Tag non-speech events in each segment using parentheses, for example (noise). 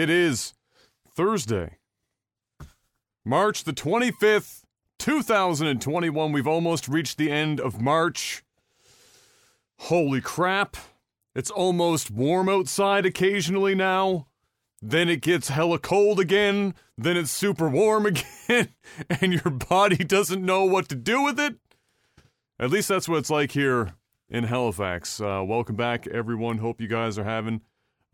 It is Thursday, March the 25th, 2021. We've almost reached the end of March. Holy crap. It's almost warm outside occasionally now. Then it gets hella cold again. Then it's super warm (laughs) again. And your body doesn't know what to do with it. At least that's what it's like here in Halifax. Uh, welcome back, everyone. Hope you guys are having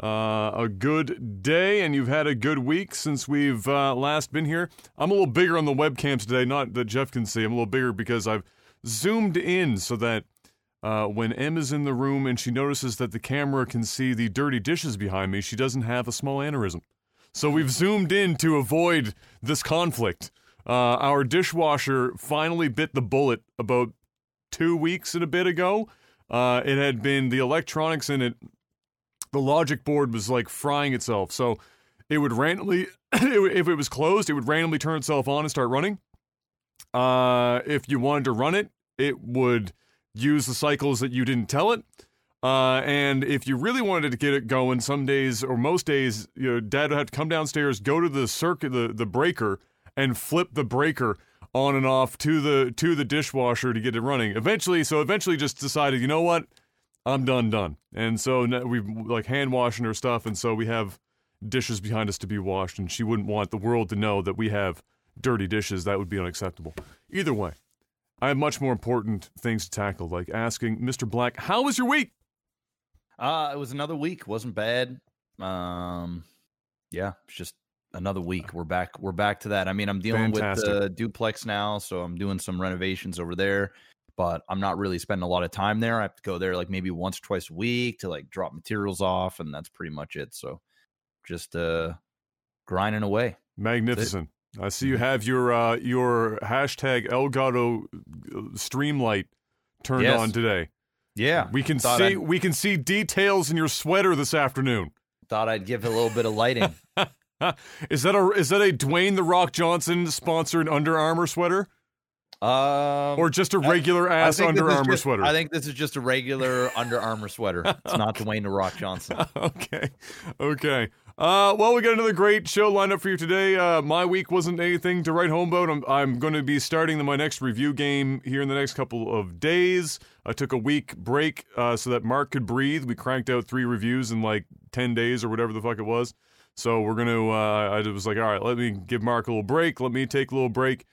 uh, a good day and you've had a good week since we've uh, last been here. I'm a little bigger on the webcams today, not that Jeff can see. I'm a little bigger because I've zoomed in so that uh, when Em is in the room and she notices that the camera can see the dirty dishes behind me, she doesn't have a small aneurysm. So we've zoomed in to avoid this conflict. Uh, our dishwasher finally bit the bullet about two weeks and a bit ago. Uh, it had been the electronics in it, the logic board was like frying itself. So it would randomly, (clears throat) if it was closed, it would randomly turn itself on and start running. Uh, if you wanted to run it, it would use the cycles that you didn't tell it. Uh, and if you really wanted to get it going, some days or most days, you know, dad would have to come downstairs, go to the circuit, the, the breaker, and flip the breaker on and off to the to the dishwasher to get it running. Eventually, so eventually, just decided, you know what, I'm done, done. And so we like hand washing her stuff, and so we have dishes behind us to be washed, and she wouldn't want the world to know that we have dirty dishes. That would be unacceptable. Either way, I have much more important things to tackle, like asking Mr. Black, "How was your week?" Uh, it was another week. wasn't bad. Um, yeah, it's just another week. We're back. We're back to that. I mean, I'm dealing Fantastic. with the duplex now, so I'm doing some renovations over there. But I'm not really spending a lot of time there. I have to go there like maybe once or twice a week to like drop materials off, and that's pretty much it. So just uh grinding away. Magnificent. I see you mm-hmm. have your uh your hashtag Elgato uh, Streamlight turned yes. on today. Yeah. We can see I'd... we can see details in your sweater this afternoon. Thought I'd give a little bit of lighting. (laughs) is that a is that a Dwayne the Rock Johnson sponsored Under Armour sweater? Um, or just a regular I, ass I Under Armour just, sweater? I think this is just a regular (laughs) Under Armour sweater. It's not Dwayne the Rock Johnson. (laughs) okay, okay. Uh, well, we got another great show lined up for you today. Uh, my week wasn't anything to write home about. I'm, I'm going to be starting my next review game here in the next couple of days. I took a week break uh, so that Mark could breathe. We cranked out three reviews in like 10 days or whatever the fuck it was. So we're going to, uh, I was like, all right, let me give Mark a little break. Let me take a little break.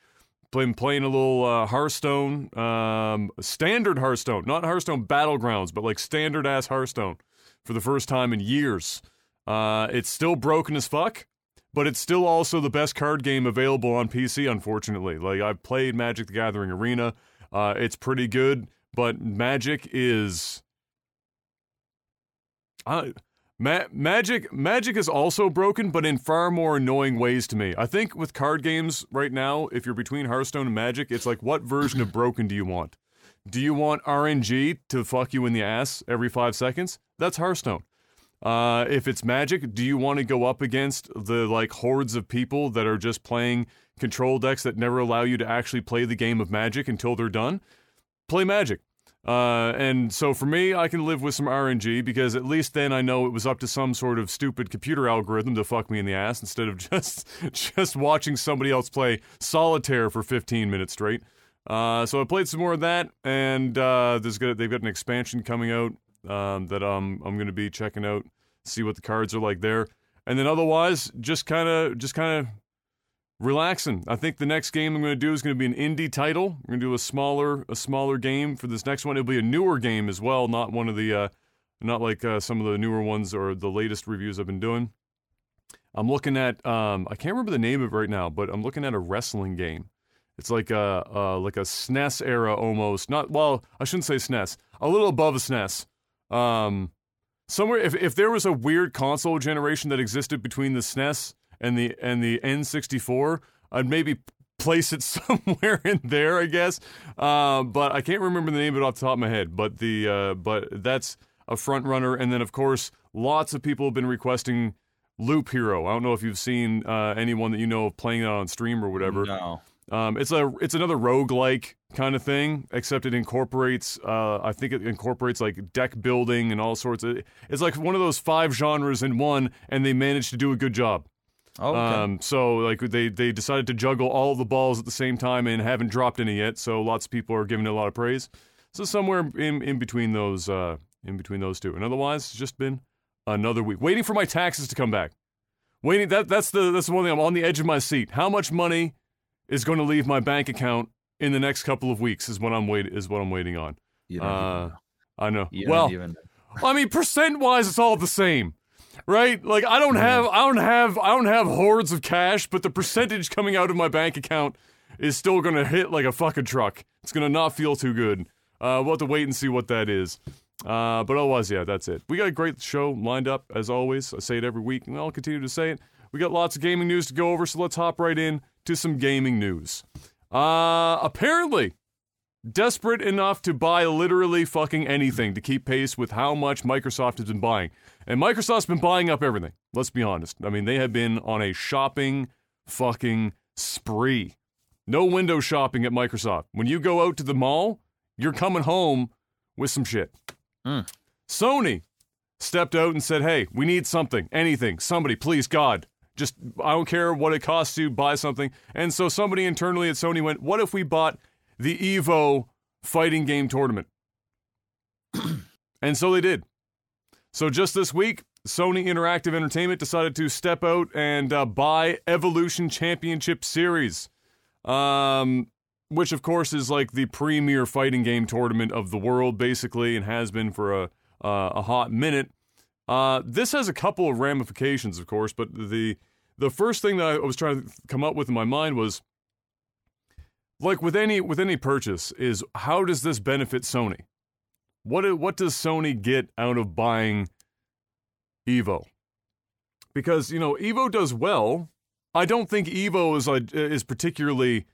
Been playing a little uh, Hearthstone, um, standard Hearthstone, not Hearthstone Battlegrounds, but like standard ass Hearthstone for the first time in years. Uh, it's still broken as fuck, but it's still also the best card game available on PC, unfortunately. Like, I've played Magic the Gathering Arena, uh, it's pretty good, but Magic is. Uh, Ma- magic magic is also broken but in far more annoying ways to me. I think with card games right now, if you're between Hearthstone and Magic, it's like what version of broken do you want? Do you want RNG to fuck you in the ass every 5 seconds? That's Hearthstone. Uh, if it's Magic, do you want to go up against the like hordes of people that are just playing control decks that never allow you to actually play the game of Magic until they're done? Play Magic. Uh, and so for me, I can live with some RNG because at least then I know it was up to some sort of stupid computer algorithm to fuck me in the ass instead of (laughs) just just watching somebody else play solitaire for 15 minutes straight. Uh, so I played some more of that, and uh, there's got, they've got an expansion coming out um, that um, I'm going to be checking out, see what the cards are like there, and then otherwise just kind of just kind of relaxing. I think the next game I'm going to do is going to be an indie title. We're going to do a smaller a smaller game for this next one. It'll be a newer game as well, not one of the uh, not like uh, some of the newer ones or the latest reviews I've been doing. I'm looking at um, I can't remember the name of it right now, but I'm looking at a wrestling game. It's like a uh, like a SNES era almost. Not well, I shouldn't say SNES. A little above a SNES. Um, somewhere if if there was a weird console generation that existed between the SNES and the and the N64, I'd maybe place it (laughs) somewhere in there, I guess. Uh, but I can't remember the name of it off the top of my head. But the uh, but that's a front runner, and then of course, lots of people have been requesting Loop Hero. I don't know if you've seen uh, anyone that you know of playing it on stream or whatever. No. Um, it's a it's another rogue like kind of thing, except it incorporates. Uh, I think it incorporates like deck building and all sorts of. It's like one of those five genres in one, and they managed to do a good job. Oh, okay. Um, so like they they decided to juggle all the balls at the same time and haven't dropped any yet. So lots of people are giving it a lot of praise. So somewhere in in between those uh, in between those two, and otherwise it's just been another week waiting for my taxes to come back. Waiting that that's the that's the one thing I'm on the edge of my seat. How much money is going to leave my bank account in the next couple of weeks is what I'm wait is what I'm waiting on. You Uh, know. I know. You well, know. I mean, percent wise, it's all the same, right? Like I don't have, I don't have, I don't have hordes of cash, but the percentage coming out of my bank account is still gonna hit like a fucking truck. It's gonna not feel too good. Uh, we'll have to wait and see what that is. Uh, but otherwise, yeah, that's it. We got a great show lined up as always. I say it every week, and I'll continue to say it. We got lots of gaming news to go over, so let's hop right in to some gaming news. Uh, apparently, desperate enough to buy literally fucking anything to keep pace with how much Microsoft has been buying. And Microsoft's been buying up everything. Let's be honest. I mean, they have been on a shopping fucking spree. No window shopping at Microsoft. When you go out to the mall, you're coming home with some shit. Hmm. Sony stepped out and said, "Hey, we need something, anything, somebody, please, God, just I don't care what it costs to buy something." And so somebody internally at Sony went, "What if we bought the Evo fighting game tournament?" and so they did. So just this week, Sony Interactive Entertainment decided to step out and uh, buy Evolution Championship Series, um, which of course is like the premier fighting game tournament of the world, basically, and has been for a uh, a hot minute. Uh, this has a couple of ramifications, of course, but the the first thing that I was trying to come up with in my mind was like with any with any purchase is how does this benefit Sony? What what does Sony get out of buying Evo? Because you know Evo does well. I don't think Evo is a, is particularly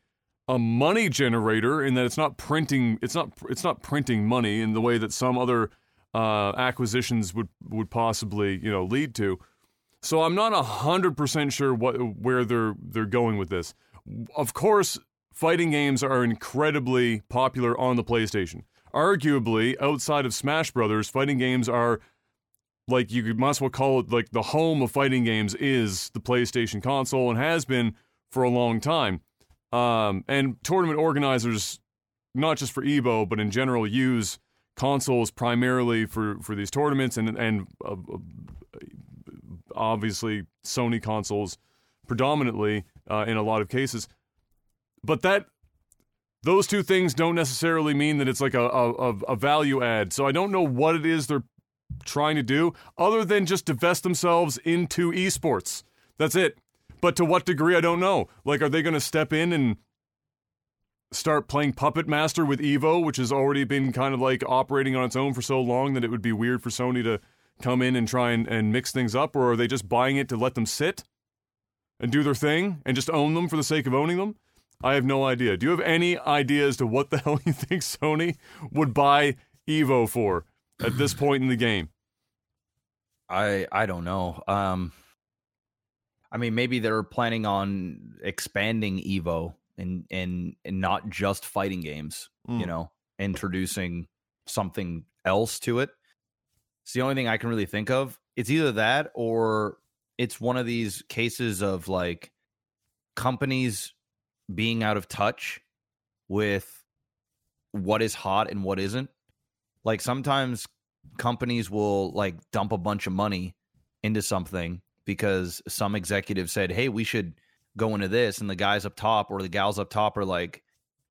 a money generator in that it's not printing it's not it's not printing money in the way that some other uh, acquisitions would would possibly you know lead to. So I'm not hundred percent sure what where they're they're going with this. Of course, fighting games are incredibly popular on the PlayStation. Arguably, outside of Smash Brothers, fighting games are like you might as well call it like the home of fighting games is the PlayStation console and has been for a long time. Um, and tournament organizers, not just for Evo, but in general, use consoles primarily for, for these tournaments and and uh, obviously Sony consoles predominantly uh, in a lot of cases. But that those two things don't necessarily mean that it's like a, a, a value add. So I don't know what it is they're trying to do other than just divest themselves into esports. That's it. But to what degree, I don't know. Like, are they going to step in and start playing Puppet Master with Evo, which has already been kind of like operating on its own for so long that it would be weird for Sony to come in and try and, and mix things up? Or are they just buying it to let them sit and do their thing and just own them for the sake of owning them? I have no idea. Do you have any idea as to what the (laughs) hell you think Sony would buy Evo for at this (clears throat) point in the game? I I don't know. Um, I mean, maybe they're planning on expanding Evo and and and not just fighting games. You Mm. know, introducing something else to it. It's the only thing I can really think of. It's either that or it's one of these cases of like companies being out of touch with what is hot and what isn't. Like sometimes companies will like dump a bunch of money into something because some executive said, "Hey, we should go into this," and the guys up top or the gals up top are like,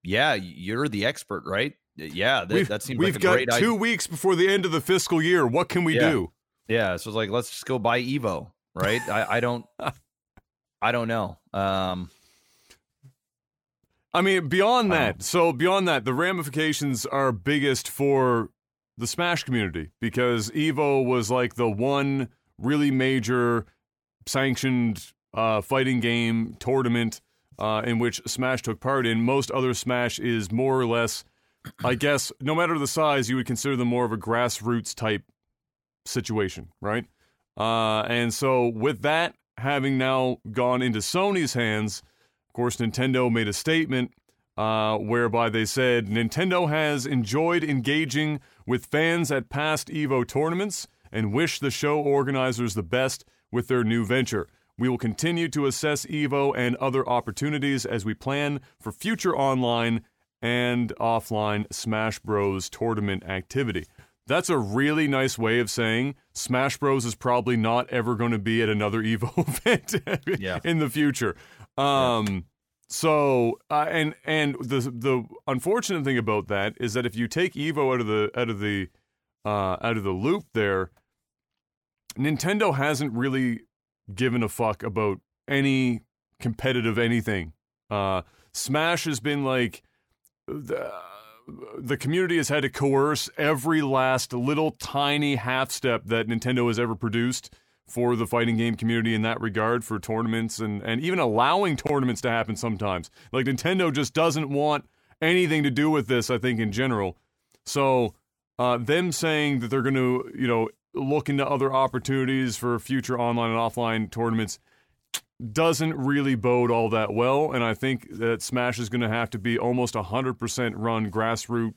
"Yeah, you're the expert, right? Yeah, that, We've, that seems we've like a got great two idea." weeks before the end of the fiscal year. What can we Yeah. do? Yeah, so it's like let's just go buy Evo, right? I, I don't, (laughs) I don't know. Um, I mean, beyond that, so beyond that, the ramifications are biggest for the Smash community because Evo was like the one really major sanctioned uh, fighting game tournament uh, in which Smash took part in. Most other Smash is more or less, I guess, no matter the size, you would consider them more of a grassroots type situation, right? Uh, and so with that having now gone into Sony's hands, Of course, Nintendo made a statement uh, whereby they said Nintendo has enjoyed engaging with fans at past EVO tournaments and wish the show organizers the best with their new venture. We will continue to assess EVO and other opportunities as we plan for future online and offline Smash Bros. tournament activity. That's a really nice way of saying Smash Bros is probably not ever going to be at another (laughs) Evo event yeah. in the future. Um, yeah. So, uh, and and the the unfortunate thing about that is that if you take Evo out of the out of the uh, out of the loop, there, Nintendo hasn't really given a fuck about any competitive anything. Uh, Smash has been like the, the community has had to coerce every last little tiny half step that Nintendo has ever produced for the fighting game community in that regard for tournaments and, and even allowing tournaments to happen sometimes. Like Nintendo just doesn't want anything to do with this, I think, in general. So uh, them saying that they're going to, you know, look into other opportunities for future online and offline tournaments doesn't really bode all that well. And I think that Smash is going to have to be almost 100% run grassroots,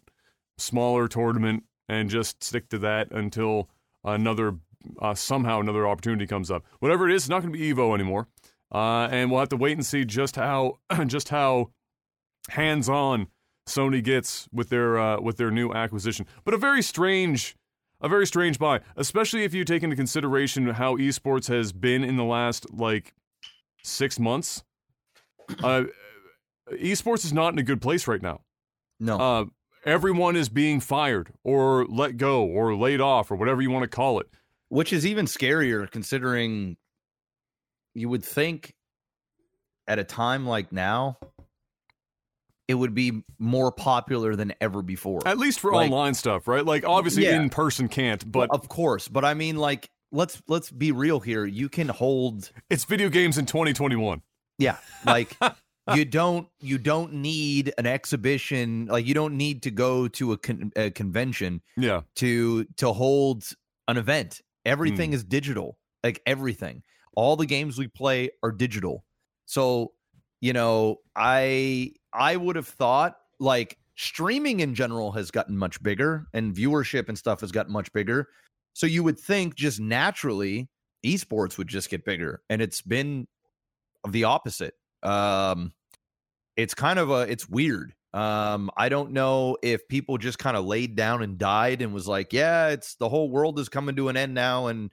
smaller tournament, and just stick to that until another, uh, somehow another opportunity comes up. Whatever it is, it's not going to be Evo anymore. Uh, and we'll have to wait and see just how, (clears throat) just how hands on Sony gets with their, uh, with their new acquisition. But a very strange a very strange buy, especially if you take into consideration how esports has been in the last like six months. Uh, esports is not in a good place right now. No. Uh, everyone is being fired or let go or laid off or whatever you want to call it. Which is even scarier considering you would think at a time like now it would be more popular than ever before. At least for like, online stuff, right? Like obviously yeah. in person can't, but of course. But I mean like let's let's be real here. You can hold It's video games in 2021. Yeah. Like (laughs) you don't you don't need an exhibition like you don't need to go to a, con- a convention yeah to to hold an event everything mm. is digital like everything all the games we play are digital so you know i i would have thought like streaming in general has gotten much bigger and viewership and stuff has gotten much bigger so you would think just naturally esports would just get bigger, and it's been the opposite. Um, it's kind of a it's weird. Um, I don't know if people just kind of laid down and died and was like, yeah, it's the whole world is coming to an end now, and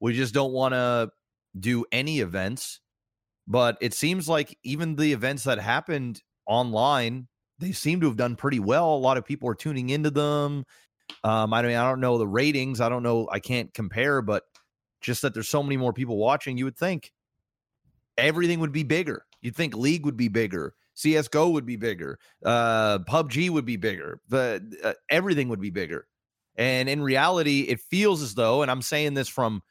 we just don't want to do any events. But it seems like even the events that happened online, they seem to have done pretty well. A lot of people are tuning into them. Um, I mean, I don't know the ratings. I don't know. I can't compare, but just that there's so many more people watching, you would think everything would be bigger. You'd think League would be bigger, CS:GO would be bigger, uh, PUBG would be bigger, but uh, everything would be bigger. And in reality, it feels as though, and I'm saying this from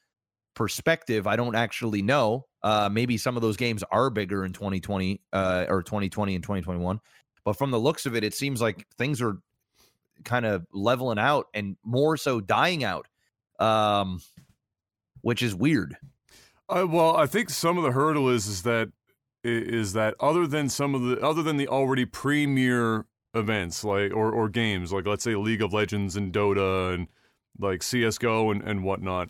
perspective, I don't actually know. Uh, maybe some of those games are bigger in 2020 uh, or 2020 and 2021. But from the looks of it, it seems like things are kind of leveling out and more so dying out, um, which is weird. Uh, well, I think some of the hurdle is is that is that other than some of the other than the already premier events like or or games like let's say League of Legends and Dota and like CS:GO and and whatnot,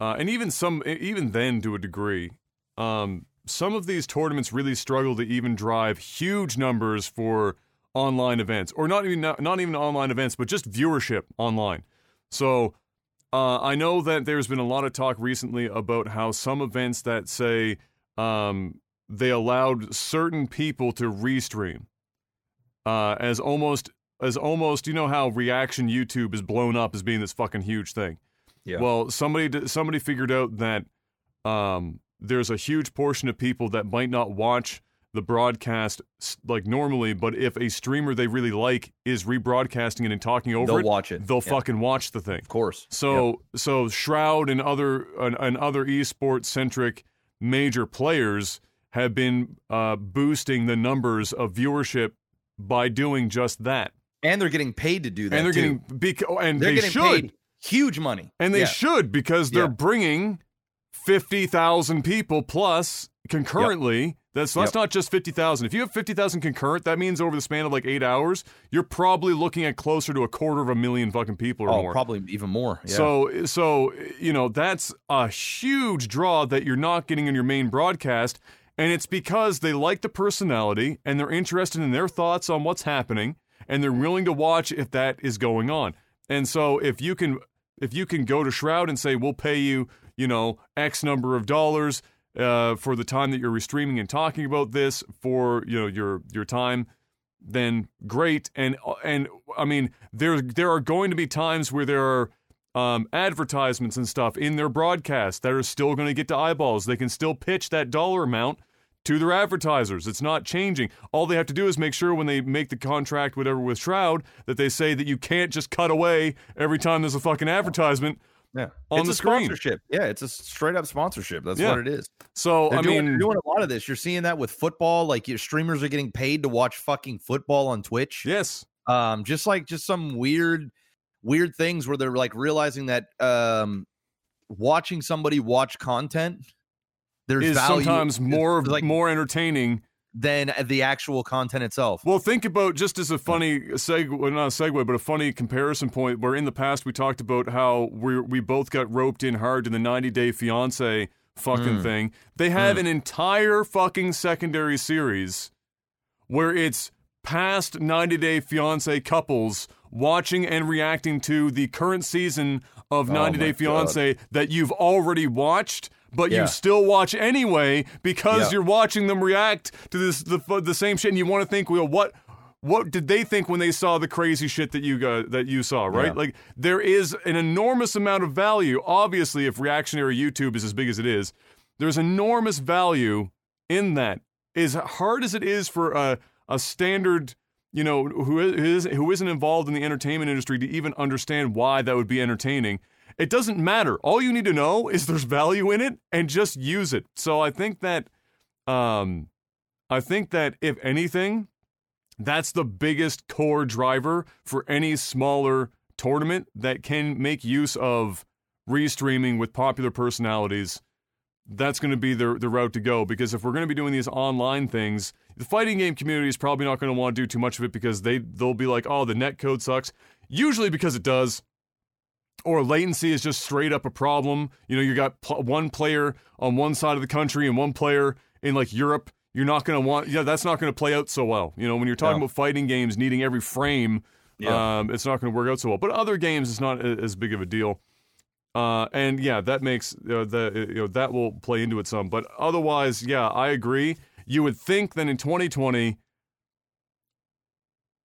uh, and even some even then to a degree, um, some of these tournaments really struggle to even drive huge numbers for online events, or not even not, not even online events, but just viewership online. So uh, I know that there's been a lot of talk recently about how some events that say um, they allowed certain people to restream uh, as almost as almost you know how reaction YouTube is blown up as being this fucking huge thing. Yeah. Well, somebody somebody figured out that um, there's a huge portion of people that might not watch the broadcast like normally, but if a streamer they really like is rebroadcasting it and talking over they'll it, watch it. They'll fucking watch the thing. Of course. So yep. so Shroud and other and, and other esports centric major players have been uh, boosting the numbers of viewership by doing just that. And they're getting paid to do that. And they're too. getting beca- and they're they getting should. paid huge money. And they yeah. should because they're yeah. bringing 50,000 people plus concurrently yep That's that's yep. not just fifty thousand. If you have fifty thousand concurrent, that means over the span of like eight hours, you're probably looking at closer to a quarter of a million fucking people or oh, more. Probably even more. Yeah. So so you know that's a huge draw that you're not getting in your main broadcast, and it's because they like the personality and they're interested in their thoughts on what's happening, and they're willing to watch if that is going on. And so if you can if you can go to Shroud and say we'll pay you you know X number of dollars uh, for the time that you're restreaming and talking about this for you know your your time, then great. And and I mean there there are going to be times where there are um, advertisements and stuff in their broadcast that are still going to get to eyeballs. They can still pitch that dollar amount to their advertisers. It's not changing. All they have to do is make sure when they make the contract, whatever, with Shroud, that they say that you can't just cut away every time there's a fucking advertisement yeah. on it's the a screen. Sponsorship. Yeah, it's a straight up sponsorship. That's yeah. what it is. So they're I doing, mean, doing a lot of this. You're seeing that with football. Like your streamers are getting paid to watch fucking football on Twitch. Yes. Um, just like just some weird, weird things where they're like realizing that um, watching somebody watch content there's is value, sometimes more like more entertaining than the actual content itself. Well, think about just as a funny segue, not a segue, but a funny comparison point. Where in the past we talked about how we we both got roped in hard to the 90 Day Fiance fucking mm. thing. They have mm. an entire fucking secondary series where it's past 90 Day Fiance couples watching and reacting to the current season of 90 oh Day Fiance God. that you've already watched but yeah. you still watch anyway because yeah. you're watching them react to this the, the same shit and you want to think well what what did they think when they saw the crazy shit that you got that you saw right yeah. like there is an enormous amount of value obviously if reactionary youtube is as big as it is there's enormous value in that as hard as it is for a, a standard you know who is who isn't involved in the entertainment industry to even understand why that would be entertaining it doesn't matter. All you need to know is there's value in it and just use it. So I think that um I think that if anything, that's the biggest core driver for any smaller tournament that can make use of restreaming with popular personalities. That's going to be the the route to go because if we're going to be doing these online things, the fighting game community is probably not going to want to do too much of it because they they'll be like, "Oh, the net code sucks." Usually because it does or latency is just straight up a problem. You know, you got pl- one player on one side of the country and one player in like Europe. You're not going to want, yeah, that's not going to play out so well. You know, when you're talking about fighting games needing every frame, yeah. um, it's not going to work out so well. But other games, it's not as big of a deal. Uh, and yeah, that makes uh, the you know that will play into it some. But otherwise, yeah, I agree. You would think that in 2020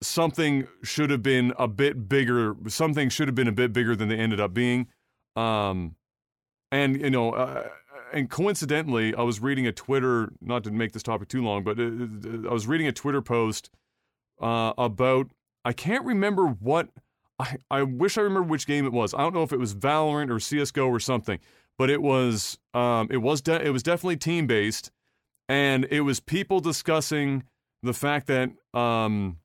something should have been a bit bigger. Something should have been a bit bigger than they ended up being. Um, and you know, uh, and coincidentally, I was reading a Twitter. Not to make this topic too long, but uh, uh, I was reading a Twitter post uh, about. I can't remember what. I, I wish I remember which game it was. I don't know if it was Valorant or CS:GO or something, but it was um, it was de- it was definitely team based, and it was people discussing the fact that um,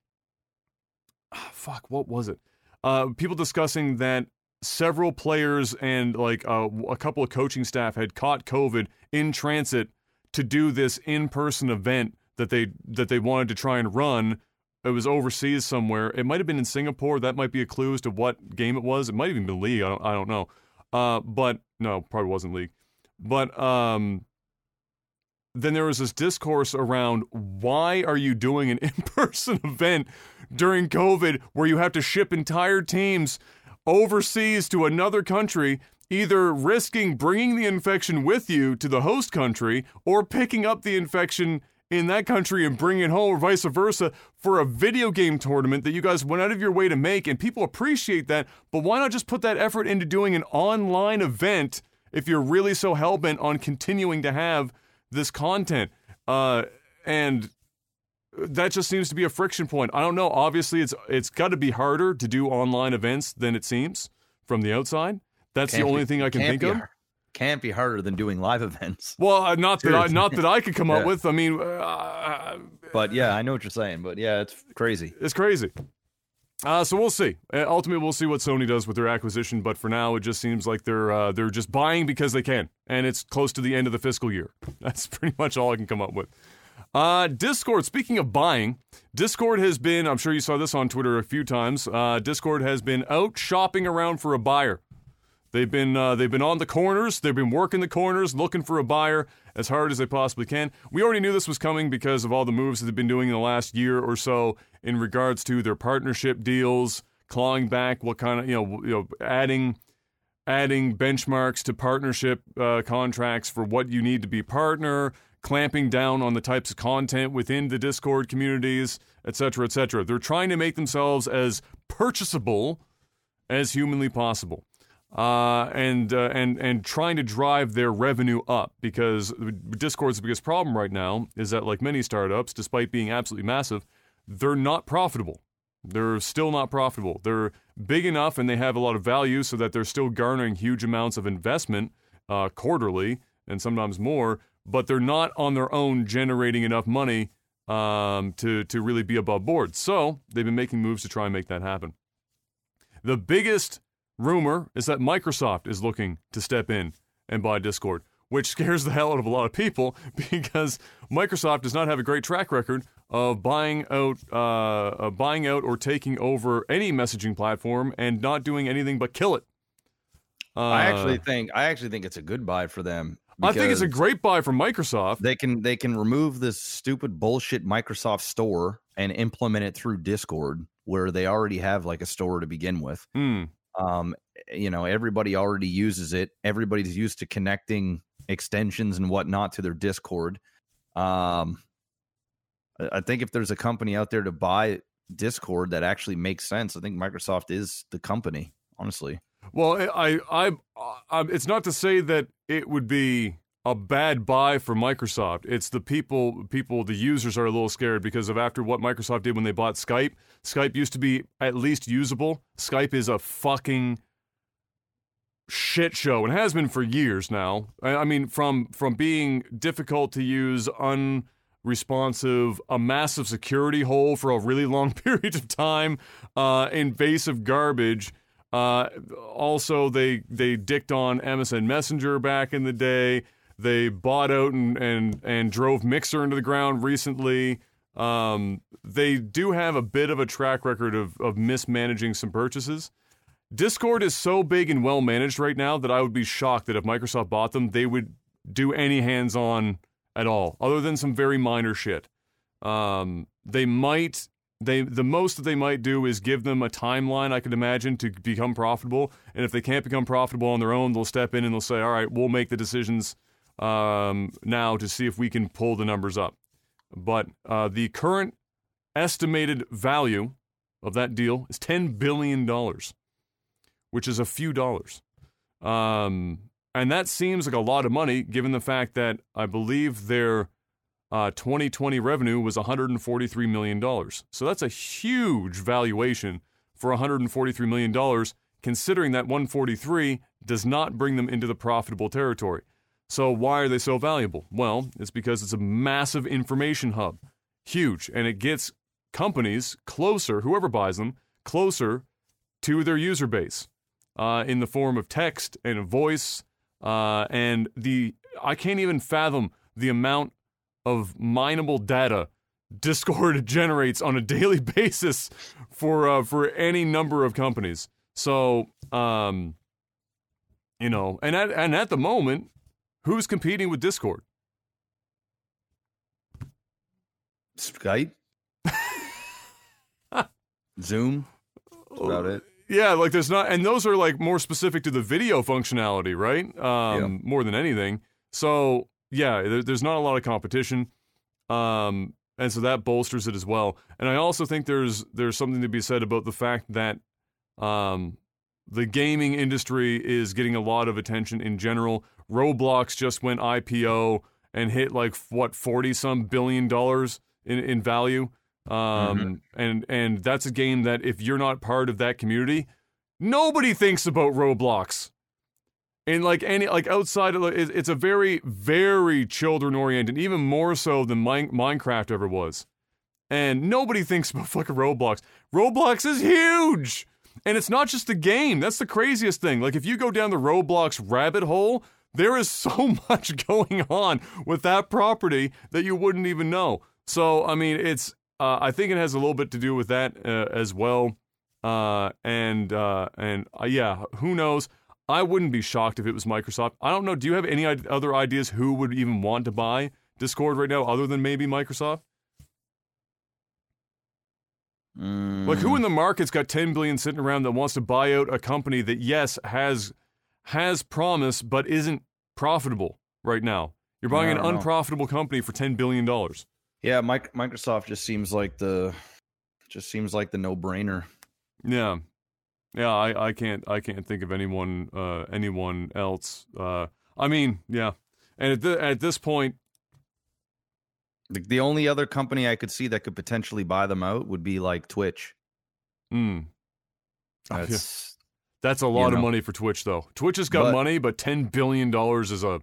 oh, fuck, what was it? Uh, people discussing that several players and like uh, a couple of coaching staff had caught COVID in transit to do this in-person event that they that they wanted to try and run. It was overseas somewhere. It might have been in Singapore. That might be a clue as to what game it was. It might even be League. I don't, I don't know. Uh, but no, probably wasn't League. But um, then there was this discourse around why are you doing an (laughs) in-person event during COVID where you have to ship entire teams overseas to another country either risking bringing the infection with you to the host country or picking up the infection in that country and bringing it home or vice versa for a video game tournament that you guys went out of your way to make and people appreciate that but why not just put that effort into doing an online event if you're really so hell-bent on continuing to have this content. Uh, and that just seems to be a friction point. I don't know. Obviously, it's it's got to be harder to do online events than it seems from the outside. That's can't the only be, thing I can think of. Can't be harder than doing live (laughs) events. Well, uh, not that I, not that I could come yeah. up with. I mean, uh, but yeah, I know what you're saying. But yeah, it's crazy. It's crazy. Uh, so we'll see. Uh, ultimately, we'll see what Sony does with their acquisition. But for now, it just seems like they're uh, they're just buying because they can, and it's close to the end of the fiscal year. (laughs) That's pretty much all I can come up with. Uh, Discord, speaking of buying, Discord has been, I'm sure you saw this on Twitter a few times. Uh, Discord has been out shopping around for a buyer. They've been uh, they've been on the corners. They've been working the corners, looking for a buyer as hard as they possibly can. We already knew this was coming because of all the moves that they've been doing in the last year or so in regards to their partnership deals, clawing back what kind of you know you know adding adding benchmarks to partnership uh, contracts for what you need to be partner, clamping down on the types of content within the Discord communities, etc., etc. They're trying to make themselves as purchasable as humanly possible uh, and uh, and and trying to drive their revenue up because Discord's biggest problem right now is that like many startups, despite being absolutely massive, they're not profitable. They're still not profitable. They're big enough and they have a lot of value so that they're still garnering huge amounts of investment uh, quarterly and sometimes more, but they're not on their own generating enough money um, to to really be above board. So they've been making moves to try and make that happen. The biggest rumor is that Microsoft is looking to step in and buy Discord, which (laughs) scares the hell out of a lot of people (laughs) because Microsoft does not have a great track record of buying out, uh, buying out or taking over any messaging platform and not doing anything but kill it. Uh, I actually think I actually think it's a good buy for them. I think it's a great buy for Microsoft. They can they can remove this stupid bullshit Microsoft store and implement it through Discord, where they already have like a store to begin with. Mm. Um, you know, everybody already uses it. Everybody's used to connecting extensions and whatnot to their Discord. Um, I think if there's a company out there to buy Discord that actually makes sense, I think Microsoft is the company. Honestly. Well, I, I, I, it's not to say that it would be a bad buy for Microsoft. It's the people, people, the users are a little scared because of after what Microsoft did when they bought Skype. Skype used to be at least usable. Skype is a fucking shit show and has been for years now. I, mean, from from being difficult to use, unresponsive, a massive security hole for a really long (laughs) period of time, uh, invasive garbage. Uh, also, they they dicked on MSN Messenger back in the day. They bought out and and and drove Mixer into the ground recently. Um, they do have a bit of a track record of of mismanaging some purchases. Discord is so big and well managed right now that I would be shocked that if Microsoft bought them, they would do any hands on at all, other than some very minor shit. Um, they might they the most that they might do is give them a timeline I could imagine to become profitable. And if they can't become profitable on their own, they'll step in and they'll say, "All right, we'll make the decisions um, now to see if we can pull the numbers up. But uh, the current estimated value of that deal is $10 billion, which is a few dollars. Um, and that seems like a lot of money given the fact that I believe their uh, 2020 revenue was $143 million. So that's a huge valuation for $143 million, considering that 143 does not bring them into the profitable territory. So, why are they so valuable? Well, it's because it's a massive information hub, huge, and it gets companies closer, whoever buys them, closer to their user base uh, in the form of text and voice. Uh, and the I can't even fathom the amount of mineable data Discord (laughs) generates on a daily (laughs) basis for uh, for any number of companies. So, um, you know, and at and at the moment, Who's competing with Discord? Skype, (laughs) Zoom. That's about it. Yeah, like there's not, and those are like more specific to the video functionality, right? Um, yeah. More than anything. So yeah, there, there's not a lot of competition, um, and so that bolsters it as well. And I also think there's there's something to be said about the fact that um, the gaming industry is getting a lot of attention in general. Roblox just went IPO and hit like what forty some billion dollars in in value. Um, mm-hmm. and and that's a game that if you're not part of that community, nobody thinks about Roblox. And like any like outside of it's a very very children oriented, even more so than Minecraft ever was. And nobody thinks about (laughs) fucking Roblox. Roblox is huge. And it's not just the game. That's the craziest thing. Like if you go down the Roblox rabbit hole, there is so (laughs) much going on with that property that you wouldn't even know. So, I mean, it's, uh, I think it has a little bit to do with that uh, as well. Uh, and, uh, and uh, yeah, who knows? I wouldn't be shocked if it was Microsoft. I don't know. Do you have any other ideas who would even want to buy Discord right now other than maybe Microsoft? Mm. Like who in the market's got 10 billion sitting around that wants to buy out a company that yes has has promise but isn't profitable right now? You're buying an unprofitable company for 10 billion dollars. Yeah, Microsoft just seems like the just seems like the no-brainer. Yeah. Yeah, I, I can't I can't think of anyone uh, anyone else. Uh, I mean, yeah. And at, the, at this point, the, the only other company I could see that could potentially buy them out would be like Twitch. Hmm. That's that's a lot you know, of money for Twitch, though. Twitch has got but, money, but ten billion dollars is a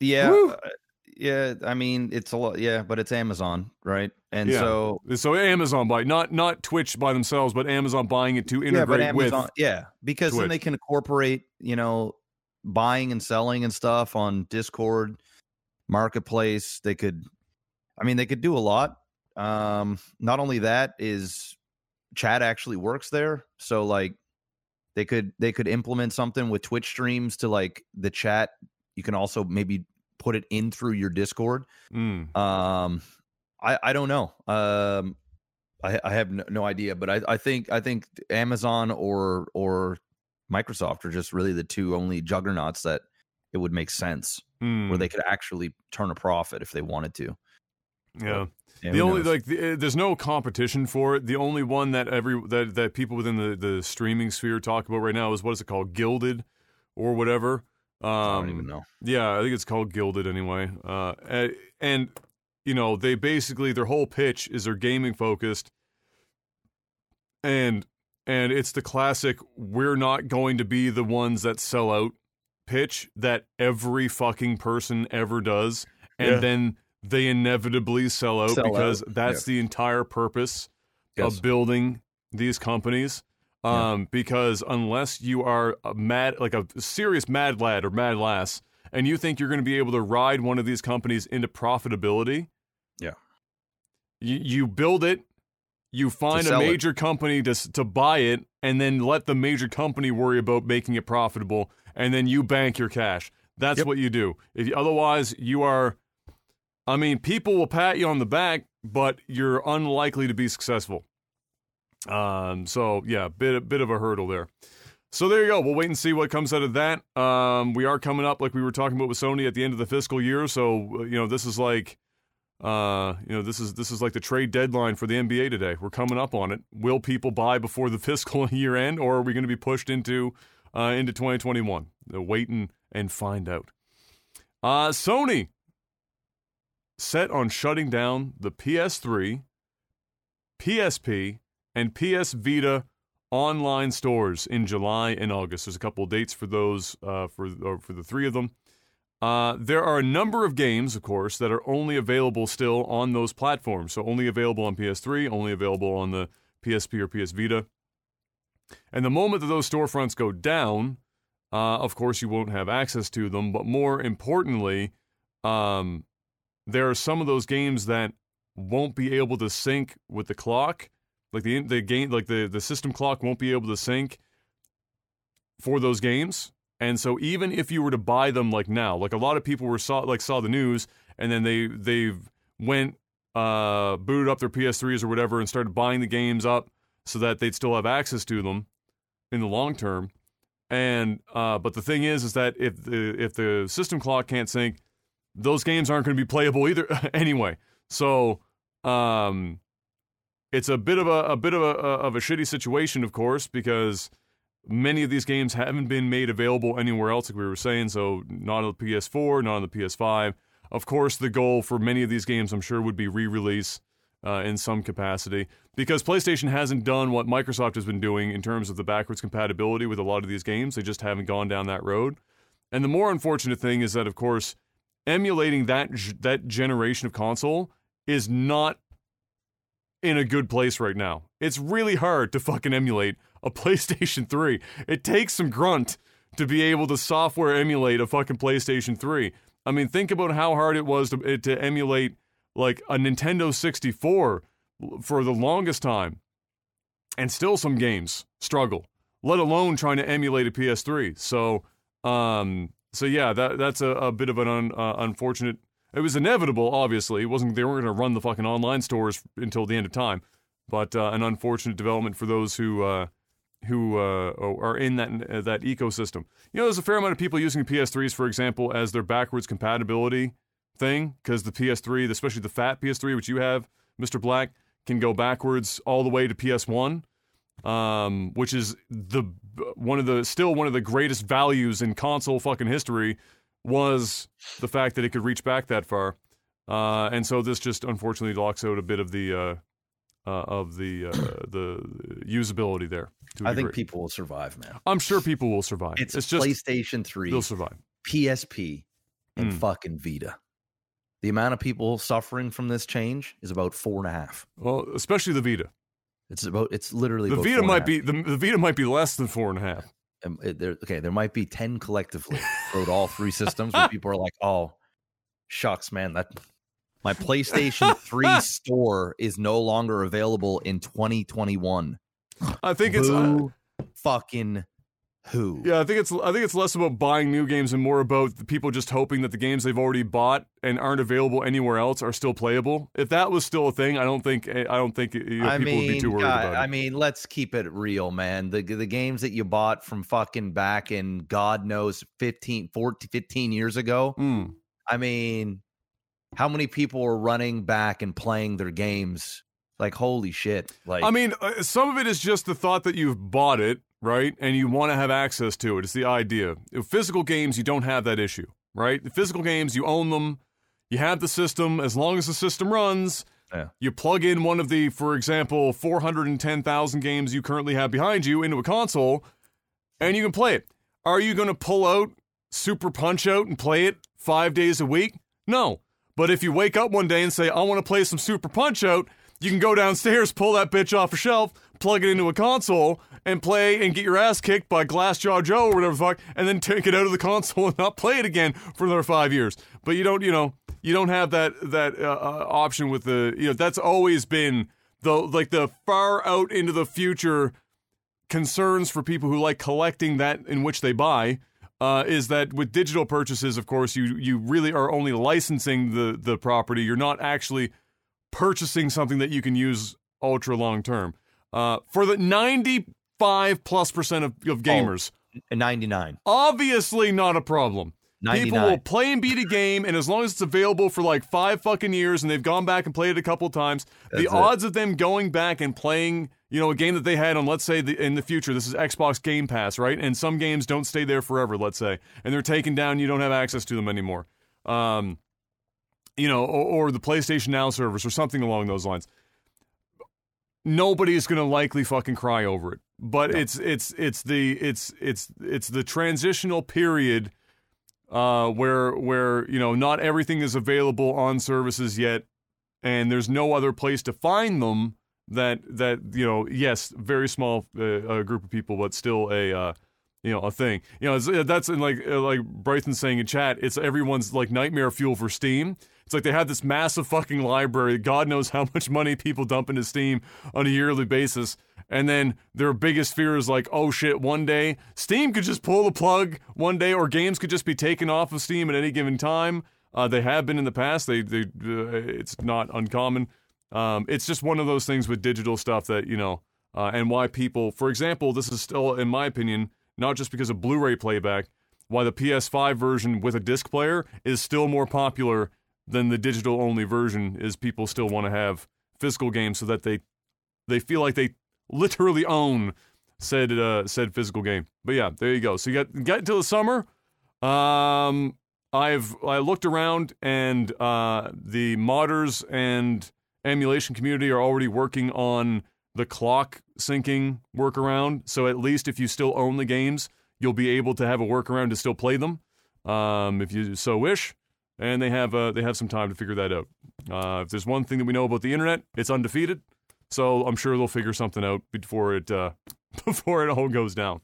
yeah, uh, yeah. I mean, it's a lot. Yeah, but it's Amazon, right? And yeah. so so Amazon buy not not Twitch by themselves, but Amazon buying it to integrate yeah, Amazon, with yeah, because Twitch. then they can incorporate you know buying and selling and stuff on Discord marketplace. They could, I mean, they could do a lot. Um, not only that is chat actually works there, so like they could they could implement something with Twitch streams to like the chat. You can also maybe put it in through your Discord. Mm. Um, I I don't know. Um, I I have no, no idea, but I I think I think Amazon or or Microsoft are just really the two only juggernauts that it would make sense mm. where they could actually turn a profit if they wanted to. Yeah. Yeah the only knows? like the, eh, there's no competition for it. The only one that every that that people within the the streaming sphere talk about right now is what is it called, Guilded, or whatever. Um, I don't even um, know. Yeah, I think it's called Guilded anyway. Uh, and, and you know they basically their whole pitch is they're gaming focused, and and it's the classic we're not going to be the ones that sell out pitch that every fucking person ever does, and yeah. then they inevitably sell out sell because out. that's yeah. the entire purpose yes. of building these companies. Um, yeah. because unless you are a mad, like a serious mad lad or mad lass, and you think you're going to be able to ride one of these companies into profitability, yeah, you, you build it, you find a major it. company to to buy it, and then let the major company worry about making it profitable, and then you bank your cash. That's yep. what you do. If otherwise, you are. I mean, people will pat you on the back, but you're unlikely to be successful. Um. So yeah, bit a bit of a hurdle there. So there you go. We'll wait and see what comes out of that. Um, we are coming up, like we were talking about with Sony, at the end of the fiscal year. So you know, this is like, uh, you know, this is this is like the trade deadline for the NBA today. We're coming up on it. Will people buy before the (laughs) fiscal year end, or are we going to be pushed into uh, into 2021. wait and, and find out. Uh, Sony set on shutting down the PS3, PSP, and PS Vita online stores in July and August. There's a couple of dates for those uh, for for the three of them. Uh, there are a number of games, of course, that are only available still on those platforms. So only available on PS3, only available on the PSP or PS Vita. And the moment that those storefronts go down, uh, of course, you won't have access to them. But more importantly, um, there are some of those games that won't be able to sync with the clock. Like the the game, like the the system clock won't be able to sync for those games. And so even if you were to buy them like now, like a lot of people were saw like saw the news and then they they went uh booted up their PS3s or whatever and started buying the games up so that they'd still have access to them in the long term. And uh, but the thing is, is that if the if the system clock can't sync, those games aren't going to be playable either (laughs) anyway. So um, it's a bit of a, a bit of a of a shitty situation, of course, because many of these games haven't been made available anywhere else, like we were saying. So not on the PS4, not on the PS5. Of course, the goal for many of these games, I'm sure, would be re-release uh, in some capacity because PlayStation hasn't done what Microsoft has been doing in terms of the backwards compatibility with a lot of these games. They just haven't gone down that road. And the more unfortunate thing is that, of course, emulating that that generation of console is not in a good place right now. It's really hard to fucking emulate a (laughs) PlayStation 3. It takes some grunt to be able to software emulate a fucking PlayStation 3. I mean, think about how hard it was to, to emulate like a Nintendo 64 for the longest time. And still some games struggle, let alone trying to emulate a PS3. So, um, so yeah, that that's a, a bit of an un, uh, unfortunate. It was inevitable, obviously. It wasn't they weren't going to run the fucking online stores until the end of time, but uh, an unfortunate development for those who uh, who uh, are in that that ecosystem. You know, there's a fair amount of people using PS3s, for example, as their backwards compatibility thing, because the PS3, especially the fat PS3, which you have, Mr. Black, can go backwards all the way to PS1, um, which is the one of the still one of the greatest values in console fucking history was the fact that it could reach back that far. Uh, and so this just unfortunately locks out a bit of the uh, uh, of the uh, (clears throat) the usability there. I think people will survive, man. I'm sure people will survive. It's, it's just PlayStation 3. They'll survive. PSP and mm. fucking Vita. The amount of people suffering from this change is about four and a half. Well, especially the Vita. It's about. It's literally the Vita might be the, the Vita might be less than four and a half. Um, it, there, okay, there might be ten collectively throughout all three systems where (laughs) people are like, "Oh, shucks, man, that my PlayStation (laughs) 3 store is no longer available in 2021. I think it's uh, fucking who. Yeah, I think it's I think it's less about buying new games and more about the people just hoping that the games they've already bought and aren't available anywhere else are still playable. If that was still a thing, I don't think I don't think you know, people mean, would be too worried God, about it. I mean, let's keep it real, man. The the games that you bought from fucking back in God knows 15 14 15 years ago. Mm. I mean, how many people are running back and playing their games like holy shit like i mean uh, some of it is just the thought that you've bought it right? And you want to have access to it it's the idea. If physical games you don't have that issue right? The physical games you own them you have the system as long as the system runs yeah. you plug in one of the for example 410000 games you currently have behind you into a console and you can play it. Are you going to pull out super punch out and play it five days a week? No. But if you wake up one day and say, I want to play some Super Punch Out, you can go downstairs, pull that bitch off a shelf, plug it into a console, and play and get your ass kicked by Glassjaw Joe or whatever the fuck, and then take it out of the (laughs) console and not play it again for another five years. But you don't, you know, you don't have that that uh, uh, option with the, you know, that's always been the like the far out into the future concerns for people who like collecting that in which they buy uh, is that with digital purchases, of course, you you really are only licensing the the property. You're not actually purchasing something that you can use ultra long term. Uh, for the 95 plus percent of, of gamers, oh, 99, obviously not a problem. 99. People will play and beat a game, and as long as it's available for like five fucking years and they've gone back and played it a couple times, That's the it. odds of them going back and playing you know, a game that they had on, let's say, the, in the future, this is Xbox Game Pass, right? And some games don't stay there forever, let's say, and they're taken down. You don't have access to them anymore. Um, you know, or, or the PlayStation Now service or something along those lines. Nobody's gonna likely fucking cry over it, but no. it's it's it's the it's it's it's the transitional period uh, where where you know not everything is available on services yet, and there's no other place to find them that that you know yes very small uh, group of people but still a uh, you know a thing you know that's in like like Brython's saying in chat it's everyone's like nightmare fuel for Steam it's like they have this massive fucking library. God knows how much money people dump into Steam on a yearly basis. And then their biggest fear is like oh shit one day Steam could just pull the plug. One day or games could just be taken off of Steam at any given time. Uh, they have been in the past. They they it's not uncommon. Um, it's just one of those things with digital stuff that you know, uh, and why people, for example, this is still, in my opinion, not just because of Blu-ray playback, why the PS5 version with a disc player is still more popular than the digital-only version. Is people still want to have physical games so that they they feel like they literally own said uh, said physical game. But yeah, there you go. So you got got into the summer. Um, I've I looked around and uh, the modders and emulation community are already working on the clock syncing workaround. So at least if you still own the games, you'll be able to have a workaround to still play them, um, if you so wish. And they have uh, they have some time to figure that out. Uh, if there's one thing that we know about the internet, it's undefeated. So I'm sure they'll figure something out before it uh, (laughs) before it all goes down.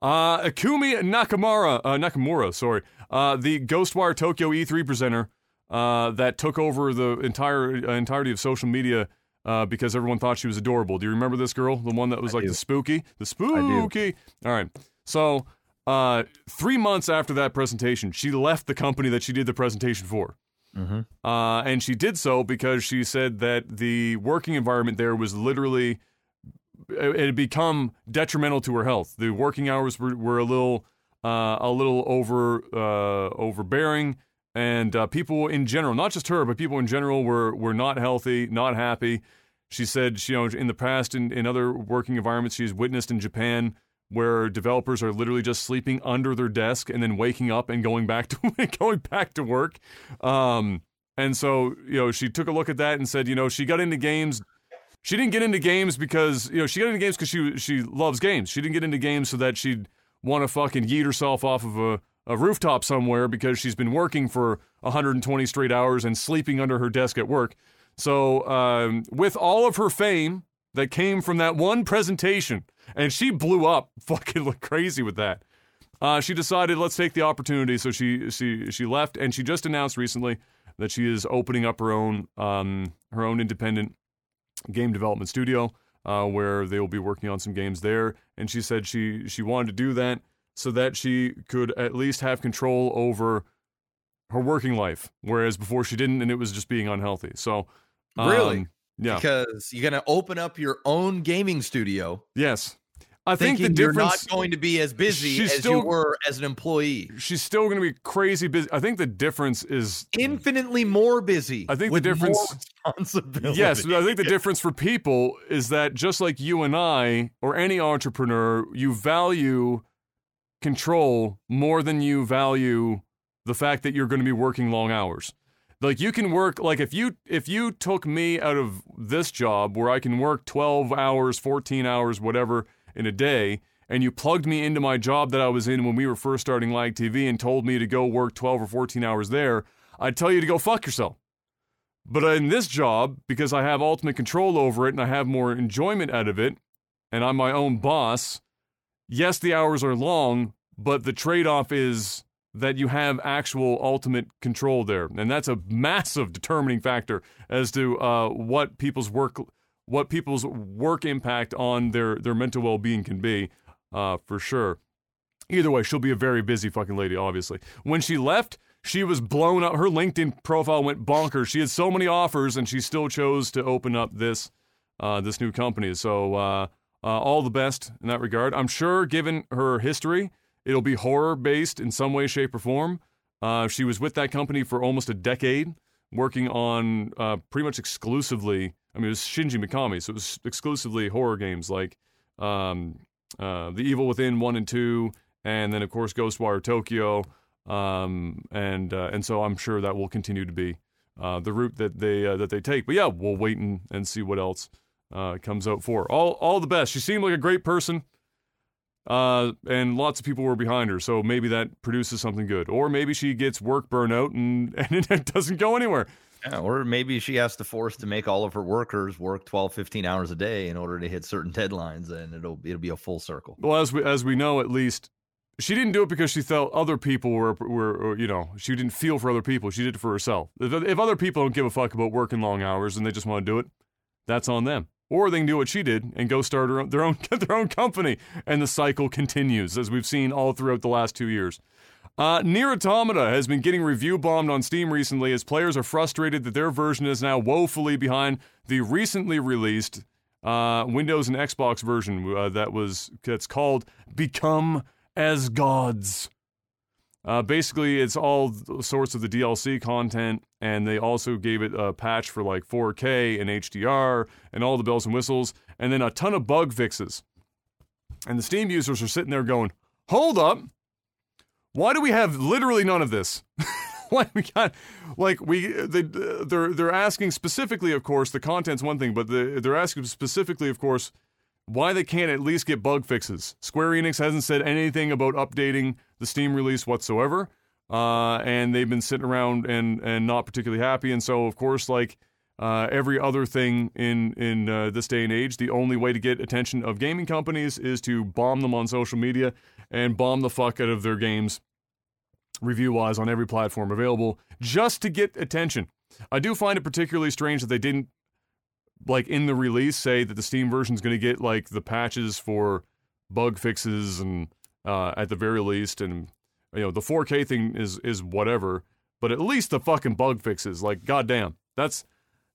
Uh, Ikumi Nakamura, uh, Nakamura, sorry, uh, the Ghostwire Tokyo E3 presenter uh, that took over the entire uh, entirety of social media uh, because everyone thought she was adorable. Do you remember this girl? The one that was I like do. the spooky, the spooky. All right. So, uh, three months after that presentation, she left the company that she did the presentation for. Mm-hmm. Uh, and she did so because she said that the working environment there was literally it had become detrimental to her health. The working hours were, were a little uh, a little over uh, overbearing, and uh, people in general, not just her, but people in general, were were not healthy, not happy. She said, she, you know, in the past, in, in other working environments she's witnessed in Japan, where developers are literally just sleeping under their desk and then waking up and going back to (laughs) going back to work. Um, and so, you know, she took a look at that and said, you know, she got into games. She didn't get into games because, you know, she got into games because she she loves games. She didn't get into games so that she'd want to fucking yeet herself off of a, a rooftop somewhere because she's been working for 120 straight hours and sleeping under her desk at work. So, um, with all of her fame that came from that one presentation, and she blew up (laughs) fucking like crazy with that. Uh, she decided let's take the opportunity. So she she she left, and she just announced recently that she is opening up her own um, her own independent game development studio uh, where they will be working on some games there. And she said she she wanted to do that so that she could at least have control over her working life, whereas before she didn't, and it was just being unhealthy. So um, Really? Yeah, Because you're gonna open up your own gaming studio, yes. I think the you're difference. not going to be as busy as still- you were as an employee. she's still going to be crazy busy. I think the difference is Infinitely more busy. I think the difference- more responsibility. Yes, I think the (laughs) difference for people is that just like you and I, or any entrepreneur, you value control more than you value the fact that you're going to be working long hours. Like you can work like if you if you took me out of this job where I can work 12 hours, 14 hours, whatever in a day, and you plugged me into my job that I was in when we were first starting Lag TV and told me to go work 12 or 14 hours there, I'd tell you to go fuck yourself. But in this job, because I have ultimate control over it and I have more enjoyment out of it, and I'm my own boss, yes, the hours are long, but the trade off is that you have actual ultimate control there. And that's a massive determining factor as to uh, what people's work what people's work impact on their, their mental well being can be, uh, for sure. Either way, she'll be a very busy fucking lady, obviously. When she left, she was blown up. Her LinkedIn profile went bonkers. She had so many offers, and she still chose to open up this uh, this new company. So, uh, uh, all the best in that regard. I'm sure, given her history, it'll be horror based in some way, shape, or form. Uh, she was with that company for almost a decade, working on uh, pretty much exclusively. I mean, it was Shinji Mikami, so it was exclusively horror games like um, uh, The Evil Within one and two, and then of course Ghostwire Tokyo. Um, and uh, and so I'm sure that will continue to be uh, the route that they uh, that they take. But yeah, we'll wait and, and see what else comes out for all. All the best. She seemed like a great person, uh, and lots of people were behind her. So maybe that produces something good, or maybe she gets work burnout and (laughs) and it doesn't go anywhere. Yeah, or maybe she has to force to make all of her workers work 12, 15 hours a day in order to hit certain deadlines, and it'll it'll be a full circle. Well, as we as we know, at least she didn't do it because she felt other people were were or, you know she didn't feel for other people. She did it for herself. If, if other people don't give a fuck about working long hours and they just want to do it, that's on them. Or they can do what she did and go start own, their own (laughs) their own company, and the cycle continues as we've seen all throughout the last two years. Uh, Nier Automata has been getting review bombed on Steam recently as players are frustrated that their version is now woefully behind the recently released uh, Windows and Xbox version uh, that was that's called Become as Gods. Uh, basically, it's all sorts of the DLC content, and they also gave it a patch for like 4K and HDR and all the bells and whistles, and then a ton of bug fixes. And the Steam users are sitting there going, "Hold up, why do we have literally none of this?" (laughs) like we got, like we they they're they're asking specifically, of course, the content's one thing, but the, they're asking specifically, of course, why they can't at least get bug fixes. Square Enix hasn't said anything about updating the Steam release whatsoever, uh, and they've been sitting around and and not particularly happy. And so, of course, like uh, every other thing in in uh, this day and age, the only way to get attention of gaming companies is to bomb them on social media and bomb the fuck out of their games review wise on every platform available just to get attention. I do find it particularly strange that they didn't like in the release say that the Steam version is going to get like the patches for bug fixes and uh, at the very least, and you know the 4K thing is is whatever, but at least the fucking bug fixes. Like goddamn, that's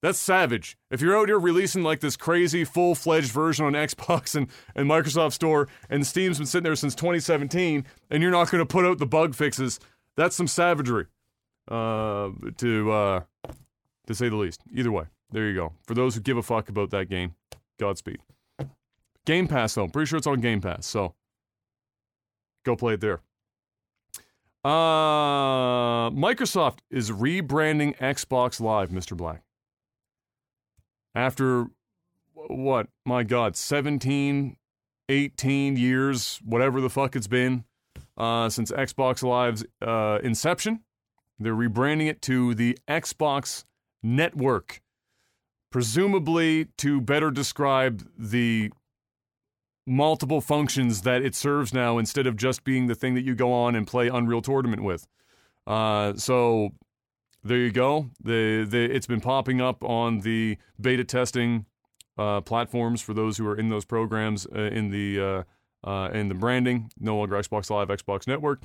that's savage. If you're out here releasing like this crazy full fledged version on (laughs) Xbox and, and Microsoft Store, and Steam's been sitting there since 2017, and you're not going to put out the bug fixes, that's some savagery, uh, to uh, to say the least. Either way, there you go. For those who give a fuck about that game, Godspeed. Game Pass though, I'm pretty sure it's on Game Pass, so go play it there. Uh, Microsoft is rebranding Xbox Live, Mr. Black after what, my God, 17, 18 years, whatever the fuck it's been, uh, since Xbox Live's uh, inception. They're rebranding it to the Xbox Network, presumably to better describe the multiple functions that it serves now instead of just being the thing that you go on and play Unreal Tournament with. Uh, so there you go. The, the, it's been popping up on the beta testing uh, platforms for those who are in those programs uh, in the uh, uh in the branding. No longer Xbox Live, Xbox Network.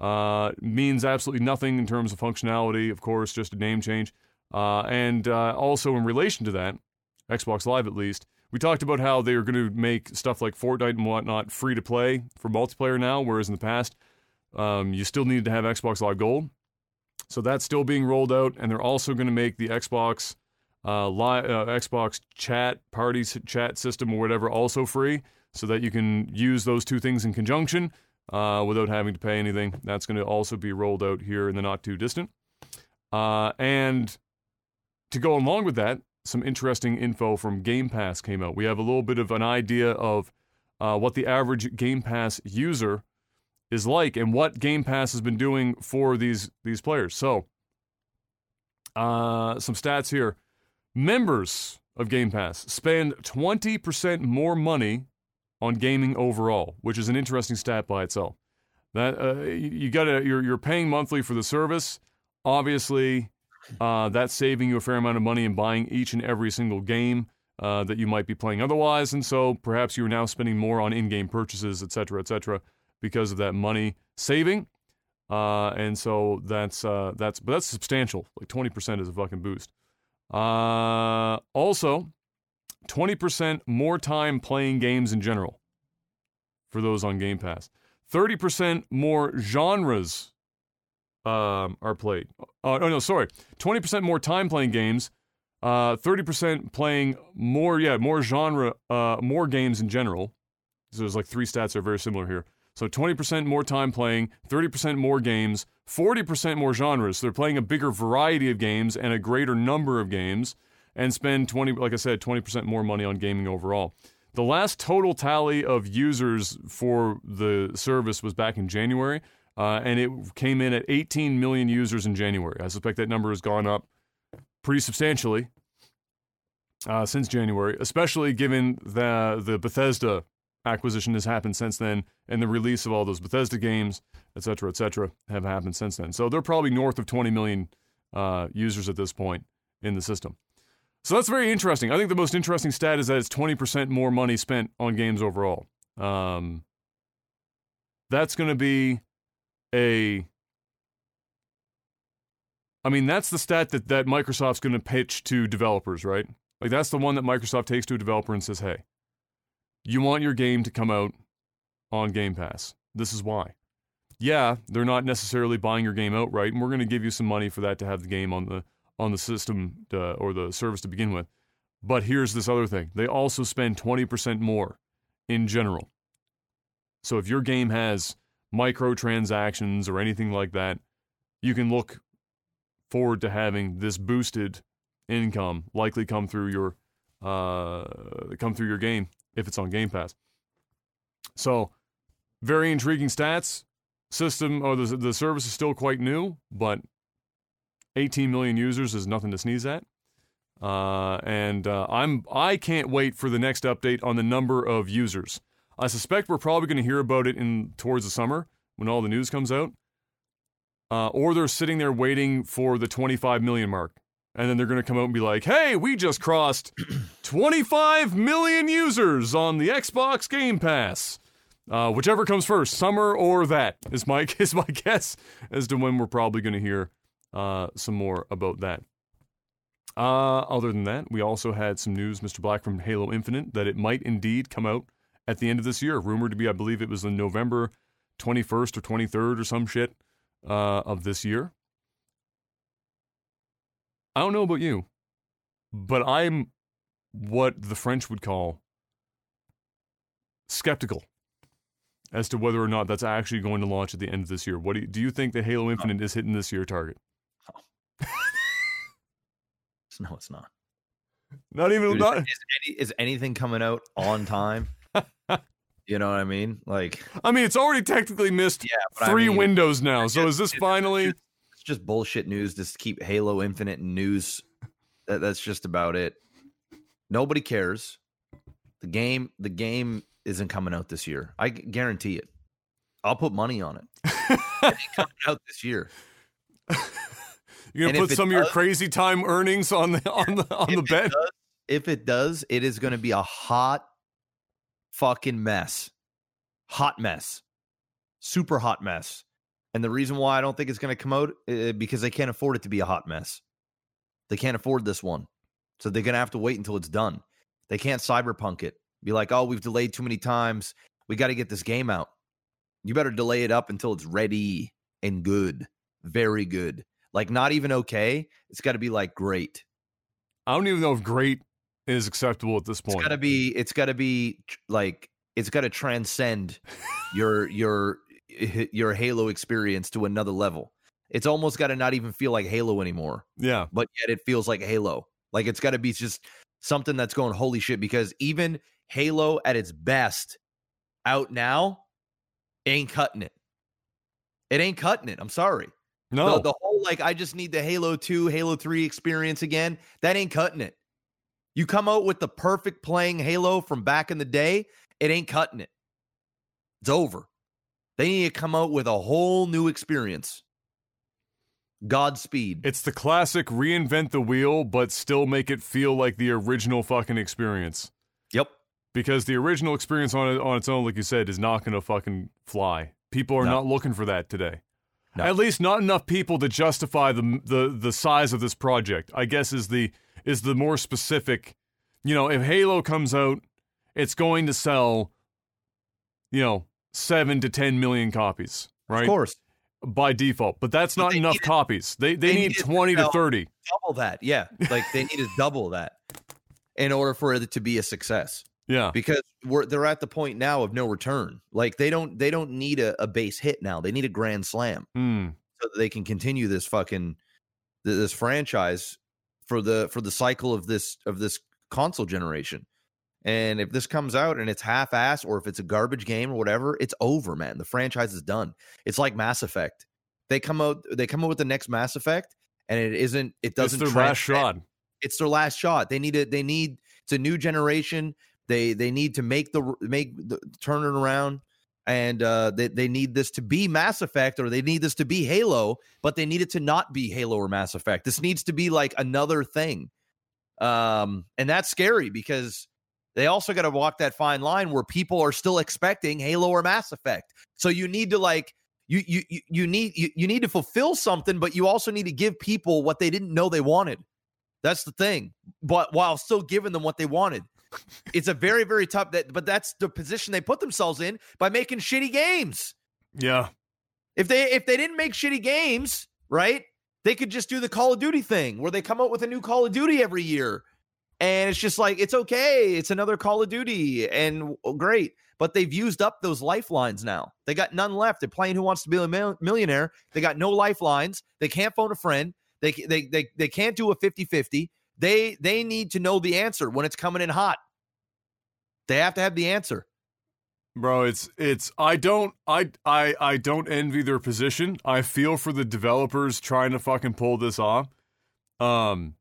Uh, means absolutely nothing in terms of functionality. Of course, just a name change. And also in relation to that, Xbox Live at least, we talked about how they are going to make stuff like Fortnite and whatnot free to play for multiplayer now, whereas in the past, um, you still needed to have Xbox Live Gold. So that's still being rolled out, and they're also going to make the Xbox uh, uh, Xbox chat party chat system or whatever also free, so that you can use those two things in conjunction uh, without having to pay anything. That's going to also be rolled out here in the not too distant. Uh, and to go along with that, some interesting info from Game Pass came out. We have a little bit of an idea of uh, what the average Game Pass user is like and what Game Pass has been doing for these these players. So, uh, some stats here: members of Game Pass spend 20% more money on gaming overall, which is an interesting stat by itself. That uh, you got to you're you're paying monthly for the service. Obviously, uh, that's saving you a fair amount of money in buying each and every single game uh, that you might be playing otherwise, and so perhaps you are now spending more on in-game purchases, etc., etc because of that money saving. Uh, and so that's uh, that's but that's substantial. Like twenty percent is a fucking boost. Uh, also, twenty percent more time playing games in general for those on Game Pass. Thirty percent more genres um, are played. Uh, oh no, sorry, twenty percent more time playing games. Uh, thirty percent playing more. Yeah, more genre, uh, more games in general. So there's like three stats that are very similar here. So 20% more time playing, 30% more games, 40% more genres. So they're playing a bigger variety of games and a greater number of games and spend 20 like I said 20% more money on gaming overall. The last total tally of users for the service was back in January, uh, and it came in at 18 million users in January. I suspect that number has gone up pretty substantially uh, since January, especially given the the Bethesda acquisition has happened since then, and the release of all those Bethesda games, et cetera, et cetera, have happened since then. So they're probably north of 20 million uh, users at this point in the system. So that's very interesting. I think the most interesting stat is that it's 20% more money spent on games overall. Um, that's going to be a. I mean, that's the stat that, that Microsoft's going to pitch to developers, right? Like, that's the one that Microsoft takes to a developer and says, hey, you want your game to come out on Game Pass. This is why. Yeah, they're not necessarily buying your game outright, and we're going to give you some money for that to have the game on the on the system to, uh, or the service to begin with. But here's this other thing: they also spend 20% more in general. So if your game has microtransactions or anything like that, you can look forward to having this boosted income likely come through your uh, come through your game if it's on Game Pass. So, very intriguing stats. System or the the service is still quite new, but 18 million users is nothing to sneeze at. Uh, and uh, I'm I can't wait for the next update on the number of users. I suspect we're probably going to hear about it in towards the summer when all the news comes out. Uh, or they're sitting there waiting for the 25 million mark. And then they're going to come out and be like, hey, we just crossed (clears throat) 25 million users on the Xbox Game Pass. Uh, whichever comes first, summer or that, is my, (laughs) is my guess as to when we're probably going to hear uh, some more about that. Uh, other than that, we also had some news, Mr. Black, from Halo Infinite, that it might indeed come out at the end of this year. Rumored to be, I believe it was in November 21st or 23rd or some shit uh, of this year. I don't know about you, but I'm what the French would call skeptical as to whether or not that's actually going to launch at the end of this year. What do you, do you think that Halo Infinite is hitting this year target? (laughs) no, it's not. Not even Dude, not. Is, any, is anything coming out on time? You know what I mean? Like, I mean, it's already technically missed yeah, but I three mean, windows now. So is this finally? It's, it's just bullshit news Just keep Halo Infinite news. That, that's just about it. Nobody cares. The game, the game isn't coming out this year. I guarantee it. I'll put money on it. (laughs) It ain't coming out this year. (laughs) You're gonna if put some of your crazy time earnings on the on the on the bet. does- if it does, it is going to be a hot fucking mess. Hot mess. Super hot mess. And the reason why I don't think it's going to come out uh, because they can't afford it to be a hot mess. They can't afford this one. So they're going to have to wait until it's done. They can't cyberpunk it. Be like, "Oh, we've delayed too many times. We got to get this game out." You better delay it up until it's ready and good. Very good. Like not even okay. It's got to be like great. I don't even know if great is acceptable at this point. It's got to be. It's got to be like. It's got to transcend your your eh, your Halo experience to another level. It's almost got to not even feel like Halo anymore, yeah, but yet it feels like Halo. Like it's got to be just something that's going holy shit. Because even Halo at its best, out now, ain't cutting it. It ain't cutting it. I'm sorry. no, The, the whole like I just need the Halo 2, Halo 3 experience again. That ain't cutting it. You come out with the perfect playing Halo from back in the day, it ain't cutting it. It's over. They need to come out with a whole new experience. Godspeed. it's the classic reinvent the wheel, but still make it feel like the original fucking experience. Yep. Because the original experience on it, on its own, like you said, is not going to fucking fly. People are No. not looking for that today. No. At least not enough people to justify the the the size of this project. I guess is the is the more specific. You know, if Halo comes out, it's going to sell. You know, seven to ten million copies, right? Of course. By default, but that's not they enough needed- copies. They they, they need needed to twenty to thirty. Double that. Yeah. Like they need to (laughs) double that in order for it to be a success. Yeah, because we're they're at the point now of no return. Like they don't they don't need a, a base hit now. They need a grand slam Hmm. so that they can continue this fucking this franchise for the for the cycle of this of this console generation. And if this comes out and it's half ass or if it's a garbage game or whatever, it's over, man. The franchise is done. It's like Mass Effect. They come out they come out with the next Mass Effect and it isn't it doesn't it's their last shot. it's their last shot. They need it. They need it's a new generation. They they need to make the make the turn it around, and uh, they they need this to be Mass Effect or they need this to be Halo, but they need it to not be Halo or Mass Effect. This needs to be like another thing, um, and that's scary because they also got to walk that fine line where people are still expecting Halo or Mass Effect. So you need to like you you you, you need you, you need to fulfill something, but you also need to give people what they didn't know they wanted. That's the thing. But while still giving them what they wanted. It's a very, very tough that but that's the position they put themselves in by making shitty games. Yeah, If they if they didn't make shitty games, right? They could just do the Call of Duty thing where they come out with a new Call of Duty every year. And it's just like it's okay. It's another Call of Duty and oh, great. But they've used up those lifelines now. They got none left. They're playing Who Wants to Be a Mil- Millionaire. They got no lifelines. They can't phone a friend. They they they they can't do a 50-50. They they need to know the answer when it's coming in hot. They have to have the answer. bro. It's it's. I don't. I I I don't envy their position. I feel for the developers trying to fucking pull this off. Um,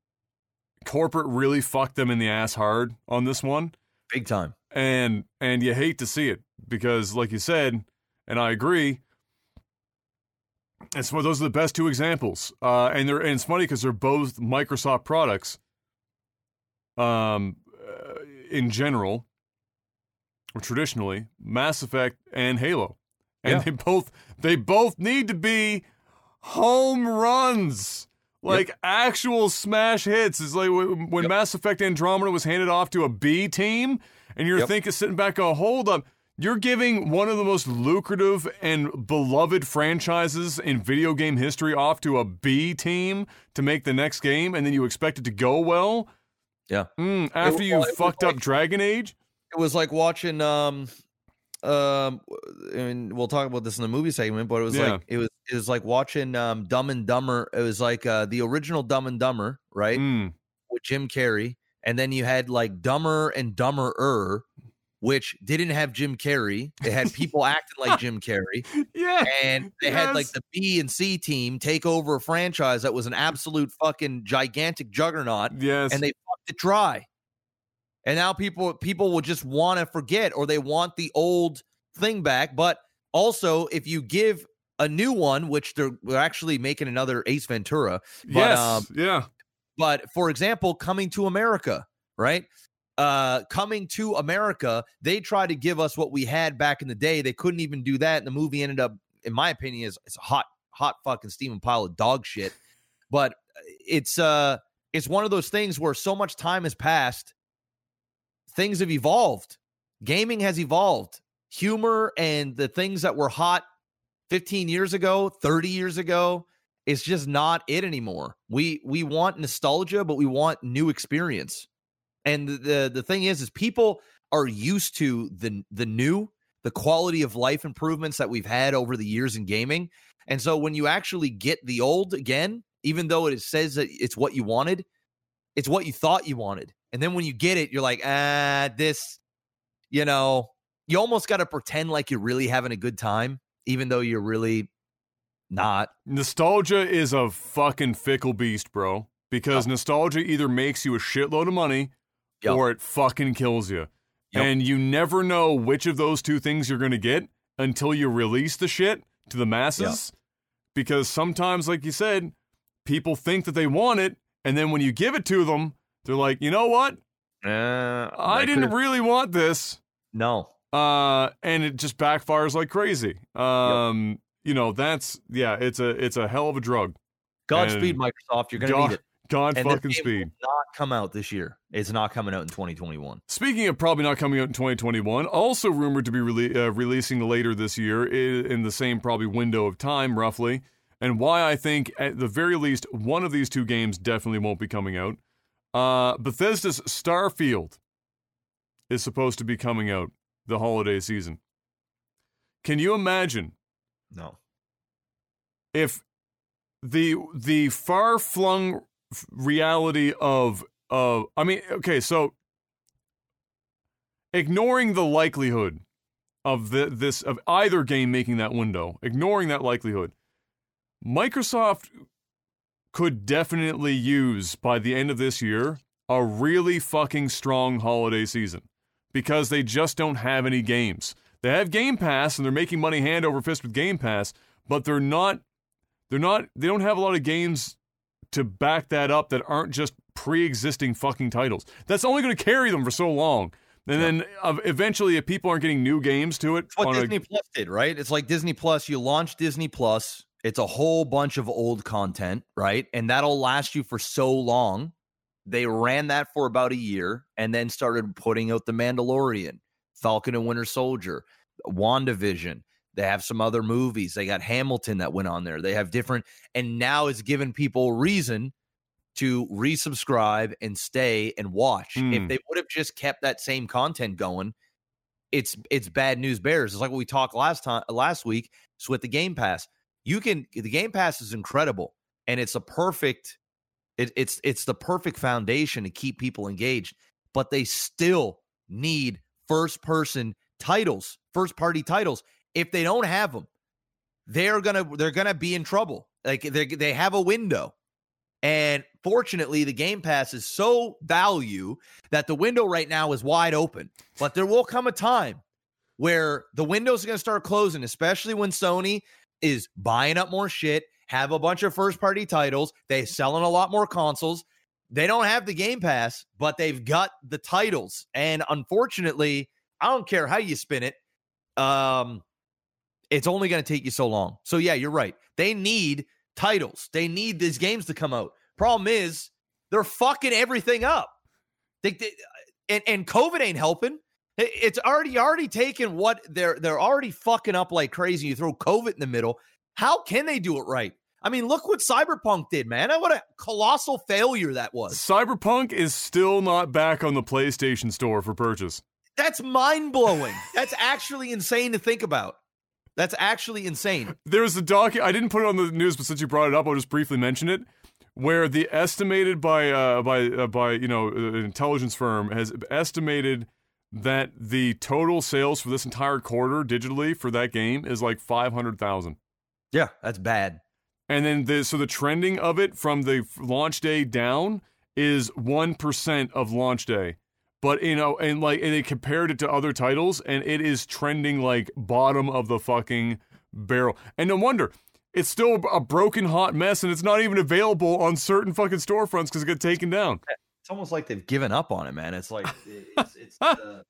corporate really fucked them in the ass hard on this one. Big time. and and you hate to see it because, like you said, and I agree. It's one those are the best two examples, uh, and they're and it's funny because they're both Microsoft products. Um, uh, in general, or traditionally, Mass Effect and Halo, and yeah. they both they both need to be home runs. Like yep. actual smash hits is like when yep. Mass Effect Andromeda was handed off to a B team, and you're yep. thinking, sitting back, a hold up, you're giving one of the most lucrative and beloved franchises in video game history off to a B team to make the next game, and then you expect it to go well. Yeah. Mm, after you fucked up Dragon Age, it was like watching um um I mean we'll talk about this in the movie segment, but it was yeah. like it was it was like watching um Dumb and Dumber. It was like uh the original Dumb and Dumber, right? Mm. With Jim Carrey. And then you had like Dumber and Dumberer, which didn't have Jim Carrey. It had people acting like Jim Carrey. (laughs) Yeah. And they yes. had like the B and C team take over a franchise that was an absolute fucking gigantic juggernaut. Yes. And they fucked it dry. And now people people will just want to forget or they want the old thing back. But also, if you give a new one, which they're, they're actually making another Ace Ventura. But, yes. Um, yeah. But for example, coming to America, right? Uh, coming to America, they tried to give us what we had back in the day. They couldn't even do that. And the movie ended up, in my opinion, is it's a hot, hot fucking steaming pile of dog shit. But it's uh it's one of those things where so much time has passed things have evolved. Gaming has evolved. Humor and the things that were hot 15 years ago, 30 years ago, it's just not it anymore. We we want nostalgia, but we want new experience. And the, the thing is is people are used to the the new, the quality of life improvements that we've had over the years in gaming. And so when you actually get the old again, even though it says that it's what you wanted, it's what you thought you wanted. And then when you get it, you're like, ah, this, you know, you almost got to pretend like you're really having a good time, even though you're really not. Nostalgia is a fucking fickle beast, bro. Because yep. nostalgia either makes you a shitload of money yep. or it fucking kills you. Yep. And you never know which of those two things you're going to get until you release the shit to the masses. Because sometimes, like you said, people think that they want it. And then when you give it to them, they're like, you know what? Uh, I didn't could've... really want this. No. Uh, and it just backfires like crazy. Um, yep. you know, that's yeah, it's a it's a hell of a drug. Godspeed, Microsoft. You're gonna God, need it. God and fucking speed. not come out this year. It's not coming out in 2021. Speaking of probably not coming out in 2021, also rumored to be rele- uh, releasing later this year in the same probably window of time, roughly. And why I think at the very least one of these two games definitely won't be coming out. Uh, Bethesda's Starfield is supposed to be coming out the holiday season. Can you imagine? No. If the the far flung reality of of I mean, okay, so ignoring the likelihood of the, this of either game making that window, ignoring that likelihood, Microsoft could definitely use by the end of this year a really fucking strong holiday season because they just don't have any games. They have Game Pass and they're making money hand over fist with Game Pass, but they're not they're not they don't have a lot of games to back that up that aren't just pre-existing fucking titles. That's only going to carry them for so long. And yeah. then uh, eventually, if people aren't getting new games to it, what Disney a, Plus did, right? It's like Disney Plus. You launch Disney Plus, it's a whole bunch of old content, right? And that'll last you for so long. They ran that for about a year and then started putting out The Mandalorian, Falcon and Winter Soldier, WandaVision. They have some other movies. They got Hamilton that went on there. They have different, and now it's given people reason to resubscribe and stay and watch. Mm. If hmm. they would have just kept that same content going, it's it's bad news bears. It's like what we talked last time last week. so with the Game Pass you can the game pass is incredible and it's a perfect it, it's it's the perfect foundation to keep people engaged but they still need first person titles first party titles if they don't have them they're gonna they're gonna be in trouble like they they have a window And fortunately, the Game Pass is so value that the window right now is wide open. But there will come a time where the windows are to start closing, especially when Sony is buying up more shit, have a bunch of first party titles, they selling a lot more consoles. They don't have the Game Pass, but they've got the titles. And unfortunately, I don't care how you spin it. Um, it's only going to take you so long. So yeah, you're right. They need titles. They need these games to come out. Problem is, they're fucking everything up. They, they, uh, and, and COVID ain't helping. It's already already taken what they're they're already fucking up like crazy. You throw COVID in the middle. How can they do it right? I mean, look what Cyberpunk did, man. What a colossal failure that was. Cyberpunk is still not back on the PlayStation Store for purchase. That's mind blowing. That's actually insane to think about. That's actually insane. (laughs) There's a doc. I didn't put it on the news, but since you brought it up, I'll just briefly mention it. Where the estimated by uh, by uh, by you know an intelligence firm has estimated that the total sales for this entire quarter digitally for that game is like five hundred thousand. Yeah, that's bad. And then the so the trending of it from the launch day down is one percent of launch day but you know, and like, and they compared it to other titles, and it is trending like bottom of the fucking barrel. And no wonder it's still a broken hot mess, and it's not even available on certain fucking storefronts because it got taken down. It's almost like they've given up on it, man. It's like (laughs) it's it's uh,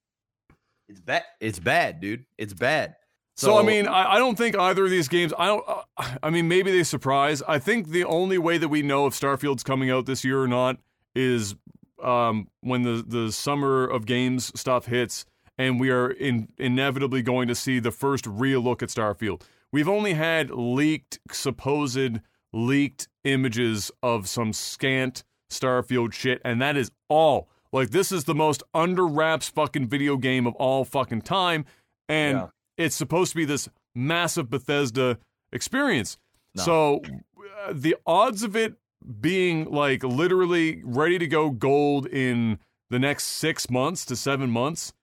it's bad. It's bad, dude. It's bad. So, so I mean, I, I, don't think either of these games. I don't. Uh, I mean, maybe they surprise. I think the only way that we know if Starfield's coming out this year or not is um, when the, the summer of games stuff hits, and we are in, inevitably going to see the first real look at Starfield. We've only had leaked, supposed leaked images of some scant Starfield shit, and that is all. Like, this is the most under wraps fucking video game of all fucking time, and yeah. it's supposed to be this massive Bethesda experience. No. So, uh, the odds of it being like literally ready to go gold in the next six months to seven months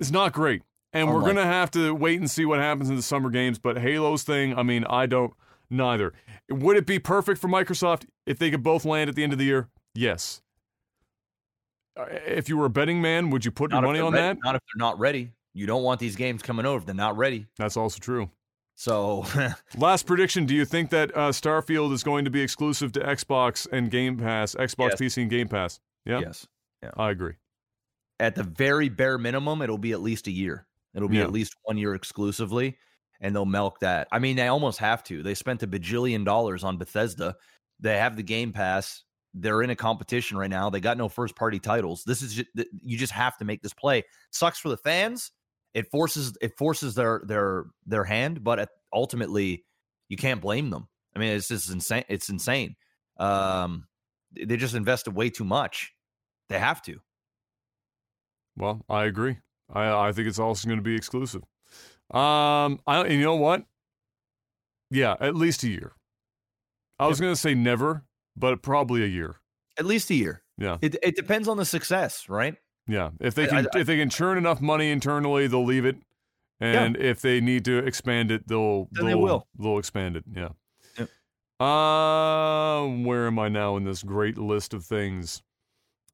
is not great. And we're going to have to wait and see what happens in the summer games. But Halo's thing, I mean, I don't, neither. Would it be perfect for Microsoft if they could both land at the end of the year? Yes. Uh, if you were a betting man, would you put not your money on ready, that? Not if they're not ready. You don't want these games coming over if they're not ready. That's also true. So, (laughs) last prediction: Do you think that uh, Starfield is going to be exclusive to Xbox and Game Pass, Xbox yes. PC and Game Pass? Yeah. Yes. Yeah. I agree. At the very bare minimum, it'll be at least a year. It'll be yeah. at least one year exclusively, and they'll milk that. I mean, they almost have to. They spent a bajillion dollars on Bethesda. They have the Game Pass. They're in a competition right now. They got no first party titles. This is just, you just have to make this play. Sucks for the fans it forces it forces their their their hand, but ultimately you can't blame them. I mean, it's just insane. It's insane. Um, they just invested way too much. They have to. Well, I agree. I I think it's also going to be exclusive. Um, I you know what? Yeah, at least a year. I was going to say never, but probably a year. At least a year. Yeah. It it depends on the success, right? Yeah, if they can, I, I, if they can churn enough money internally, they'll leave it, and yeah. if they need to expand it, they'll then they'll, they will. They'll expand it. Yeah. Yep. Uh, where am I now in this great list of things?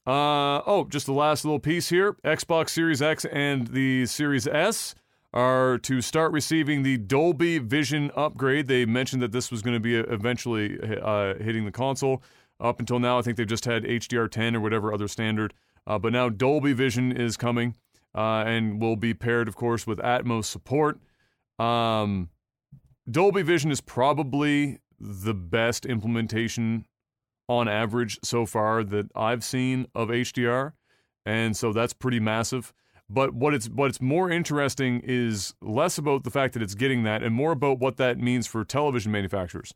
Uh oh, just the last little piece here. Xbox Series X and the Series S are to start receiving the Dolby Vision upgrade. They mentioned that this was going to be eventually uh, hitting the console. Up until now, I think they've just had HDR10 or whatever other standard uh, but now Dolby Vision is coming uh, and will be paired, of course, with Atmos support. Um, Dolby Vision is probably the best implementation on average so far that I've seen of HDR, and so that's pretty massive. But what it's what's more interesting is less about the fact that it's getting that, and more about what that means for television manufacturers.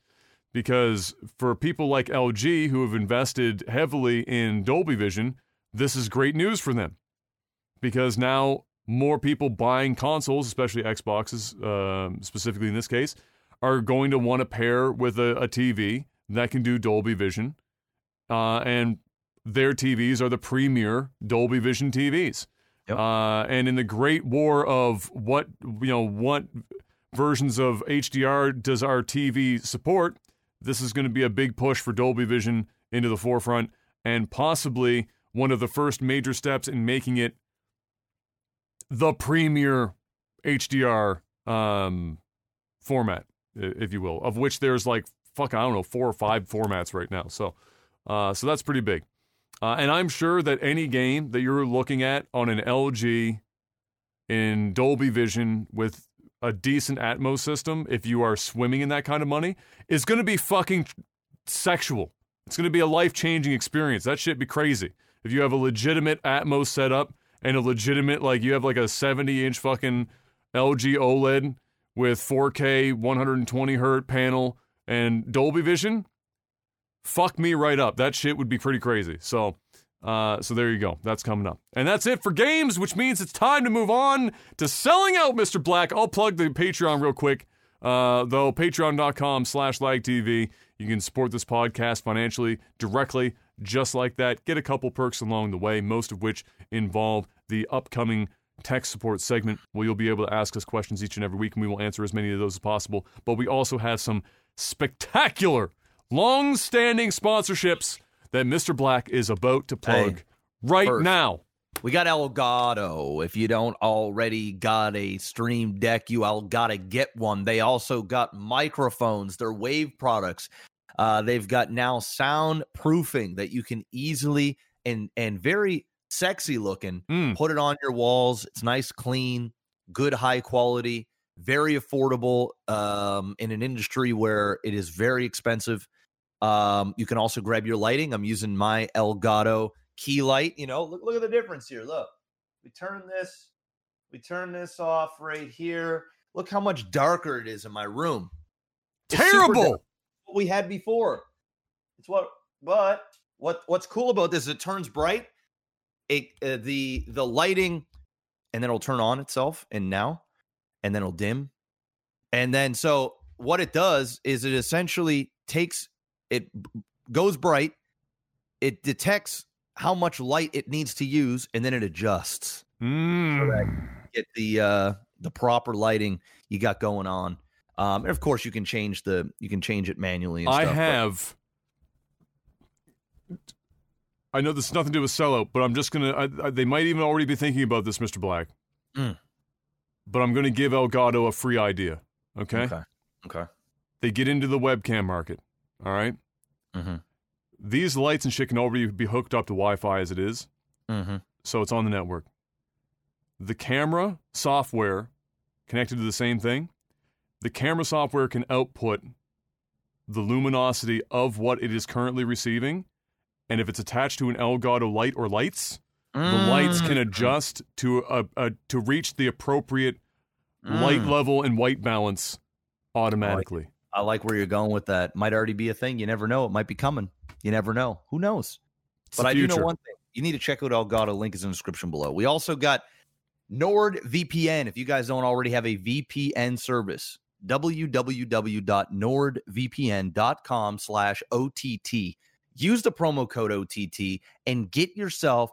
Because for people like LG who have invested heavily in Dolby Vision, this is great news for them because now more people buying consoles, especially Xboxes, uh, specifically in this case, are going to want to pair with a, a TV that can do Dolby Vision. Uh, and their TVs are the premier Dolby Vision TVs. Yep. Uh, and in the great war of what you know, what versions of HDR does our TV support? this is going to be a big push for Dolby Vision into the forefront and possibly one of the first major steps in making it the premier HDR um, format, if you will, of which there's like fuck I don't know four or five formats right now. So, uh, so that's pretty big. Uh, and I'm sure that any game that you're looking at on an LG in Dolby Vision with a decent Atmos system, if you are swimming in that kind of money, is going to be fucking sexual. It's going to be a life changing experience. That shit be crazy. If you have a legitimate Atmos setup and a legitimate, like, you have like a 70 inch fucking LG OLED with 4K 120 hertz panel and Dolby Vision, fuck me right up. That shit would be pretty crazy. So, uh, so there you go. That's coming up. And that's it for games, which means it's time to move on to selling out Mr. Black. I'll plug the Patreon real quick. Uh, though patreon.com slash lagtv. You can support this podcast financially directly, just like that. Get a couple perks along the way, most of which involve the upcoming tech support segment where you'll be able to ask us questions each and every week, and we will answer as many of those as possible. But we also have some spectacular, long standing sponsorships that Mr. Black is about to plug hey, right first, now. We got Elgato. If you don't already got a Stream Deck, you all gotta get one. They also got microphones, they're Wave products. Uh, they've got now soundproofing that you can easily and and very sexy looking. Mm. Put it on your walls. It's nice, clean, good, high quality, very affordable um, in an industry where it is very expensive. Um, you can also grab your lighting. I'm using my Elgato key light. You know, look, look at the difference here. Look, we turn this, we turn this off right here. Look how much darker it is in my room. It's Terrible. What we had before. It's what, but what what's cool about this? Is it turns bright it uh, the the lighting and then it'll turn on itself and now and then it'll dim and then so what it does is it essentially takes it goes bright it detects how much light it needs to use and then it adjusts mm. so get the uh the proper lighting you got going on um and of course you can change the you can change it manually i stuff, have but... I know this has nothing to do with sellout, but I'm just gonna. I, I, they might even already be thinking about this, Mr. Black. Mm. But I'm gonna give Elgato a free idea. Okay. Okay. Okay. They get into the webcam market. All right? mm-hmm. These lights and shit can already be hooked up to Wi-Fi as it is. Mm-hmm. So it's on the network. The camera software connected to the same thing. The camera software can output the luminosity of what it is currently receiving and if it's attached to an Elgato light or lights, mm. the lights can mm. adjust to a, a to reach the appropriate mm. light level and white balance automatically. I like, I like where you're going with that. Might already be a thing. You never know. It might be coming. You never know. Who knows? It's but I do know one thing. You need to check out Elgato. Link is in the description below. We also got NordVPN. If you guys don't already have a VPN service, www.nordvpn.com slash OTT. Use the promo code OTT and get yourself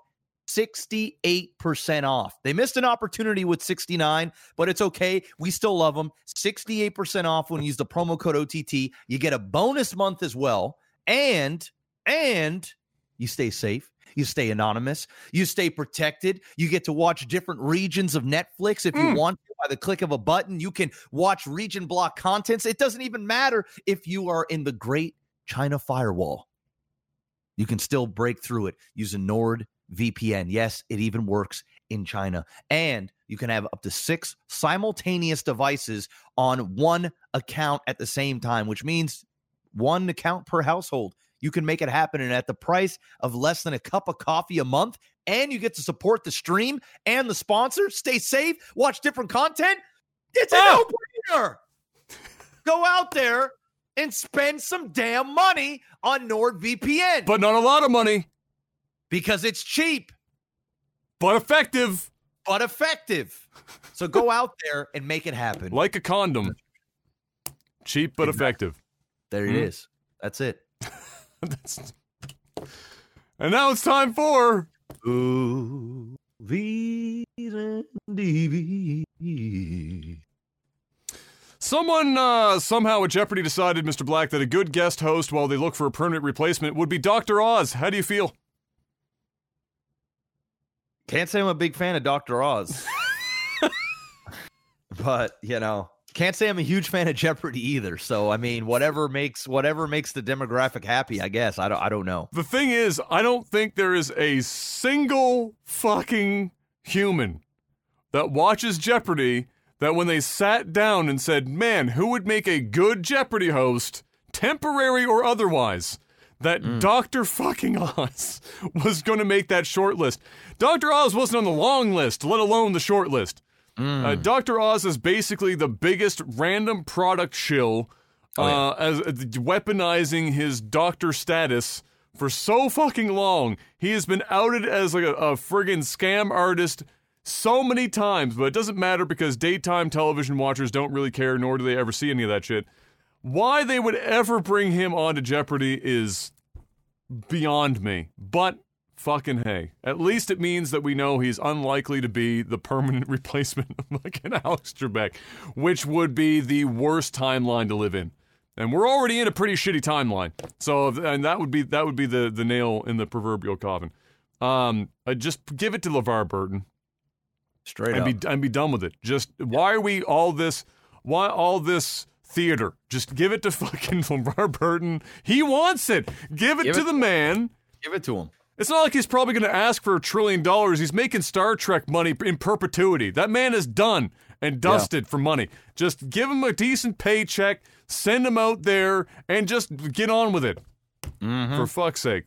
68% off. They missed an opportunity with 69, but it's okay. We still love them. 68% off when you use the promo code OTT. You get a bonus month as well. And and you stay safe. You stay anonymous. You stay protected. You get to watch different regions of Netflix if you mm. want by the click of a button. You can watch region block contents. It doesn't even matter if you are in the great China firewall. You can still break through it using NordVPN. Yes, it even works in China. And you can have up to six simultaneous devices on one account at the same time, which means one account per household. You can make it happen. And at the price of less than a cup of coffee a month, and you get to support the stream and the sponsor, stay safe, watch different content. It's a oh. no brainer. Go out there and spend some damn money on NordVPN. But not a lot of money. Because it's cheap. But effective. But effective. So go (laughs) out there and make it happen. Like a condom. Cheap but effective. There it mm. is. That's it. (laughs) (laughs) That's... And now it's time for movies and DVDs. Someone uh, somehow at Jeopardy decided, Mr. Black, that a good guest host while they look for a permanent replacement would be Dr. Oz. How do you feel? Can't say I'm a big fan of Dr. Oz. (laughs) but, you know, can't say I'm a huge fan of Jeopardy either. So, I mean, whatever makes whatever makes the demographic happy, I guess. I don't I don't know. The thing is, I don't think there is a single fucking human that watches Jeopardy that when they sat down and said, "Man, who would make a good Jeopardy host, temporary or otherwise?" that mm. Dr. fucking (laughs) Oz was going to make that short list. Dr. Oz wasn't on the long list, let alone the short list. Mm. Uh, Dr. Oz is basically the biggest random product shill, oh, yeah. uh, as uh, weaponizing his doctor status for so fucking long. He has been outed as like a, a friggin' scam artist so many times, but it doesn't matter because daytime television watchers don't really care, nor do they ever see any of that shit. Why they would ever bring him onto Jeopardy is beyond me. But fucking hey. At least it means that we know he's unlikely to be the permanent (laughs) replacement of fucking Alex Trebek, which would be the worst timeline to live in. And we're already in a pretty shitty timeline. So and that would be that would be the the nail in the proverbial coffin. Um, uh, just give it to LeVar Burton. Straight and up. Be, and be done with it. Just why are we all this? Why all this theater. Just give it to (laughs) fucking LeVar Burton. He wants it. Give it give to it the man. Give it to him. It's not like he's probably going to ask for a trillion dollars. He's making Star Trek money in perpetuity. That man is done and dusted yeah. for money. Just give him a decent paycheck, send him out there, and just get on with it. Mm-hmm. For fuck's sake.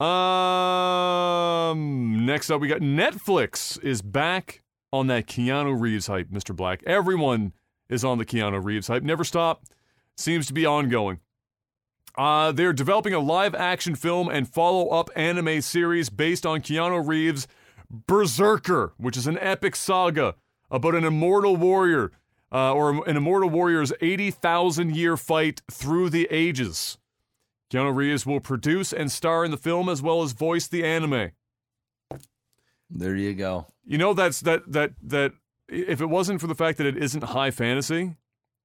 Um, next up, we got Netflix is back on that Keanu Reeves hype, Mr. Black. Everyone is on the Keanu Reeves hype. Never stop. Seems to be ongoing. Uh, they're developing a live action film and follow up anime series based on Keanu Reeves' Berserker, which is an epic saga about an immortal warrior, uh, or an immortal warrior's 80,000 year fight through the ages. Keanu Reeves will produce and star in the film as well as voice the anime. There you go. You know that's that that that if it wasn't for the fact that it isn't high fantasy,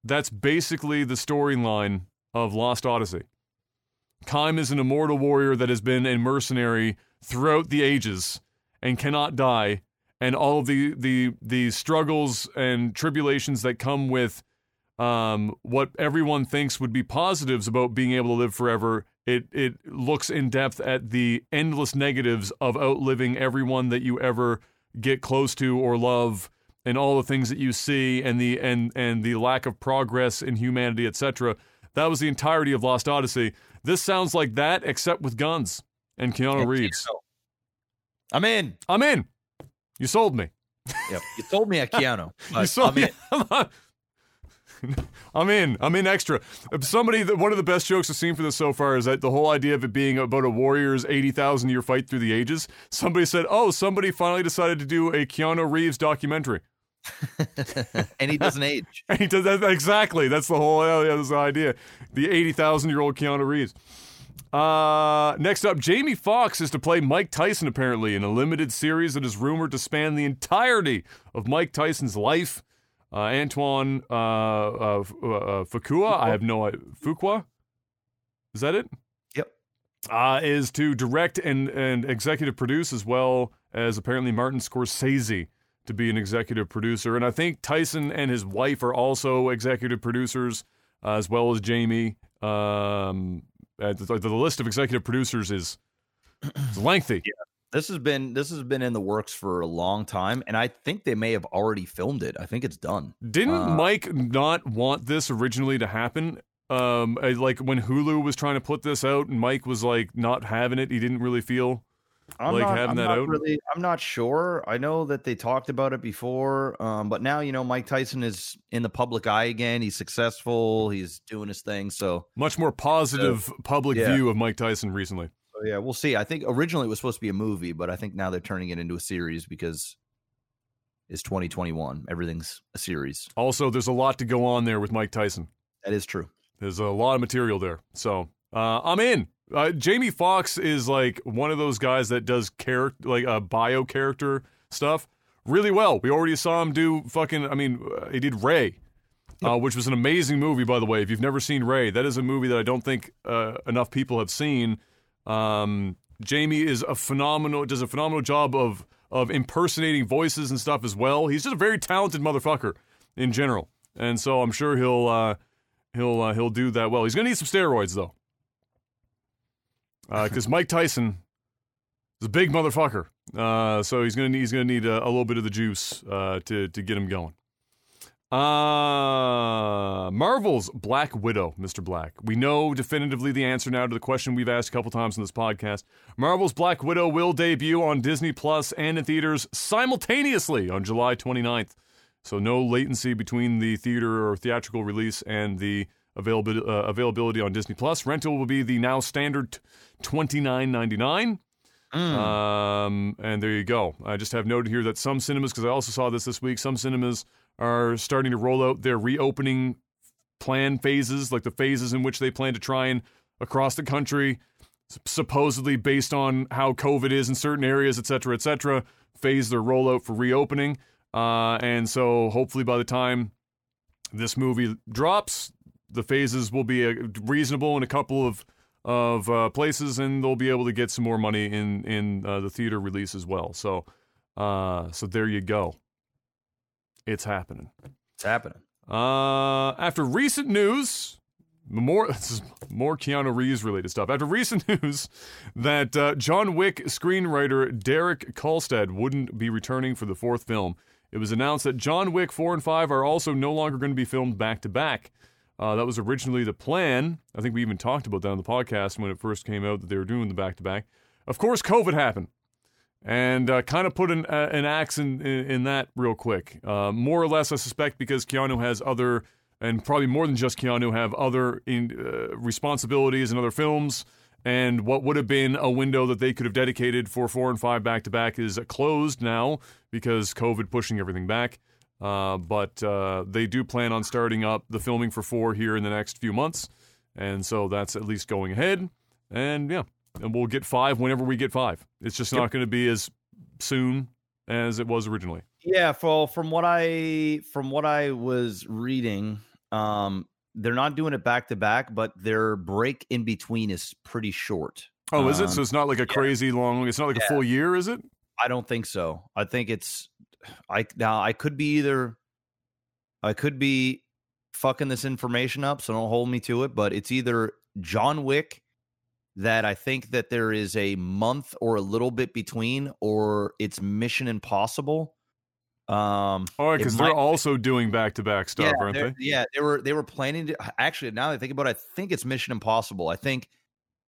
that's basically the storyline of Lost Odyssey. Kaim is an immortal warrior that has been a mercenary throughout the ages and cannot die, and all of the the the struggles and tribulations that come with um, what everyone thinks would be positives about being able to live forever. It it looks in depth at the endless negatives of outliving everyone that you ever get close to or love and all the things that you see and the and and the lack of progress in humanity, etc. That was the entirety of Lost Odyssey. This sounds like that, except with guns and Keanu Reeves. I'm in. I'm in. You sold me. Yep. You sold me a Keanu. (laughs) you sold I'm me. In. (laughs) I'm in. I'm in extra. Somebody, one of the best jokes I've seen for this so far is that the whole idea of it being about a warrior's 80,000 year fight through the ages. Somebody said, oh, somebody finally decided to do a Keanu Reeves documentary. (laughs) and he doesn't age. (laughs) and he does that exactly. That's the whole uh, that's the idea. The eighty thousand year old Keanu Reeves. Uh, next up, Jamie Foxx is to play Mike Tyson apparently in a limited series that is rumored to span the entirety of Mike Tyson's life. Uh, Antoine uh, uh, uh Fuqua, I have no idea. Fuqua? Is that it? Yep. Uh, is to direct and, and executive produce as well as apparently Martin Scorsese to be an executive producer. And I think Tyson and his wife are also executive producers, uh, as well as Jamie. Um, uh, the, the, list of executive producers is, is lengthy. Yeah. This has been this has been in the works for a long time, and I think they may have already filmed it. I think it's done. Didn't uh, Mike not want this originally to happen? Um, like when Hulu was trying to put this out, and Mike was like not having it. He didn't really feel I'm like not, having I'm that not out? Really, I'm not sure. I know that they talked about it before, um, but now you know Mike Tyson is in the public eye again. He's successful. He's doing his thing. So much more positive so, public yeah. view of Mike Tyson recently. So, yeah, we'll see. I think originally it was supposed to be a movie, but I think now they're turning it into a series because it's 2021. Everything's a series. Also, there's a lot to go on there with Mike Tyson. That is true. There's a lot of material there. So uh, I'm in. Uh, Jamie Foxx is like one of those guys that does character, like uh, bio character stuff really well. We already saw him do fucking. I mean, uh, he did Ray uh, which was an amazing movie, by the way. If you've never seen Ray, that is a movie that I don't think uh, enough people have seen. Um, Jamie is a phenomenal, does a phenomenal job of of impersonating voices and stuff as well. He's just a very talented motherfucker in general, and so I'm sure he'll uh, he'll uh, he'll do that well. He's gonna need some steroids though, because Mike Tyson is a big motherfucker. Uh, so he's gonna need, he's gonna need a, a little bit of the juice uh, to to get him going. Uh, Marvel's Black Widow, Mr. Black. We know definitively the answer now to the question we've asked a couple times in this podcast. Marvel's Black Widow will debut on Disney Plus and in theaters simultaneously on July 29th. So no latency between the theater or theatrical release and the availability, uh, availability on Disney Plus. Rental will be the now standard $29.99. Mm. Um, and there you go. I just have noted here that some cinemas, because I also saw this this week, some cinemas are starting to roll out their reopening plan phases, like the phases in which they plan to try and across the country, supposedly based on how COVID is in certain areas, et cetera, et cetera, phase their rollout for reopening. Uh, and so hopefully by the time this movie drops, the phases will be uh, reasonable in a couple of of uh, places, and they'll be able to get some more money in in uh, the theater release as well. So, uh, so there you go. It's happening. It's happening. Uh, after recent news, more (laughs) this is more Keanu Reeves related stuff. After recent (laughs) news that uh, John Wick screenwriter Derek Kolstad wouldn't be returning for the fourth film, it was announced that John Wick 4 and 5 are also no longer going to be filmed back to back. Uh, that was originally the plan. I think we even talked about that on the podcast when it first came out that they were doing the back to back. Of course, COVID happened and uh, kind of put an, uh, an axe in, in, in, that real quick. Uh, more or less, I suspect, because Keanu has other, and probably more than just Keanu, have other in, uh, responsibilities in other films. And what would have been a window that they could have dedicated for four and five back to back is closed now because COVID pushing everything back. Uh, but uh, they do plan on starting up the filming for four here in the next few months. And so that's at least going ahead. And yeah, and we'll get five whenever we get five. It's just not going to be as soon as it was originally. Yeah, well, from what I from what I was reading, um, they're not doing it back to back, but their break in between is pretty short. Oh, is it? So um, it's not like a crazy yeah. long. It's not like yeah. a full year, is it? I don't think so. I think it's. I now I could be either. I could be fucking this information up, so don't hold me to it. But it's either John Wick that I think that there is a month or a little bit between, or it's Mission Impossible. Um, all right, because they're also doing back to back stuff, yeah, aren't they? Yeah, they were they were planning to actually. Now that I think about it, I think it's Mission Impossible. I think,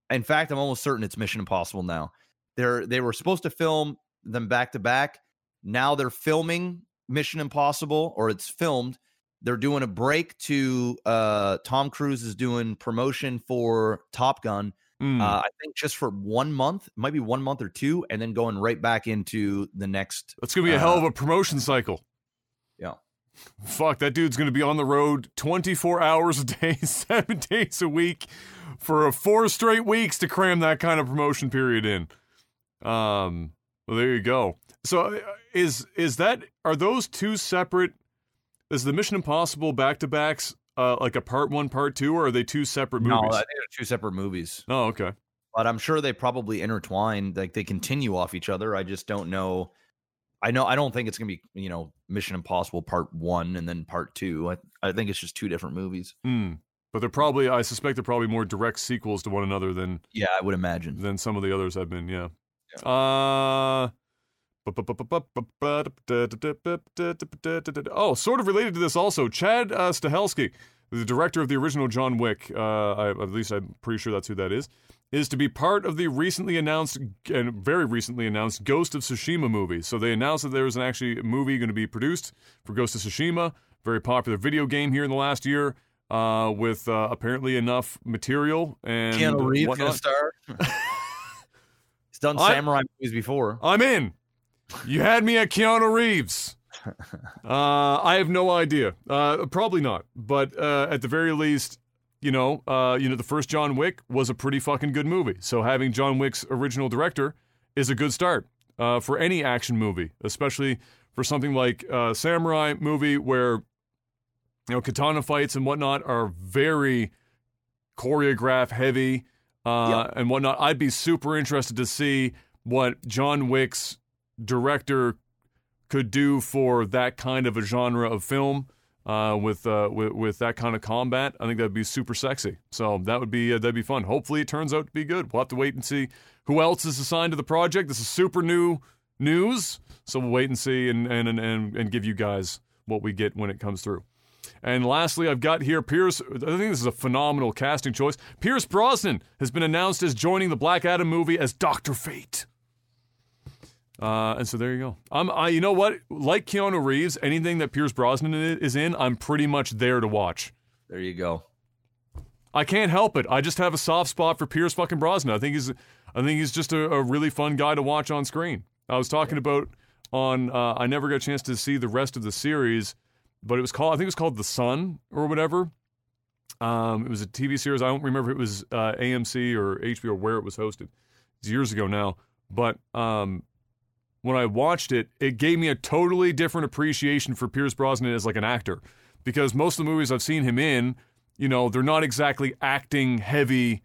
in fact, I'm almost certain it's Mission Impossible now. They're they were supposed to film them back to back. Now they're filming Mission Impossible, or it's filmed. They're doing a break to uh, Tom Cruise is doing promotion for Top Gun Mm. Uh, I think just for one month, might be one month or two, and then going right back into the next. That's gonna be a uh, hell of a promotion cycle. Yeah. Fuck, that dude's gonna be on the road 24 hours a day, (laughs) seven days a week, for four straight weeks to cram that kind of promotion period in. Um, well, there you go. So, uh, is is that are those two separate? Is the Mission Impossible back to backs uh, like a part one, part two, or are they two separate movies? No, they're two separate movies. Oh, okay. But I'm sure they probably intertwine, like they continue off each other. I just don't know. I know I don't think it's gonna be you know Mission Impossible Part One and then Part Two. I I think it's just two different movies. Mm. But they're probably I suspect they're probably more direct sequels to one another than yeah I would imagine than some of the others have been. Yeah. Uh Oh, sort of related to this also. Chad uh, Stahelski, the director of the original John Wick, uh, I, at least I'm pretty sure that's who that is, is to be part of the recently announced and very recently announced Ghost of Tsushima movie. So they announced that there was an actually movie going to be produced for Ghost of Tsushima, very popular video game here in the last year, uh, with uh, apparently enough material and Keanu Reeves gonna star. (laughs) He's done samurai movies before. I'm in. You had me at Keanu Reeves. (laughs) Uh, I have no idea. Uh, probably not. But uh, at the very least, you know, uh, you know, the first John Wick was a pretty fucking good movie. So having John Wick's original director is a good start uh, for any action movie, especially for something like a samurai movie where you know, katana fights and whatnot are very choreograph heavy uh, yep. and whatnot. I'd be super interested to see what John Wick's director could do for that kind of a genre of film. Uh, with, uh, with with that kind of combat, I think that'd be super sexy. So that would be uh, that'd be fun. Hopefully, it turns out to be good. We'll have to wait and see who else is assigned to the project. This is super new news, so we'll wait and see and and and, and give you guys what we get when it comes through. And lastly, I've got here Pierce. I think this is a phenomenal casting choice. Pierce Brosnan has been announced as joining the Black Adam movie as Doctor Fate. Uh, and so there you go. I'm, I, you know what? Like Keanu Reeves, anything that Pierce Brosnan is in, I'm pretty much there to watch. There you go. I can't help it. I just have a soft spot for Pierce fucking Brosnan. I think he's, I think he's just a, a really fun guy to watch on screen. I was talking about on. Uh, I never got a chance to see the rest of the series, but it was called. I think it was called The Son or whatever. Um, it was a TV series. I don't remember if it was uh, AMC or HBO or where it was hosted. It's years ago now, but um, when I watched it, it gave me a totally different appreciation for Pierce Brosnan as like an actor. Because most of the movies I've seen him in, you know, they're not exactly acting heavy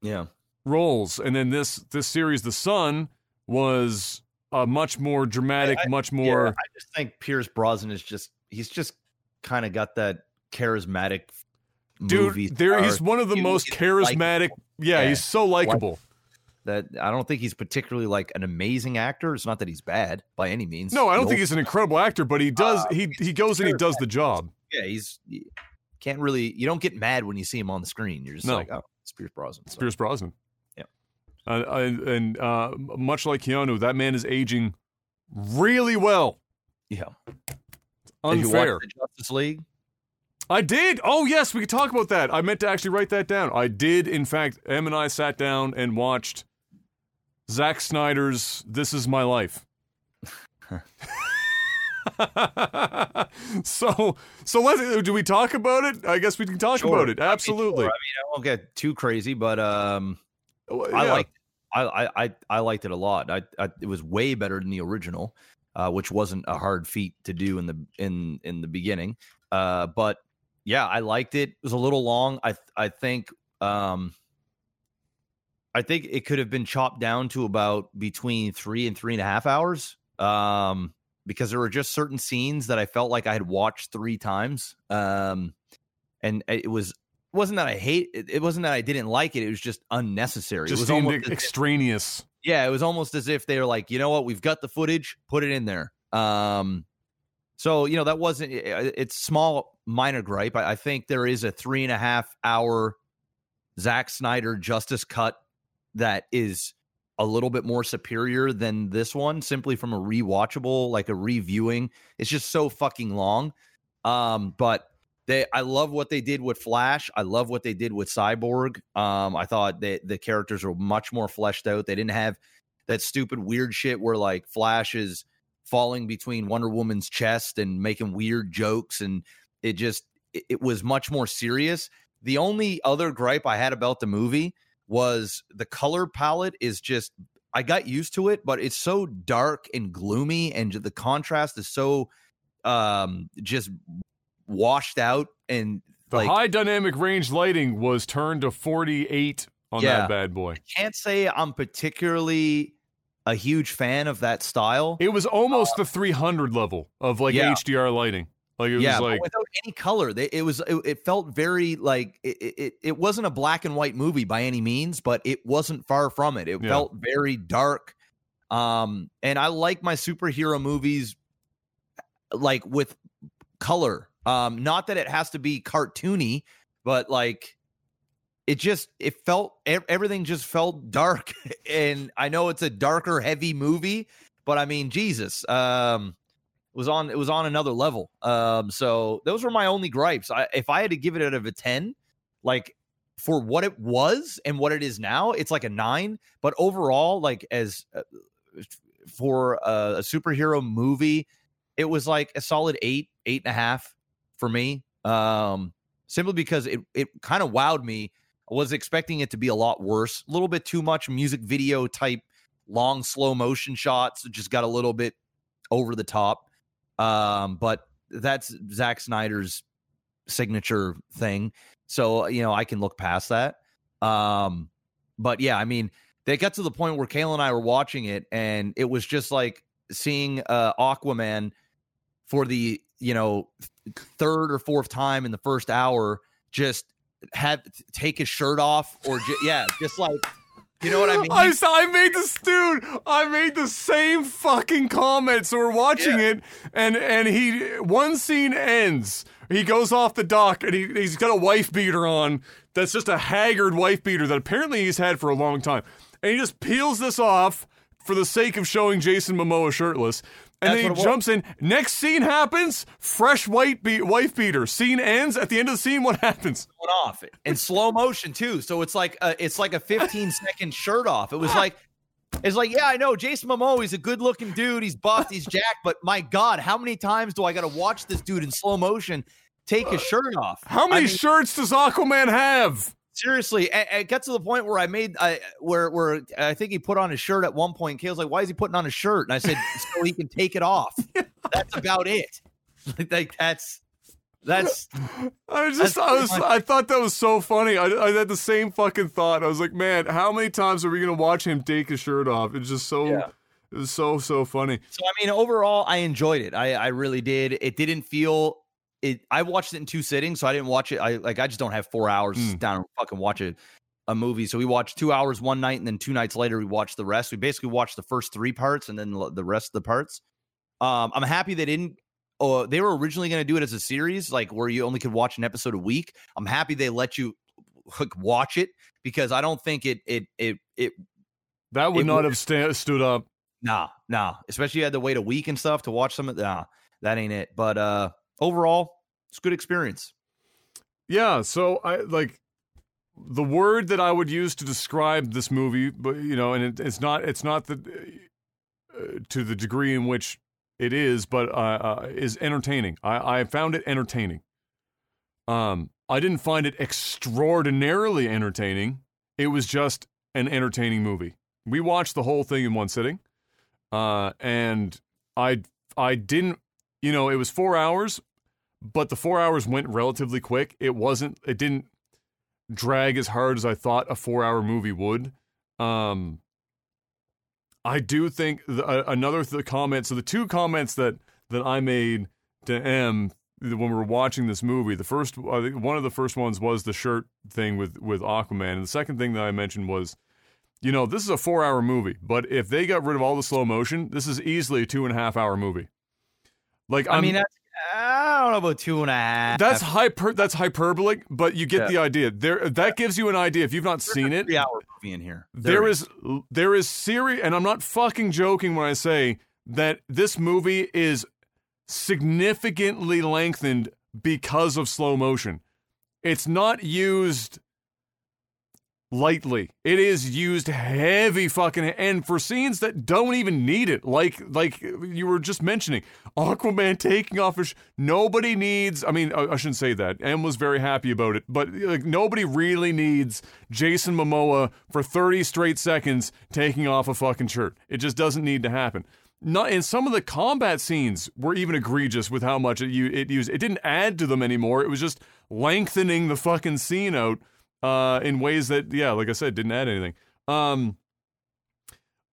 yeah. roles. And then this this series, The Son, was a much more dramatic, I, much more yeah, I just think Pierce Brosnan is just he's just kind of got that charismatic dude. There he's one of the he, most charismatic. Yeah, yeah, he's so likable that I don't think he's particularly like an amazing actor. It's not that he's bad by any means. No, I don't think he's an incredible actor, but he does uh, he he goes and he does the job. Yeah, he's he can't really you don't get mad when you see him on the screen. You're just no. like, oh, it's Pierce Brosnan. So. Pierce Brosnan. Yeah. Uh, and uh, much like Keanu, that man is aging really well. Yeah. Unfair. Justice League. I did. Oh yes, we could talk about that. I meant to actually write that down. I did, in fact. Em and I sat down and watched Zack Snyder's This Is My Life. (laughs) so so let's do we talk about it? I guess we can talk sure. about it. Absolutely. I mean, sure. I mean, I won't get too crazy, but um yeah. I like I, I I liked it a lot. I, I it was way better than the original, uh, which wasn't a hard feat to do in the in in the beginning. Uh, but yeah, I liked it. It was a little long. I I think um I think it could have been chopped down to about between three and three and a half hours. Um, because there were just certain scenes that I felt like I had watched three times. Um, and it was it wasn't that I hate it, it wasn't that I didn't like it, it was just unnecessary. Just it was almost extraneous. Yeah, it was almost as if they were like, you know what, we've got the footage, put it in there. Um, so you know that wasn't it's small minor gripe. I, I think there is a three and a half hour Zack Snyder Justice cut that is a little bit more superior than this one simply from a rewatchable like a reviewing it's just so fucking long um but they i love what they did with flash i love what they did with cyborg um i thought that the characters were much more fleshed out they didn't have that stupid weird shit where like flash is falling between wonder woman's chest and making weird jokes and it just it was much more serious. The only other gripe i had about the movie was the color palette is just I got used to it, but it's so dark and gloomy, and the contrast is so um just washed out and the like, high dynamic range lighting was turned to 48 on yeah, that bad boy. I can't say I'm particularly a huge fan of that style. It was almost uh, the 300 level of like yeah. HDR lighting. Like it yeah, was like without any color. It was it, it felt very like it, it, it wasn't a black and white movie by any means, but it wasn't far from it. It yeah. felt very dark. Um, and I like my superhero movies like with color. Um, not that it has to be cartoony, but like it just it felt everything just felt (laughs) dark. and I know it's a darker, heavy movie, but I mean, Jesus. Um, it was on it was on another level. Um, so those were my only gripes. I, if I had to give it out of a ten, like for what it was and what it is now, it's like a nine. But overall, like as uh, for a, a superhero movie, it was like a solid eight, eight and a half for me. Um, simply because it it kind of wowed me. I was expecting it to be a lot worse, a little bit too much music video type long slow motion shots. Just got a little bit over the top. Um, but that's Zack Snyder's signature thing. So you know, I can look past that. Um, but yeah, I mean, they got to the point where Kayla and I were watching it, and it was just like seeing uh, Aquaman for the you know third or fourth time in the first hour just had take his shirt off or ju- yeah just like you know what I mean? I, I made this dude. I made the same fucking comment. So we're watching yeah. it, and and he one scene ends. He goes off the dock, and he he's got a wife beater on. That's just a haggard wife beater that apparently he's had for a long time, and he just peels this off for the sake of showing Jason Momoa shirtless. And That's then he jumps in. Next scene happens. Fresh white be- wife beater. Scene ends. At the end of the scene, what happens? Off in slow motion too. So it's like a, it's like a 15 (laughs) second shirt off. It was like it's like yeah, I know Jason Momoa. He's a good looking dude. He's buff. He's jacked. But my God, how many times do I got to watch this dude in slow motion take his shirt off? How many I mean, shirts does Aquaman have? Seriously, it, it got to the point where I made I where where I think he put on his shirt at one point. Kale's like, "Why is he putting on a shirt?" And I said, "So he can take it off." (laughs) That's about it. (laughs) Like, like that's that's. I (laughs) just I was I thought that was so funny. I, I had the same fucking thought. I was like, man, how many times are we gonna watch him take his shirt off? It's just so. Yeah. It was so so funny. So I mean, overall, I enjoyed it. I I really did. It didn't feel it I watched it in two sittings, so I didn't watch it. I like I just don't have four hours mm. down and fucking watch it a movie. So we watched two hours one night, and then two nights later we watched the rest. We basically watched the first three parts and then the rest of the parts. Um, I'm happy they didn't. Oh, they were originally going to do it as a series, like where you only could watch an episode a week. I'm happy they let you like, watch it because I don't think it it it it that would it not have st- stood up. Nah, nah. Especially you had to wait a week and stuff to watch some of. Nah, that ain't it. But uh, overall, it's a good experience. Yeah, so I like the word that I would use to describe this movie, but you know, and it, it's not it's not the uh, to the degree in which it is, but uh, uh, is entertaining. I, I found it entertaining. Um, I didn't find it extraordinarily entertaining. It was just an entertaining movie. We watched the whole thing in one sitting, uh, and I I didn't, you know, it was four hours but the four hours went relatively quick. It wasn't, it didn't drag as hard as I thought a four hour movie would. Um, I do think the, uh, another the comment. So the two comments that that I made to M when we were watching this movie, the first one of the first ones was the shirt thing with with Aquaman, and the second thing that I mentioned was, you know, this is a four hour movie, but if they got rid of all the slow motion, this is easily a two and a half hour movie. Like I I'm, mean, that's I don't know about two and a half. That's hyper. That's hyperbolic, but you get yeah. the idea. There, that gives you an idea. If you've not There's seen it, three hour movie in here. there, there is. is there is serious, and I'm not fucking joking when I say that this movie is significantly lengthened because of slow motion. It's not used lightly. It is used heavy fucking and for scenes that don't even need it. Like like you were just mentioning, Aquaman taking off his nobody needs. I mean, I, I shouldn't say that. M was very happy about it, but like nobody really needs Jason Momoa for 30 straight seconds taking off a fucking shirt. It just doesn't need to happen. Not in some of the combat scenes were even egregious with how much it, it used. It didn't add to them anymore. It was just lengthening the fucking scene out uh, in ways that, yeah, like I said, didn't add anything. Um,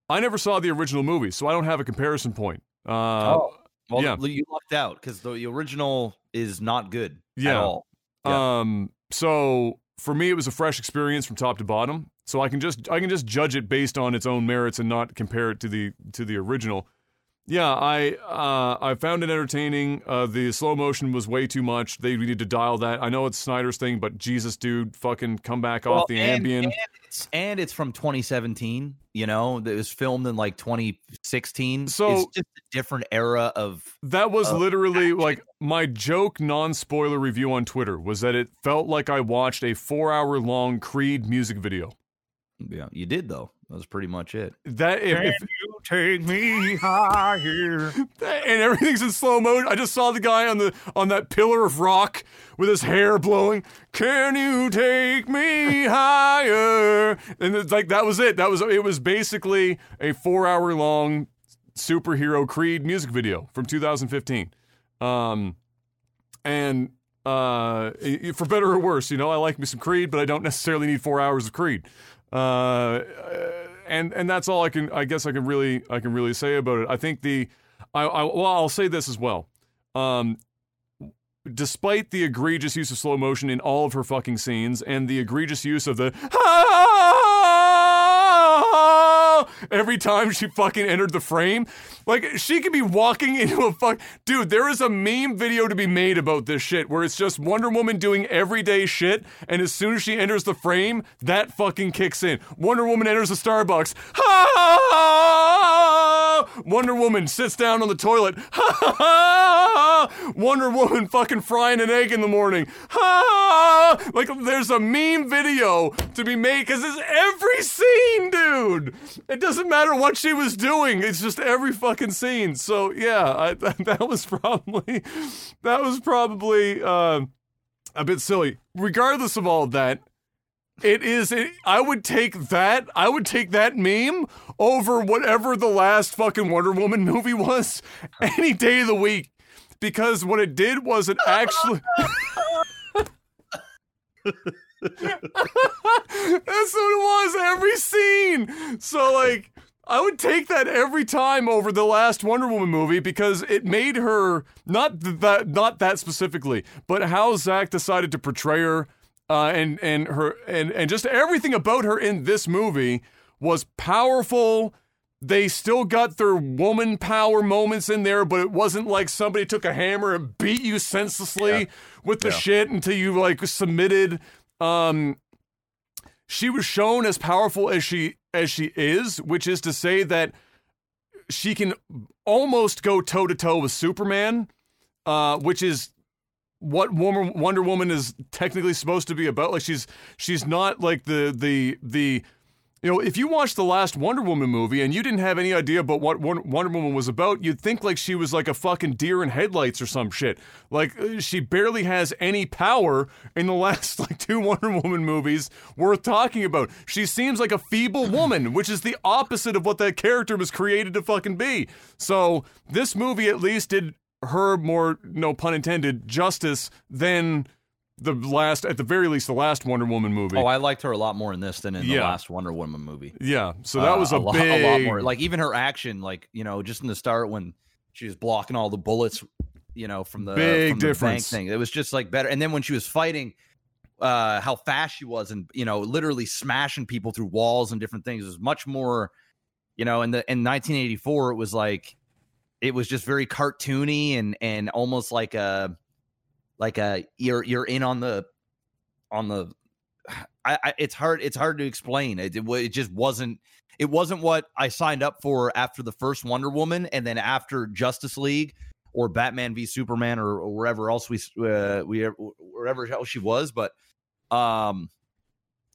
I never saw the original movie, so I don't have a comparison point. Uh, oh, well, yeah. you lucked out because the original is not good yeah. at all. Yeah. Um, so for me, it was a fresh experience from top to bottom. So I can just I can just judge it based on its own merits and not compare it to the to the original. Yeah, I uh, I found it entertaining. Uh, the slow motion was way too much. They need to dial that. I know it's Snyder's thing, but Jesus, dude, fucking come back well, off the and, Ambien. And it's, and it's from 2017. You know, it was filmed in like 2016. So it's just a different era of. That was of literally action. like my joke, non-spoiler review on Twitter was that it felt like I watched a four-hour-long Creed music video. Yeah, you did though. That was pretty much it. That if, if you take me higher, and everything's in slow motion. I just saw the guy on the on that pillar of rock with his hair blowing. Can you take me higher? And it's like that was it. That was it. Was basically a four hour long superhero Creed music video from 2015. Um, and Uh, for better or worse, you know, I like me some Creed, but I don't necessarily need four hours of Creed. Uh, and and that's all I can. I guess I can really I can really say about it. I think the, I, I well I'll say this as well. Um, despite the egregious use of slow motion in all of her fucking scenes and the egregious use of the (laughs) every time she fucking entered the frame. Like, she could be walking (laughs) into a fuck. Dude, there is a meme video to be made about this shit where it's just Wonder Woman doing everyday shit, and as soon as she enters the frame, that fucking kicks in. Wonder Woman enters a Starbucks. Wonder Woman sits down on the toilet. Wonder Woman (laughs) fucking frying an egg in the morning. Like, there's a meme video to be made because it's every scene, dude. It doesn't matter what she was doing. It's just every fucking scene. So yeah, I, (laughs) that was probably that was probably uh, a bit silly. Regardless of all of that, it is. It, I would take that. I would take that meme over whatever the last fucking Wonder Woman movie was (laughs) any day of the week, because what it did was it actually. (laughs) That's what it was every scene. So like I would take that every time over the last Wonder Woman movie because it made her not that not that specifically, but how Zack decided to portray her uh, and and her and and just everything about her in this movie was powerful. They still got their woman power moments in there, but it wasn't like somebody took a hammer and beat you senselessly yeah. with the yeah. shit until you like submitted um, she was shown as powerful as she as she is, which is to say that she can almost go toe to toe with Superman, uh, which is what Wonder Woman is technically supposed to be about. Like she's she's not like the the the you know, if you watched the last Wonder Woman movie and you didn't have any idea about what Wonder Woman was about, you'd think like she was like a fucking deer in headlights or some shit. Like uh, she barely has any power in the (laughs) last like two Wonder Woman movies worth talking about. She seems like a feeble (clears throat) woman, which is the opposite of what that character was created to fucking be. So this movie at least did her more, no pun intended, justice than the last, at the very least, the last Wonder Woman movie. Oh, I liked her a lot more in this than in yeah. the last Wonder Woman movie. Yeah, so that uh, was a, big, a lot more. Like even her action, like you know, just in the start when she was blocking all the bullets, you know, from the big from difference the thing. It was just like better. And then when she was fighting, uh, how fast she was, and you know, literally smashing people through walls and different things, it was much more. You know, in the in 1984, it was like it was just very cartoony and and almost like a like a uh, you're you're in on the on the (sighs) I, I, it's hard it's hard to explain. It, it, it just wasn't it wasn't what I signed up for after the first Wonder Woman and then after Justice League or Batman v Superman or, or wherever else we uh, we wherever else she was but um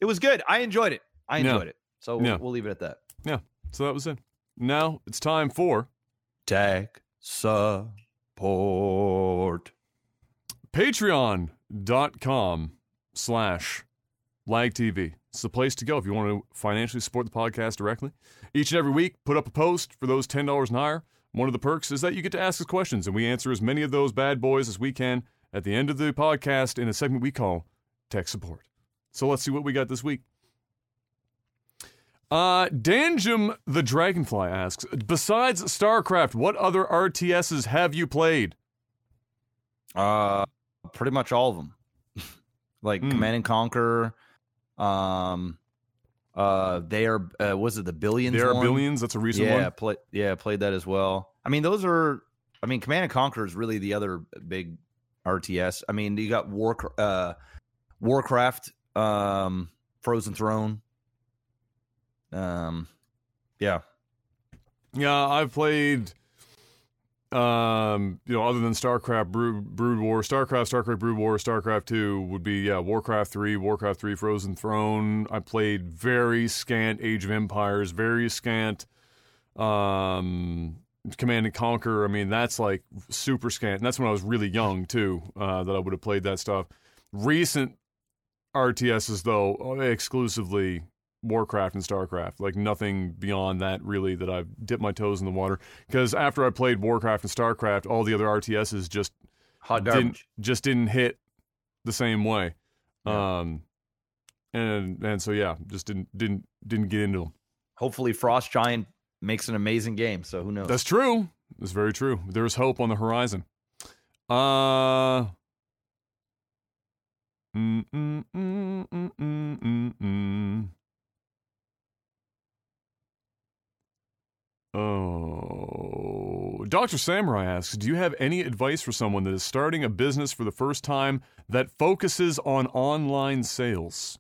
it was good. I enjoyed it. I enjoyed yeah. it. So we'll, yeah. we'll leave it at that. Yeah. So that was it. Now it's time for tech support Patreon.com slash lagtv. It's the place to go if you want to financially support the podcast directly. Each and every week, put up a post for those $10 and higher. One of the perks is that you get to ask us questions, and we answer as many of those bad boys as we can at the end of the podcast in a segment we call Tech Support. So let's see what we got this week. Uh, Danjum the Dragonfly asks, besides StarCraft, what other RTSs have you played? Uh, pretty much all of them. (laughs) like mm. Command and Conquer. Um, uh, they are. Uh, was it the billions? They are one? billions. That's a recent yeah, one. Play, yeah, played that as well. I mean, those are. I mean, Command and Conquer is really the other big RTS. I mean, you got War, uh, Warcraft, um, Frozen Throne. Um, yeah, yeah. I've played um, you know, other than StarCraft, Brood, Brood War, StarCraft, StarCraft, Brood War, StarCraft Two would be yeah, Warcraft Three, Warcraft Three, Frozen Throne. I played very scant Age of Empires, very scant. Um, Command and Conquer. I mean, that's like super scant. And that's when I was really young too. Uh, that I would have played that stuff. Recent RTSs though, exclusively Warcraft and StarCraft. Like nothing beyond that really that I've dipped my toes in the water. Because after I played Warcraft and StarCraft, all the other RTSs just hot didn't just didn't hit the same way. Yeah. Um, and and so yeah, just didn't didn't didn't get into them. Hopefully, Frost Giant makes an amazing game. So who knows? That's true. That's very true. There's hope on the horizon. Uh. Mm, mm, mm, oh. Dr. Samurai asks Do you have any advice for someone that is starting a business for the first time that focuses on online sales?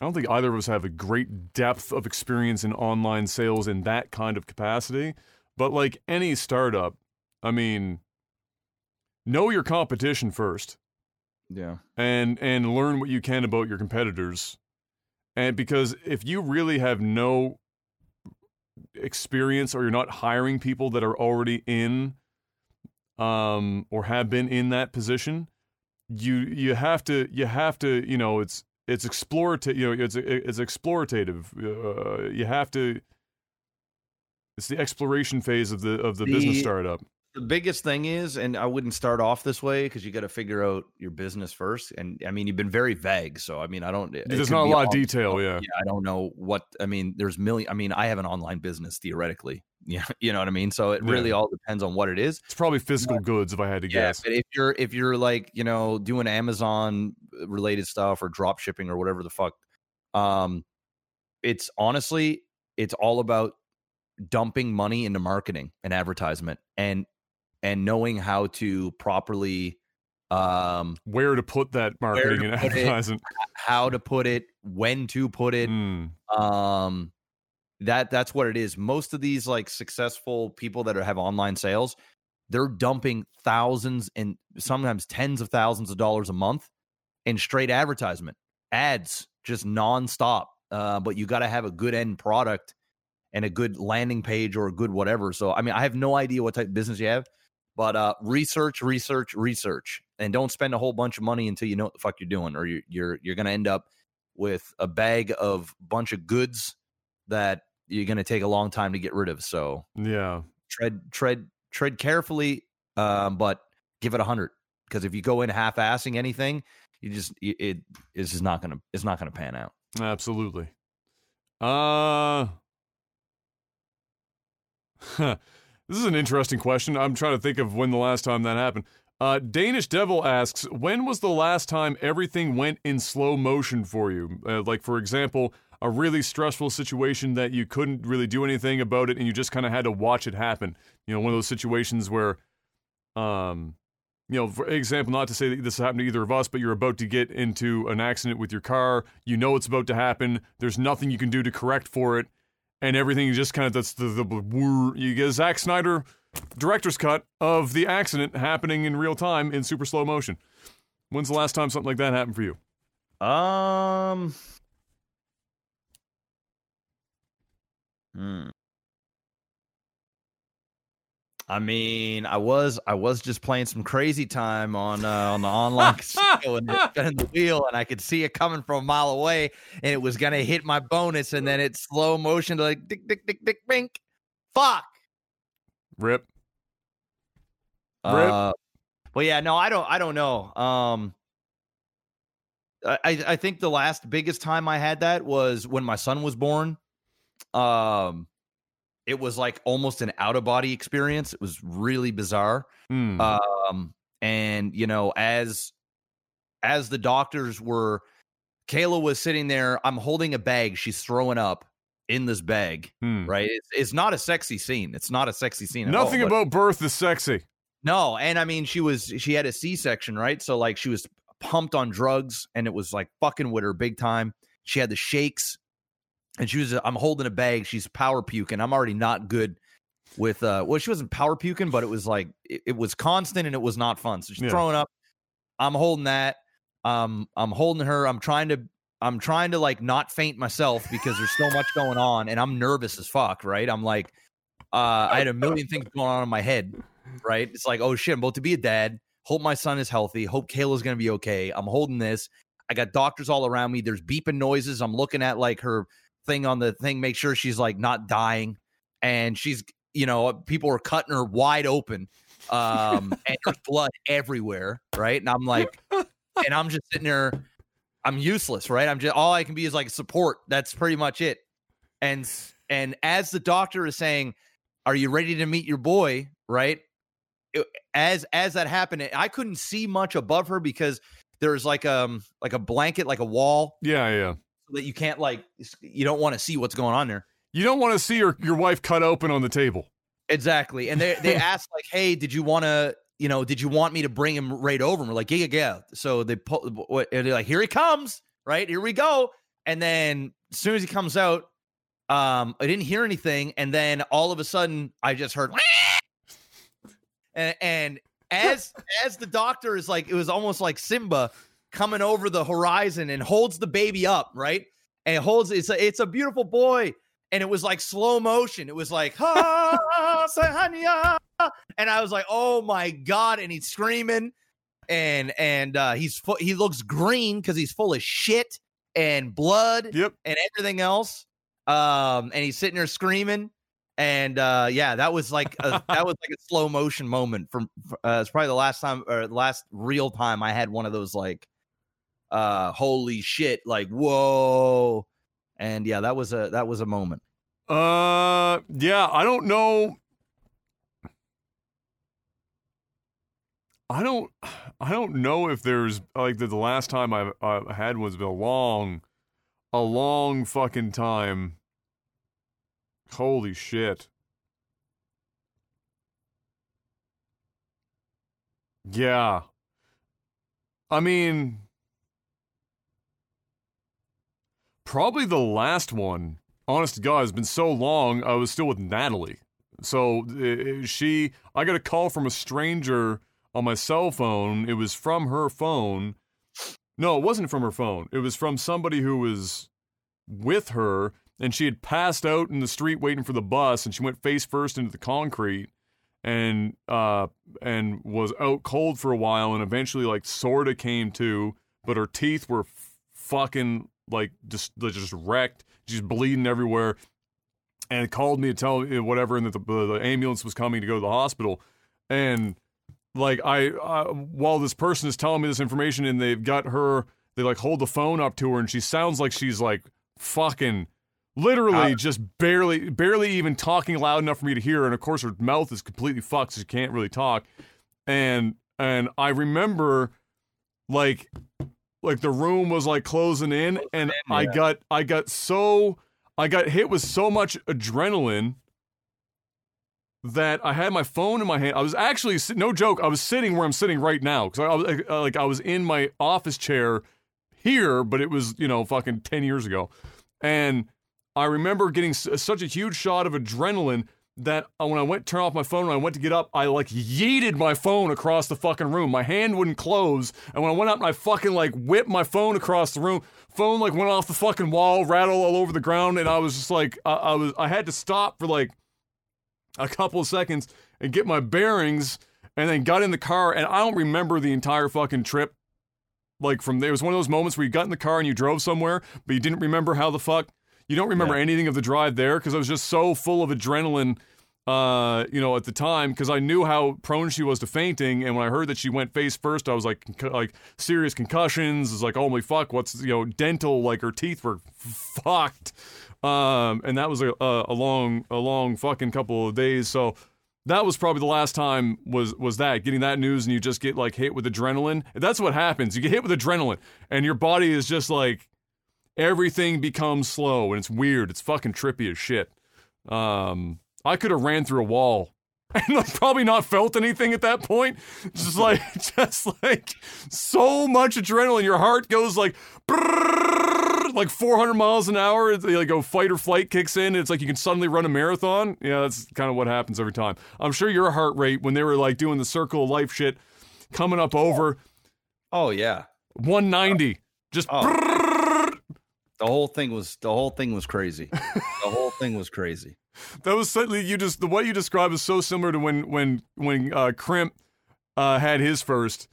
I don't think either of us have a great depth of experience in online sales in that kind of capacity. But like any startup, I mean, know your competition first. Yeah. And and learn what you can about your competitors. And because if you really have no experience or you're not hiring people that are already in um or have been in that position, you you have to you have to, you know, it's it's explorative. You know, it's it's explorative. Uh, you have to. It's the exploration phase of the of the, the business startup. The biggest thing is, and I wouldn't start off this way because you got to figure out your business first. And I mean, you've been very vague, so I mean, I don't. There's not a lot of detail. (laughs) Yeah. yeah, I don't know what. I mean, there's million. I mean, I have an online business theoretically. (laughs) Yeah, you know what I mean. So it really yeah. all depends on what it is. It's probably physical but, goods, if I had to yeah, guess. But if you're if you're like you know doing Amazon related stuff or drop shipping or whatever the fuck, um, it's honestly it's all about dumping money into marketing and advertisement and and knowing how to properly um where to put that marketing and (laughs) advertising how to put it when to put it mm. um that that's what it is. Most of these like successful people that are, have online sales, they're dumping thousands and sometimes tens of thousands of dollars a month in straight advertisement, ads, just nonstop. Uh, but you got to have a good end product and a good landing page or a good whatever. So, I mean, I have no idea what type of business you have, but uh, research, research, research, and don't spend a whole bunch of money until you know what the fuck you're doing, or you're you're you're gonna end up with a bag of bunch of goods that you're going to take a long time to get rid of. So yeah, tread tread tread carefully, um, but give it a hundred because if you go in half assing anything, you just it is just not gonna it's not gonna pan out. Absolutely. Uh (laughs) this is an interesting question. I'm trying to think of when the last time that happened. Uh, Danish Devil asks, when was the last time everything went in slow motion for you? Uh, like, for example, a really stressful situation that you couldn't really do anything about it and you just kind of had to watch it happen. You know, one of those situations where, um, you know, for example, not to say that this happened to either of us, but you're about to get into an accident with your car. You know it's about to happen. There's nothing you can do to correct for it, and everything just kind of that's the, the you get Zack Snyder director's cut of the accident happening in real time in super slow motion. When's the last time something like that happened for you? Um, Hmm. I mean, I was I was just playing some crazy time on uh, on the online (laughs) casino and spinning the wheel, and I could see it coming from a mile away, and it was gonna hit my bonus, and then it's slow motion to like dick dick dick dick bink, fuck, rip, rip. Uh, well, yeah, no, I don't I don't know. Um, I I think the last biggest time I had that was when my son was born um it was like almost an out of body experience. It was really bizarre. Mm. um and you know as as the doctors were kayla was sitting there i'm holding a bag she's throwing up in this bag mm. right? It's, it's, not a sexy scene. It's not a sexy scene nothing all, about birth is sexy. No and i mean she was she had a c-section right? So like she was pumped on drugs and it was like fucking with her big time. She had the shakes and she was i'm holding a bag. She's power puking. I'm already not good with uh well she wasn't power puking but it was like it, it was constant and it was not fun. So she's yeah. throwing up. I'm holding that. Um i'm holding her. I'm trying to i'm trying to like not faint myself because there's so much going on and i'm nervous as fuck right? I'm like uh i had a million things going on in my head right? It's like oh shit i'm about to be a dad. Hope my son is healthy. Hope kayla's gonna be okay. I'm holding this. I got doctors all around me. There's beeping noises. I'm looking at like her thing on the thing, make sure she's like not dying. And she's, you know, people are cutting her wide open. um, (laughs) and there's blood everywhere, right? And I'm like, and I'm just sitting there, I'm useless, right? I'm just all I can be is like support. That's pretty much it. And and as the doctor is saying, "Are you ready to meet your boy?" Right? As as that happened, I couldn't see much above her because there's like um like a blanket, like a wall. Yeah, yeah. So that you can't like you don't want to see what's going on there. You don't want to see your your wife cut open on the table. Exactly. And they they (laughs) asked like, "Hey, did you want to, you know, did you want me to bring him right over?" And we're like, "Yeah, yeah, yeah." So they pull what they're like, "Here he comes." Right? Here we go. And then as soon as he comes out, um I didn't hear anything and then all of a sudden I just heard (laughs) and, and as as the doctor is like it was almost like Simba coming over the horizon and holds the baby up, right? And holds it's a, it's a beautiful boy and it was like slow motion. It was like, ha, and I was like, oh my god! And he's screaming, and and uh, he's fu- he looks green because he's full of shit and blood, yep. and everything else. Um, and he's sitting there screaming, and uh, yeah, that was like a, (laughs) that was like a slow motion moment from. Uh, it's probably the last time or the last real time I had one of those like, uh, holy shit, like whoa and yeah, that was a that was a moment. Uh, yeah, I don't know. I don't, I don't know if there's like the, the last time I've, i had was been a long, a long fucking time. Holy shit. Yeah. I mean, Probably the last one. Honest to God, it's been so long. I was still with Natalie. So she, I got a call from a stranger on my cell phone. It was from her phone. No, it wasn't from her phone. It was from somebody who was with her, and she had passed out in the street waiting for the bus, and she went face first into the concrete, and uh, and was out cold for a while, and eventually like sorta came to, but her teeth were f- fucking like just just wrecked. She's bleeding everywhere, and called me to tell me whatever, and that the, the ambulance was coming to go to the hospital, and like I, uh, while this person is telling me this information, and they've got her, they like hold the phone up to her, and she sounds like she's like fucking literally uh, just barely barely even talking loud enough for me to hear and of course her mouth is completely fucked so she can't really talk. And and i remember like like the room was like closing in and yeah. I got I got so I got hit with so much adrenaline that I had my phone in my hand. I was actually no joke. I was sitting where I'm sitting right now because I, was like I was in my office chair here, but it was you know fucking ten years ago, and I remember getting such a huge shot of adrenaline that uh, when I went turn off my phone when I went to get up, I like yeeted my phone across the fucking room. My hand wouldn't close, and when I went up, I fucking like whipped my phone across the room. Phone like went off the fucking wall, rattled all over the ground, and I was just like, I, I was, I had to stop for like a couple of seconds and get my bearings, and then got in the car, and I don't remember the entire fucking trip. Like from there, it was one of those moments where you got in the car and you drove somewhere, but you didn't remember how the fuck you don't remember yeah. anything of the drive there because I was just so full of adrenaline, uh, you know, at the time because I knew how prone she was to fainting, and when I heard that she went face first, I was like, like serious concussions. It's like, holy fuck, what's you know, dental, like her teeth were fucked, um, and that was a, a long, a long fucking couple of days. So that was probably the last time was was that getting that news and you just get like hit with adrenaline. That's what happens. You get hit with adrenaline and your body is just like everything becomes slow and it's weird. It's fucking trippy as shit. Um, I could have ran through a wall (laughs) and like probably not felt anything at that point. Just (laughs) like, (laughs) just like so much adrenaline. Your heart goes like, like 400 miles an hour. It's like a fight or flight kicks in. It's like you can suddenly run a marathon. Yeah, that's kind of what happens every time. I'm sure your heart rate when they were like doing the circle of life shit coming up over. Oh yeah, 190. Just. Oh. The whole thing was the whole thing was crazy. the whole thing was crazy. (laughs) That was certainly you just the what you described is so similar to when when when uh, Crimp uh, had his first,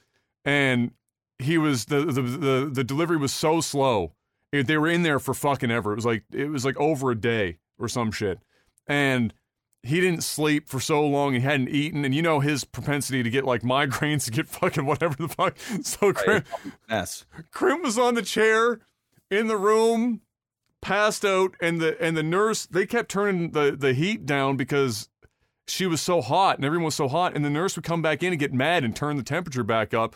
and he was the the the, the delivery was so slow. It, they were in there for fucking ever. It was like it was like over a day or some shit, and he didn't sleep for so long. He hadn't eaten, and you know his propensity to get like migraines to get fucking whatever the fuck. (laughs) So Krim, yes. Krim was on the chair in the room, passed out, and the and the nurse they kept turning the the heat down because she was so hot and everyone was so hot, and the nurse would come back in and get mad and turn the temperature back up.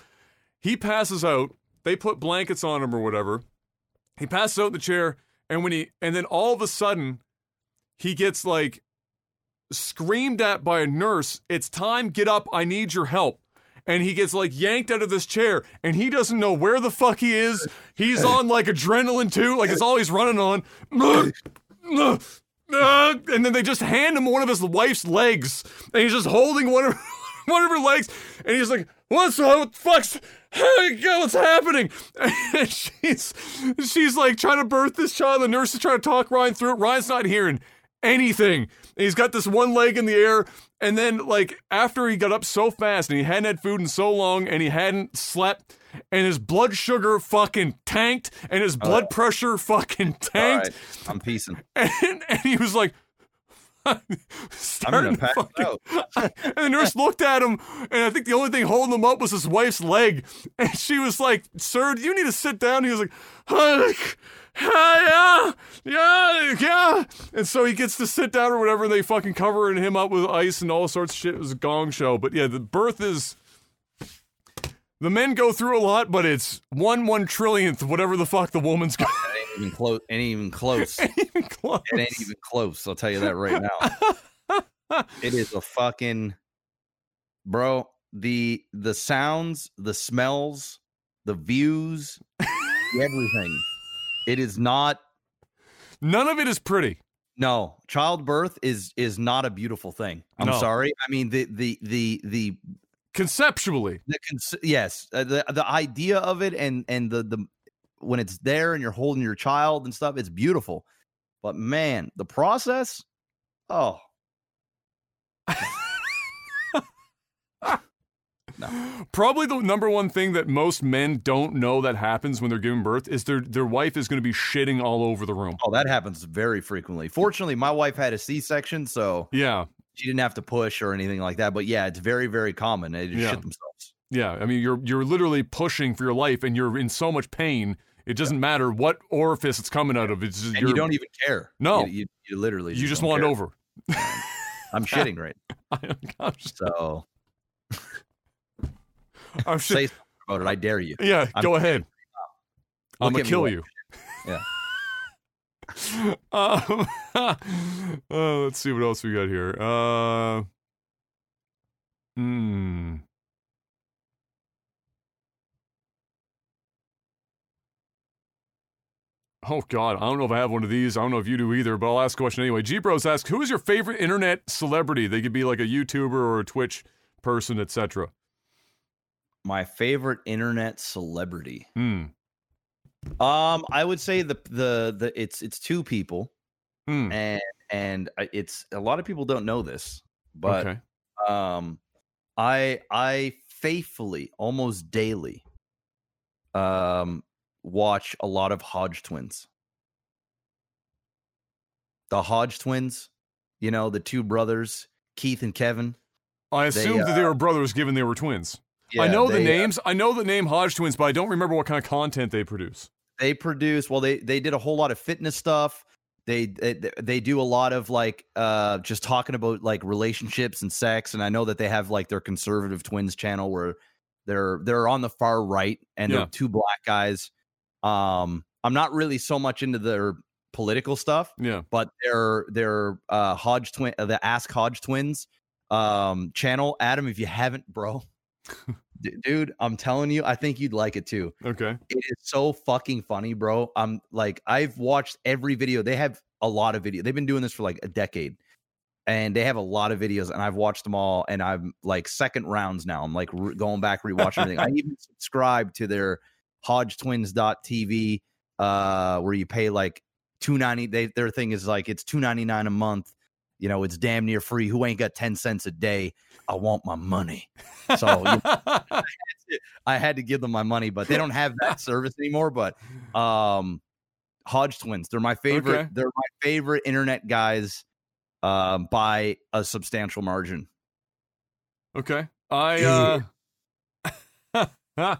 He passes out. They put blankets on him or whatever. He passes out in the chair, and when he and then all of a sudden, he gets like screamed at by a nurse. It's time. Get up. I need your help. And he gets like yanked out of this chair, and he doesn't know where the fuck he is. He's on like adrenaline too, like it's all he's running on. And then they just hand him one of his wife's legs, and he's just holding one of (laughs) one of her legs, and he's like, "What's what the fuck's what's happening?" (laughs) And she's she's like trying to birth this child. The nurse is trying to talk Ryan through it. Ryan's not hearing anything. And he's got this one leg in the air. And then, like, after he got up so fast and he hadn't had food in so long and he hadn't slept, and his blood sugar fucking tanked and his blood oh. pressure fucking (laughs) tanked. Right. I'm piecing. (laughs) And, and he was like, (laughs) starting to fucking, and the nurse looked at him, and I think the only thing holding him up was his wife's leg. And she was like, "Sir, do you need to sit down?" He was like, yeah, yeah, yeah. And so he gets to sit down or whatever, and they fucking cover him up with ice and all sorts of shit. It was a gong show. But yeah, the birth is. The men go through a lot, but it's one one trillionth, whatever the fuck the woman's got. Ain't even close. Ain't even close. ain't even close. It ain't even close. I'll tell you that right now. (laughs) it is a fucking bro. The the sounds, the smells, the views, everything it is not. None of it is pretty. No, childbirth is is not a beautiful thing. I'm no. sorry. I mean the the the the conceptually. The yes, uh, the the idea of it and and the the when it's there and you're holding your child and stuff, it's beautiful. But man, the process, oh. (laughs) No. Probably the number one thing that most men don't know that happens when they're giving birth is their their wife is going to be shitting all over the room. Oh, that happens very frequently. Fortunately, my wife had a C-section, so yeah, she didn't have to push or anything like that. But yeah, it's very very common. They just yeah. shit themselves. Yeah, I mean you're you're literally pushing for your life, and you're in so much pain. It doesn't yeah. matter what orifice it's coming out of. It's just, and you don't even care. No, you, you, you literally you just, just want care. over. I'm (laughs) shitting right. (laughs) so I'm (laughs) sure. Say about it. I dare you. Yeah, I'm go ahead. I'm gonna kill you. Yeah. (laughs) um, (laughs) uh, let's see what else we got here. Uh, hmm. Oh God, I don't know if I have one of these. I don't know if you do either, but I'll ask a question anyway. G Bros asks, "Who is your favorite internet celebrity? They could be like a YouTuber or a Twitch person, etc." my favorite internet celebrity. Hmm. Um, I would say the the the it's it's two people, hmm. and and it's a lot of people don't know this, but okay. um, I I faithfully almost daily um watch a lot of Hodge twins. The Hodge twins, you know, the two brothers, Keith and Kevin. I assumed they, uh, that they were brothers given they were twins. Yeah, I know they, the uh, names. Uh, I know the name Hodge Twins, but I don't remember what kind of content they produce. They produce well. They they did a whole lot of fitness stuff. They they, they do a lot of like uh just talking about like relationships and sex. And I know that they have like their conservative twins channel where they're they're on the far right and yeah. they're two black guys. Um, I'm not really so much into their political stuff. Yeah, but they're they're uh Hodge twin uh, the Ask Hodge Twins um channel. Adam, if you haven't, bro, dude i'm telling you i think you'd like it too. Okay. It is so fucking funny bro. I'm like i've watched every video. They have a lot of video they've been doing this for like a decade and they have a lot of videos and i've watched them all and i'm like second rounds now. I'm like re- going back rewatching everything. I even subscribe to their hodgetwins.tv uh where you pay like 290 they their thing is like it's 299 a month you know, it's damn near free. Who ain't got 10 cents a day? I want my money. So you know, I, had to, I, had to, give them my money, but they don't have that service anymore. But um Hodge twins, they're my favorite. Okay. They're my favorite internet guys um, by a substantial margin. Okay. I uh (laughs) I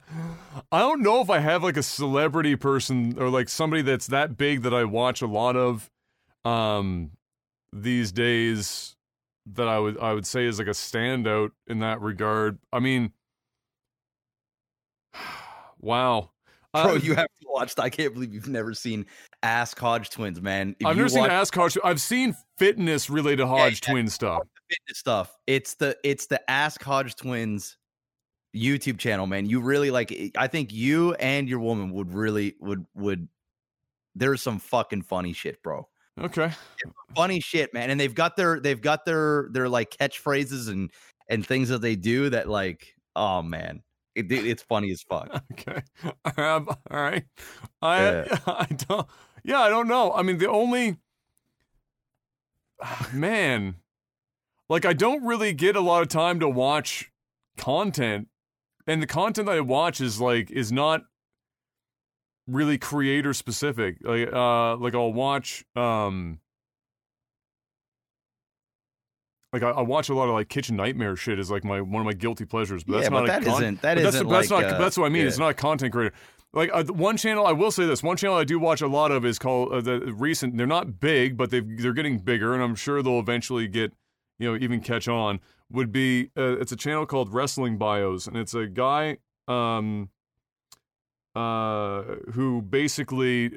don't know if I have like a celebrity person or like somebody that's that big that I watch a lot of um these days that I would I would say is like a standout in that regard. I mean (sighs) wow. Bro, uh, you have to watch. I can't believe you've never seen Ask Hodge Twins, man. If I've never seen Ask Hodge. I've seen fitness related Hodge yeah, Twin stuff. Fitness stuff. It's the it's the Ask Hodge Twins YouTube channel, man. You really like. I think you and your woman would really would would. There's some fucking funny shit, bro. Okay. Funny shit, man. And they've got their they've got their their like catchphrases and and things that they do that like oh man it, it's funny as fuck. (laughs) Okay. Um, all right. I yeah. (laughs) I don't. Yeah, I don't know. I mean, the only man, like I don't really get a lot of time to watch content, and the content I watch is like is not really creator specific. Like uh, like I'll watch um like I, I, watch a lot of like kitchen nightmare shit is like my one of my guilty pleasures, but that's yeah, not but that con- isn't that isn't that's, like, not uh, that's what I mean. Yeah. It's not a content creator. Like uh, one channel, I will say this: one channel I do watch a lot of is called uh, the recent. They're not big, but they they're getting bigger, and I'm sure they'll eventually get you know even catch on. Would be uh, it's a channel called Wrestling Bios, and it's a guy um uh who basically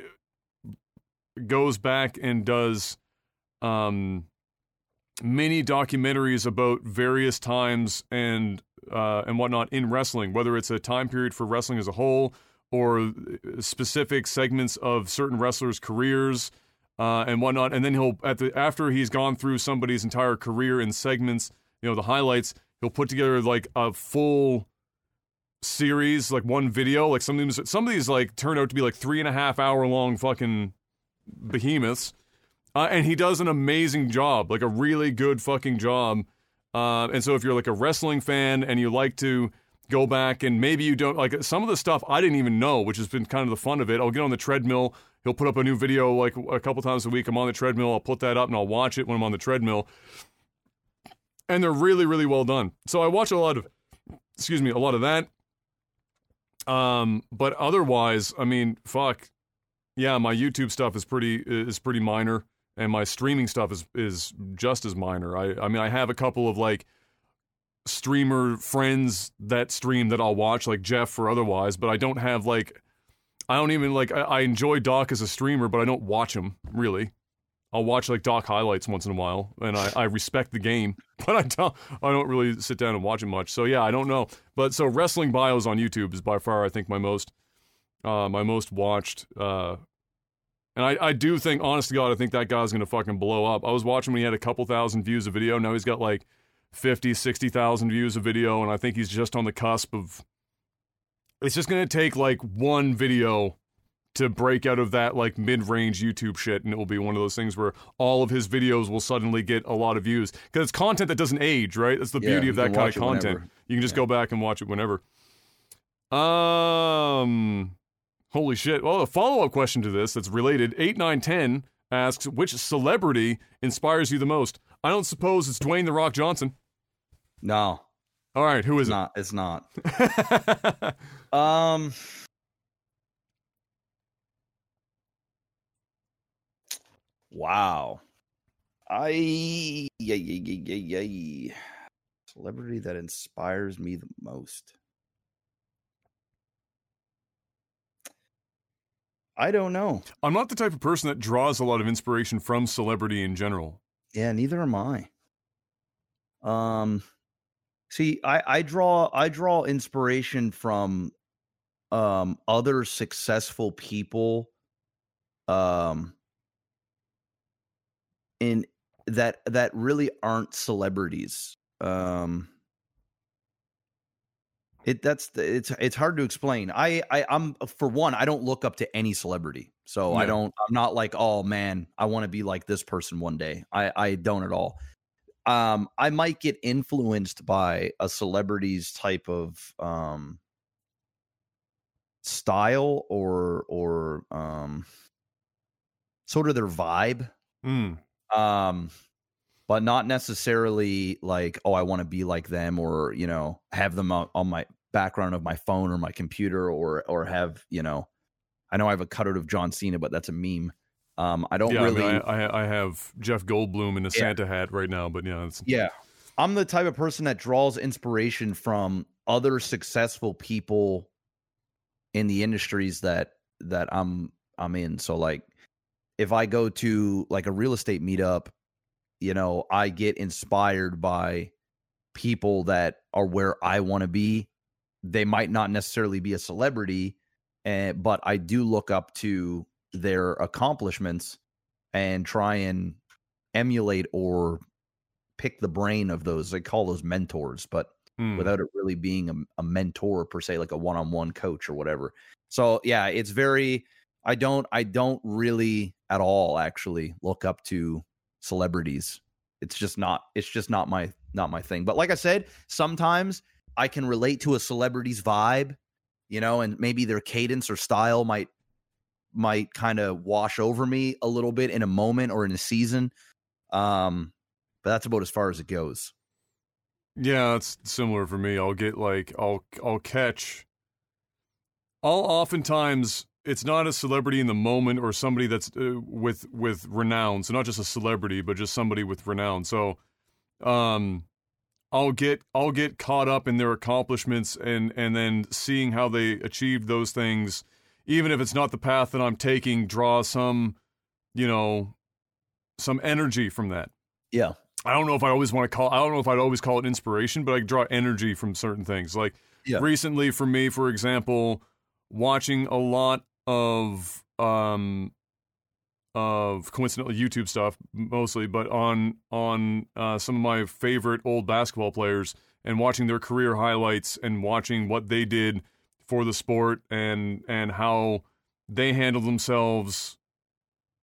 goes back and does um many documentaries about various times and uh, and whatnot in wrestling, whether it's a time period for wrestling as a whole or uh, specific segments of certain wrestlers' careers uh, and whatnot. And then he'll at the after he's gone through somebody's entire career in segments, you know, the highlights. He'll put together like a full series, like one video. Like some of these, some of these like turn out to be like three and a half hour long fucking behemoths. Uh, and he does an amazing job, like a really good fucking job. Uh, and so if you're like a wrestling fan and you like to go back and maybe you don't like some of the stuff I didn't even know, which has been kind of the fun of it. I'll get on the treadmill. He'll put up a new video like a couple times a week. I'm on the treadmill. I'll put that up and I'll watch it when I'm on the treadmill. And they're really, really well done. So I watch a lot of, excuse me, a lot of that. Um, but otherwise, I mean, fuck, yeah, my YouTube stuff is pretty is pretty minor and my streaming stuff is is just as minor. I I mean I have a couple of like streamer friends that stream that I'll watch like Jeff or otherwise, but I don't have like I don't even like I, I enjoy Doc as a streamer, but I don't watch him really. I'll watch like Doc highlights once in a while, and I, I respect the game, (laughs) but I don't I don't really sit down and watch it much. So yeah, I don't know. But so wrestling bios on YouTube is by far I think my most uh, my most watched uh, and I, I do think, honest to God, I think that guy's to fucking blow up. I was watching when he had a couple thousand views of video. Now he's got like 50, 60,000 views of video. And I think he's just on the cusp of. It's just to take like one video to break out of that like mid range YouTube shit. And it will be one of those things where all of his videos will suddenly get a lot of views. Because it's content that doesn't age, right? That's the yeah, beauty of that kind of content. Whenever. You can just yeah. go back and watch it whenever. Um. Holy shit. Well, a follow up question to this that's related 8910 asks, which celebrity inspires you the most? I don't suppose it's Dwayne The Rock Johnson. No. All right, who is it's it? It's not. (laughs) um. Wow. I yeah, yeah, yeah, yeah, yeah. Celebrity that inspires me the most. I don't know. I'm not the type of person that draws a lot of inspiration from celebrity in general. Yeah, neither am I. Um see, I I draw I draw inspiration from um other successful people um in that that really aren't celebrities. Um it that's it's it's hard to explain. I, I I'm for one, I don't look up to any celebrity. So yeah. I don't I'm not like, oh man, I want to be like this person one day. I I don't at all. Um I might get influenced by a celebrity's type of um style or or um sort of their vibe. Mm. Um but not necessarily like, oh, I want to be like them or, you know, have them on, on my background of my phone or my computer or, or have, you know, I know I have a cutout of John Cena, but that's a meme. Um, I don't yeah, really. I, mean, I, I, have Jeff Goldblum in a yeah. Santa hat right now, but yeah, it's... yeah. I'm the type of person that draws inspiration from other successful people in the industries that that I'm I'm in. So like if I go to like a real estate meetup, you know, I get inspired by people that are where I want to be. They might not necessarily be a celebrity, and but I do look up to their accomplishments and try and emulate or pick the brain of those. They call those mentors, but mm. without it really being a, a mentor per se, like a one-on-one coach or whatever. So yeah, it's very. I don't. I don't really at all actually look up to celebrities. It's just not. It's just not my not my thing. But like I said, sometimes I can relate to a celebrity's vibe, you know, and maybe their cadence or style might might kind of wash over me a little bit in a moment or in a season. Um, but that's about as far as it goes. Yeah, it's similar for me. I'll get like I'll I'll catch I'll oftentimes it's not a celebrity in the moment or somebody that's uh, with with renown. So not just a celebrity, but just somebody with renown. So um I'll get I'll get caught up in their accomplishments and and then seeing how they achieved those things even if it's not the path that I'm taking draw some you know some energy from that. Yeah. I don't know if I always want to call. I don't know if I'd always call it inspiration, but I draw energy from certain things. Like yeah. recently, for me, for example, watching a lot of um of coincidentally YouTube stuff mostly, but on on uh, some of my favorite old basketball players and watching their career highlights and watching what they did for the sport and and how they handled themselves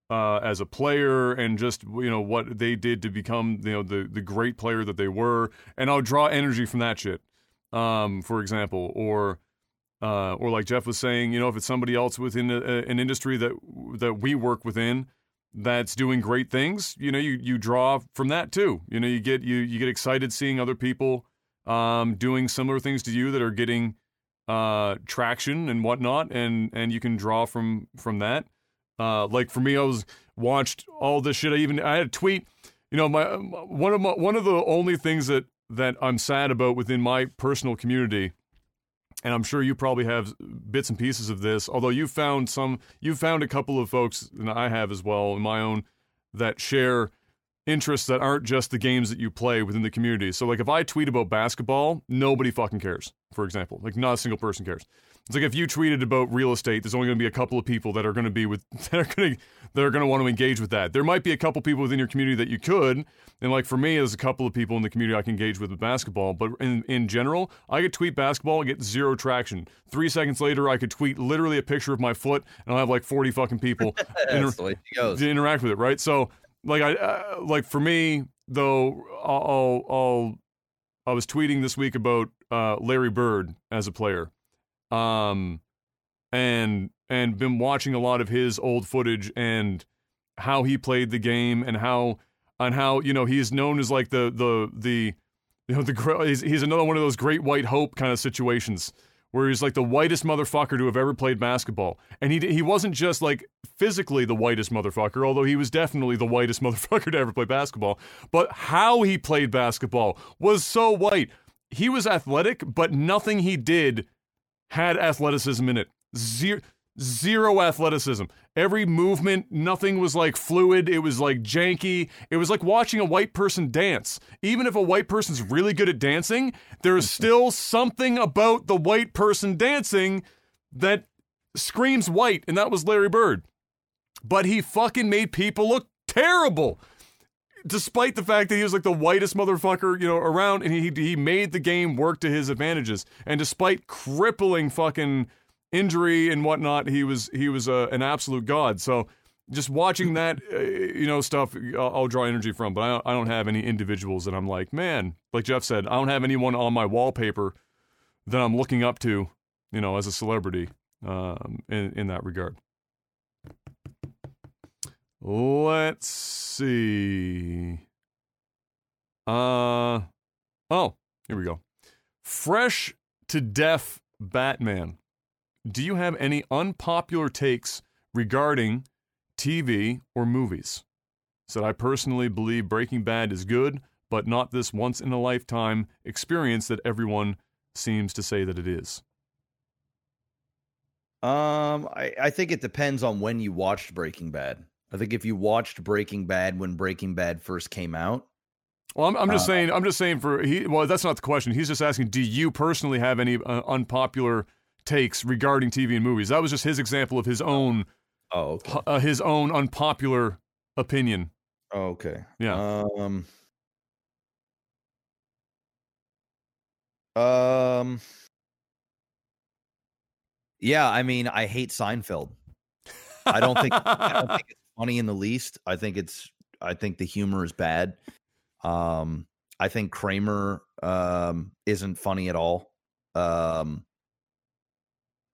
uh, as a player and just you know what they did to become you know the the great player that they were, and I'll draw energy from that shit. Um, for example, or uh, or like Jeff was saying, you know, if it's somebody else within a, a, an industry that that we work within that's doing great things, you know, you you draw from that too. You know, you get you you get excited seeing other people um, doing similar things to you that are getting uh, traction and whatnot, and and you can draw from from that. Uh, like for me, I was watched all this shit. I even I had a tweet. You know, my one of my one of the only things that that I'm sad about within my personal community, and I'm sure you probably have bits and pieces of this. Although you found some, you found a couple of folks, and I have as well in my own, that share interests that aren't just the games that you play within the community. So like if I tweet about basketball, nobody fucking cares. For example, like not a single person cares. It's like if you tweeted about real estate, there's only going to be a couple of people that are going to be with (laughs) that are going to that are going to want to engage with that. There might be a couple people within your community that you could, and like for me, there's a couple of people in the community I can engage with with basketball. But in in general, I could tweet basketball and get zero traction. Three seconds later, I could tweet literally a picture of my foot, and I'll have like 40 fucking people (laughs) inter- to interact with it. Right, so like I uh, like for me though, I'll, I'll I was tweeting this week about uh, Larry Bird as a player um, and and been watching a lot of his old footage and how he played the game and how and how you know he's known as like the the the you know the he's, he's another one of those great white hope kind of situations where he's like the whitest motherfucker to have ever played basketball. And he he wasn't just like physically the whitest motherfucker although he was definitely the whitest (laughs) motherfucker to ever play basketball but how he played basketball was so white. He was athletic but nothing he did had athleticism in it. Zero, zero athleticism. Every movement, nothing was like fluid. It was like janky. It was like watching a white person dance. Even if a white person's really good at dancing, there's (laughs) still something about the white person dancing that screams white, and that was Larry Bird. But he fucking made people look terrible despite the fact that he was like the whitest motherfucker, you know, around, and he he made the game work to his advantages. And despite crippling fucking injury and whatnot, he was he was uh, an absolute god. So just watching that, uh, you know, stuff, I'll, I'll, draw energy from. But I don't, I don't have any individuals that I'm like, man, like Jeff said, I don't have anyone on my wallpaper that I'm looking up to, you know, as a celebrity um, in in that regard. Let's see. Uh oh, here we go. Fresh to death Batman. Do you have any unpopular takes regarding TV or movies? Said I personally believe Breaking Bad is good, but not this once in a lifetime experience that everyone seems to say that it is. Um, I, I think it depends on when you watched Breaking Bad. I think if you watched Breaking Bad when Breaking Bad first came out, well, I'm, I'm just uh, saying. I'm just saying for he. Well, that's not the question. He's just asking. Do you personally have any uh, unpopular takes regarding TV and movies? That was just his example of his own. Oh, okay. uh, his own unpopular opinion. Oh, okay. Yeah. Um. Um. Yeah, I mean, I hate Seinfeld. I don't think I don't (laughs) think it's funny in the least. I think it's I think the humor is bad. Um, I think Kramer um, isn't funny at all. Um,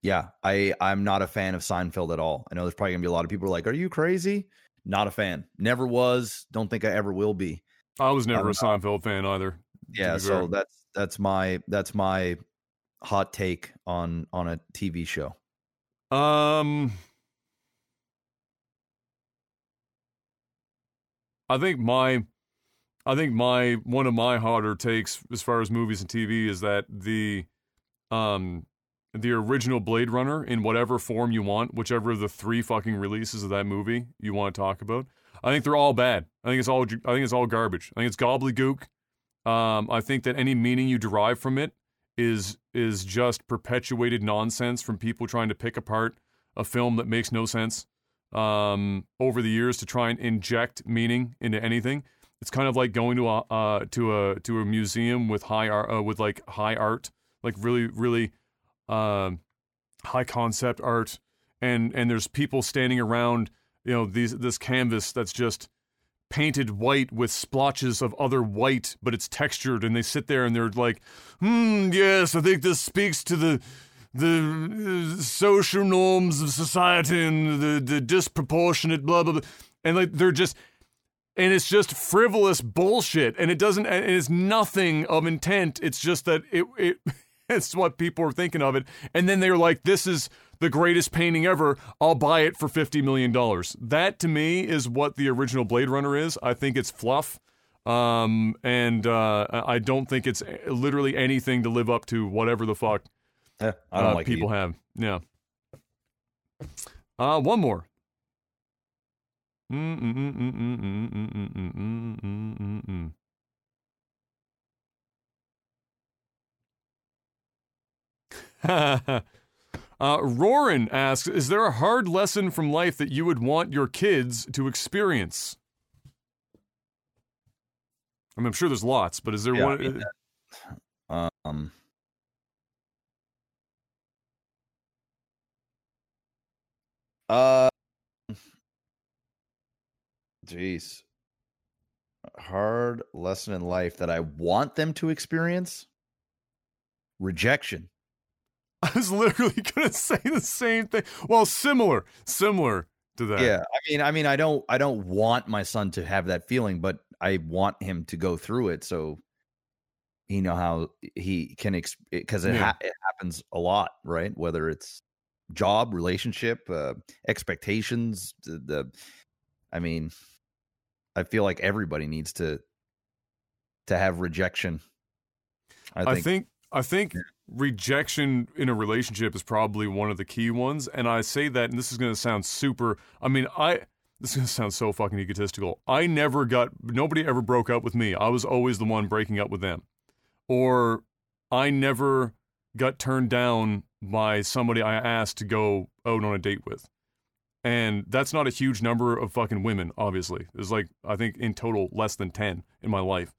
yeah, I I'm not a fan of Seinfeld at all. I know there's probably gonna be a lot of people like, "Are you crazy?" Not a fan. Never was. Don't think I ever will be. I was never a Seinfeld fan either. Yeah, so that's that's my that's my hot take on on a TV show. Um, I think my I think my one of my harder takes as far as movies and TV is that the um the original Blade Runner in whatever form you want, whichever of the three fucking releases of that movie you want to talk about. I think they're all bad. I think it's all I think it's all garbage. I think it's gobbledygook. Um, I think that any meaning you derive from it is is just perpetuated nonsense from people trying to pick apart a film that makes no sense um, over the years to try and inject meaning into anything. It's kind of like going to a uh, to a to a museum with high art uh, with like high art, like really really uh, high concept art, and and there's people standing around you know these this canvas that's just painted white with splotches of other white, but it's textured, and they sit there and they're like, "Hmm, yes, I think this speaks to the." The uh, social norms of society and the, the disproportionate blah blah blah, and like they're just and it's just frivolous bullshit. And it doesn't and it's nothing of intent. It's just that it it (laughs) it's what people are thinking of it. And then they're like this is the greatest painting ever. I'll buy it for 50 million dollars. That to me is what the original blade runner is. I think it's fluff. Um and uh i don't think it's literally anything to live up to whatever the fuck yeah, I don't uh, like people have yeah uh one more (laughs) uh, Roran asks, "Is there a hard lesson from life that you would want your kids to experience?" I mean, I'm sure there's lots, but is there yeah, one? I mean, um, uh, Jeez. Hard lesson in life that I want them to experience rejection. (laughs) I was literally (laughs) going to say the same thing. Well, similar, similar to that. Yeah, I mean, I mean, I don't, I don't want my son to have that feeling, but I want him to go through it so he know how he can because it, yeah. ha- it happens a lot, right? Whether it's job, relationship, uh, expectations, the, the I mean, I feel like everybody needs to to have rejection. I think I think, I think yeah. rejection in a relationship is probably one of the key ones. And I say that, and this is going to sound super. I mean, I this is going to sound so fucking egotistical. I never got nobody ever broke up with me. I was always the one breaking up with them, or I never got turned down by somebody I asked to go out on a date with. And that's not a huge number of fucking women obviously. There's like i think in total less than 10 in my life.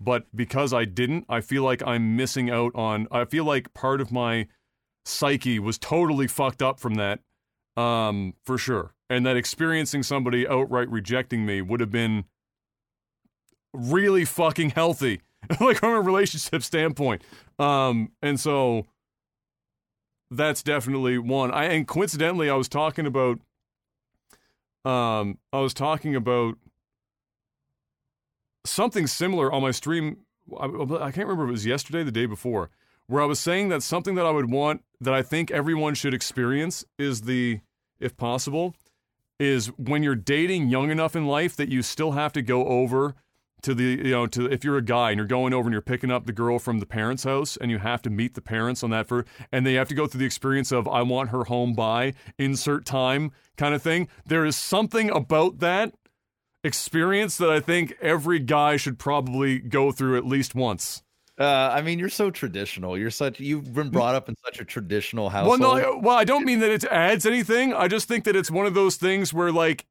But because i didn't i feel like i'm missing out on i feel like part of my psyche was totally fucked up from that um for sure. And that experiencing somebody outright rejecting me would have been really fucking healthy (laughs) like from a relationship standpoint. Um and so that's definitely one i and coincidentally i was talking about um, I was talking about something similar on my stream. I, I can't remember if it was yesterday, the day before, where I was saying that something that I would want that I think everyone should experience is the, if possible, is when you're dating young enough in life that you still have to go over to the you know to if you're a guy and you're going over and you're picking up the girl from the parents' house and you have to meet the parents on that for and they have to go through the experience of I want her home by insert time kind of thing. There is something about that experience that I think every guy should probably go through at least once. Uh, I mean, you're so traditional. You're such you've been brought up in such a traditional household. Well, no, well, I don't mean that it adds anything. I just think that it's one of those things where like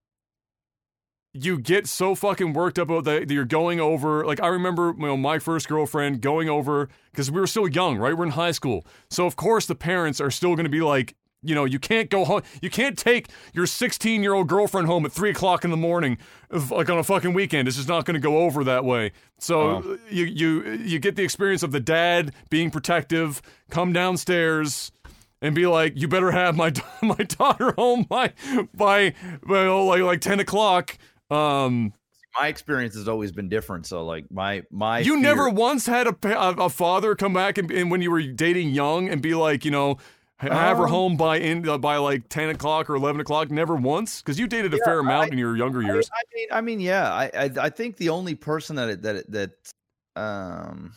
you get so fucking worked up about that you're going over. Like I remember, you know, my first girlfriend going over because we were still young, right? We're in high school, so of course the parents are still going to be like, you know, you can't go home. You can't take your 16 year old girlfriend home at three o'clock in the morning, like on a fucking weekend. It's just not going to go over that way. So oh. you you you get the experience of the dad being protective, come downstairs and be like, you better have my (laughs) my daughter home by by well like like 10 o'clock. Um, my experience has always been different. So like my my you fear- never once had a a father come back and, and when you were dating young and be like, you know have her um, home by in uh, by like ten o'clock or eleven o'clock. Never once, because you dated a yeah, fair amount I, in your younger years. I, I, mean, I mean, yeah. I, I, I think the only person that that that um,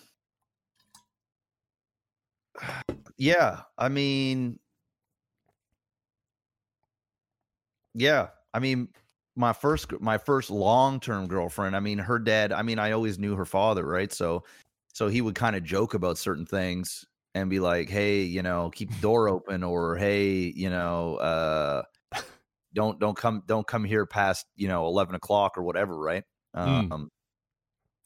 (sighs) yeah. I mean, yeah. I mean, my first my first long term girlfriend. I mean, her dad. I mean, I always knew her father, right? So, so he would kind of joke about certain things and be like, "Hey, you know, keep the door (laughs) open," or "Hey, you know, uh, don't don't come don't come here past you know eleven o'clock or whatever." Right? Mm. Um,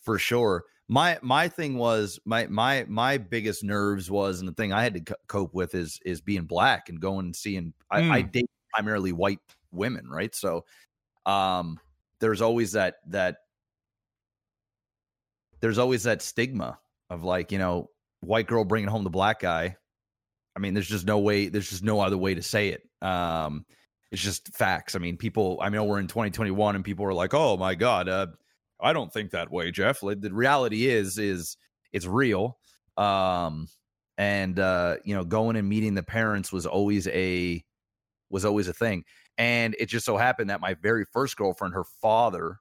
for sure. My my thing was my my my biggest nerves was, and the thing I had to c- cope with is is being black and going and seeing. I, mm. I date primarily white women, right? So, um, there's always that that there's always that stigma of like you know white girl bringing home the black guy. I mean, there's just no way. There's just no other way to say it. Um, it's just facts. I mean, people. I mean, we're in 2021, and people are like, "Oh my god, uh, I don't think that way, Jeff." Like, the reality is, is it's real. Um, and uh, you know, going and meeting the parents was always a was always a thing. And it just so happened that my very first girlfriend, her father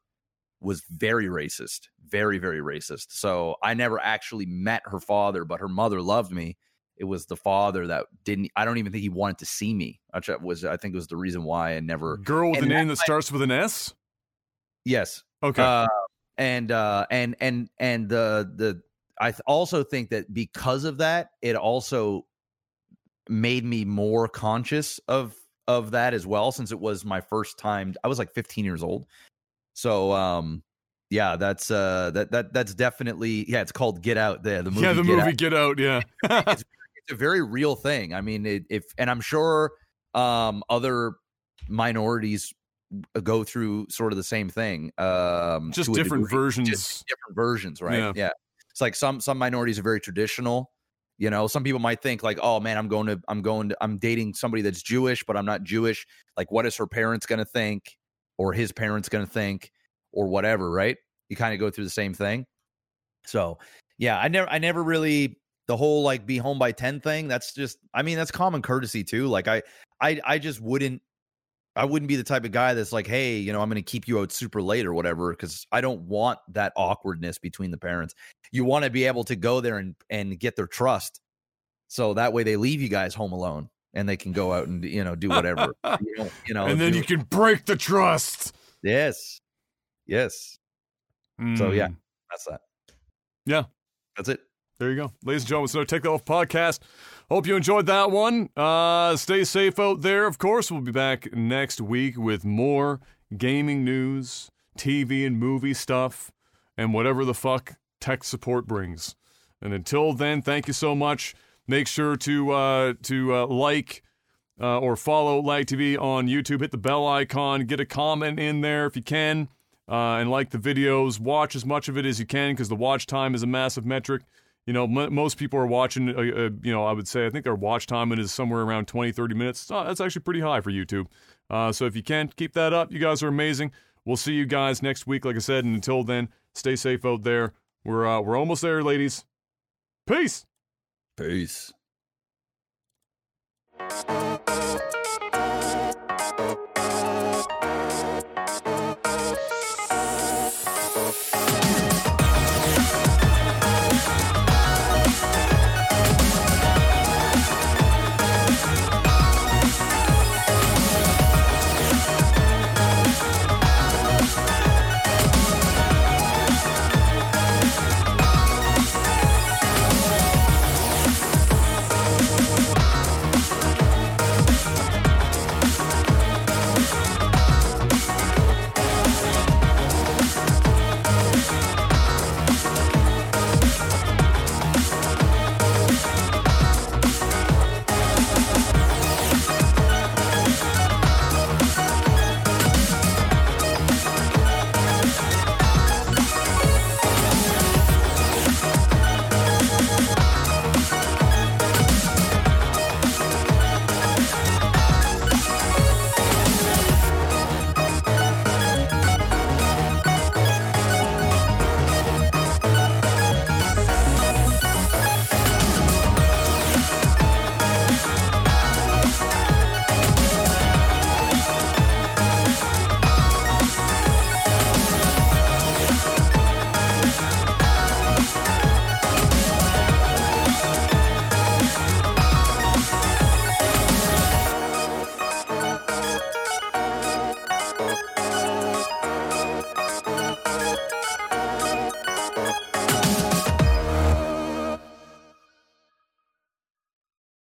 was very racist, very, very racist. So I never actually met her father, but her mother loved me. It was the father that didn't. I don't even think he wanted to see me. Which was, I think, it was the reason why I never. Girl with a name that starts with an S. Yes. Okay. Uh, and uh, and and and the the I also think that because of that, it also made me more conscious of of that as well since it was my first time i was like 15 years old so um yeah, that's uh that that that's definitely yeah, it's called Get Out there. The movie Yeah, the Get movie Out. Get Out, yeah. it's, it's (laughs) a very real thing. I mean, it, if and I'm sure um other minorities go through sort of the same thing. Um just different degree, versions. Just different versions, right? Yeah. yeah. It's like some some minorities are very traditional. You know, some people might think like, "Oh man, I'm going to I'm going to I'm dating somebody that's Jewish, but I'm not Jewish. Like what is her parents going to think? or his parents going to think or whatever, right? You kind of go through the same thing. So, yeah, I never I never really the whole like be home by 10 thing, that's just I mean, that's common courtesy too. Like I I I just wouldn't I wouldn't be the type of guy that's like, "Hey, you know, I'm going to keep you out super late or whatever" cuz I don't want that awkwardness between the parents. You want to be able to go there and and get their trust. So that way they leave you guys home alone and they can go out and you know do whatever (laughs) you, know, you know and then you can break the trust yes yes mm. so yeah mm. that's that yeah that's it there you go ladies and gentlemen so take that off podcast hope you enjoyed that one uh stay safe out there of course we'll be back next week with more gaming news tv and movie stuff and whatever the fuck tech support brings and until then thank you so much Make sure to uh, to uh, like uh, or follow Lag TV on YouTube. Hit the bell icon. Get a comment in there if you can, uh, and like the videos. Watch as much of it as you can because the watch time is a massive metric. You know, m- most people are watching, uh, uh, you know, I would say, I think their watch time is somewhere around 20, 30 minutes. Uh, that's actually pretty high for YouTube. Uh, so if you can, keep that up. You guys are amazing. We'll see you guys next week, like I said. And until then, stay safe out there. We're, uh, we're almost there, ladies. Peace. Peace.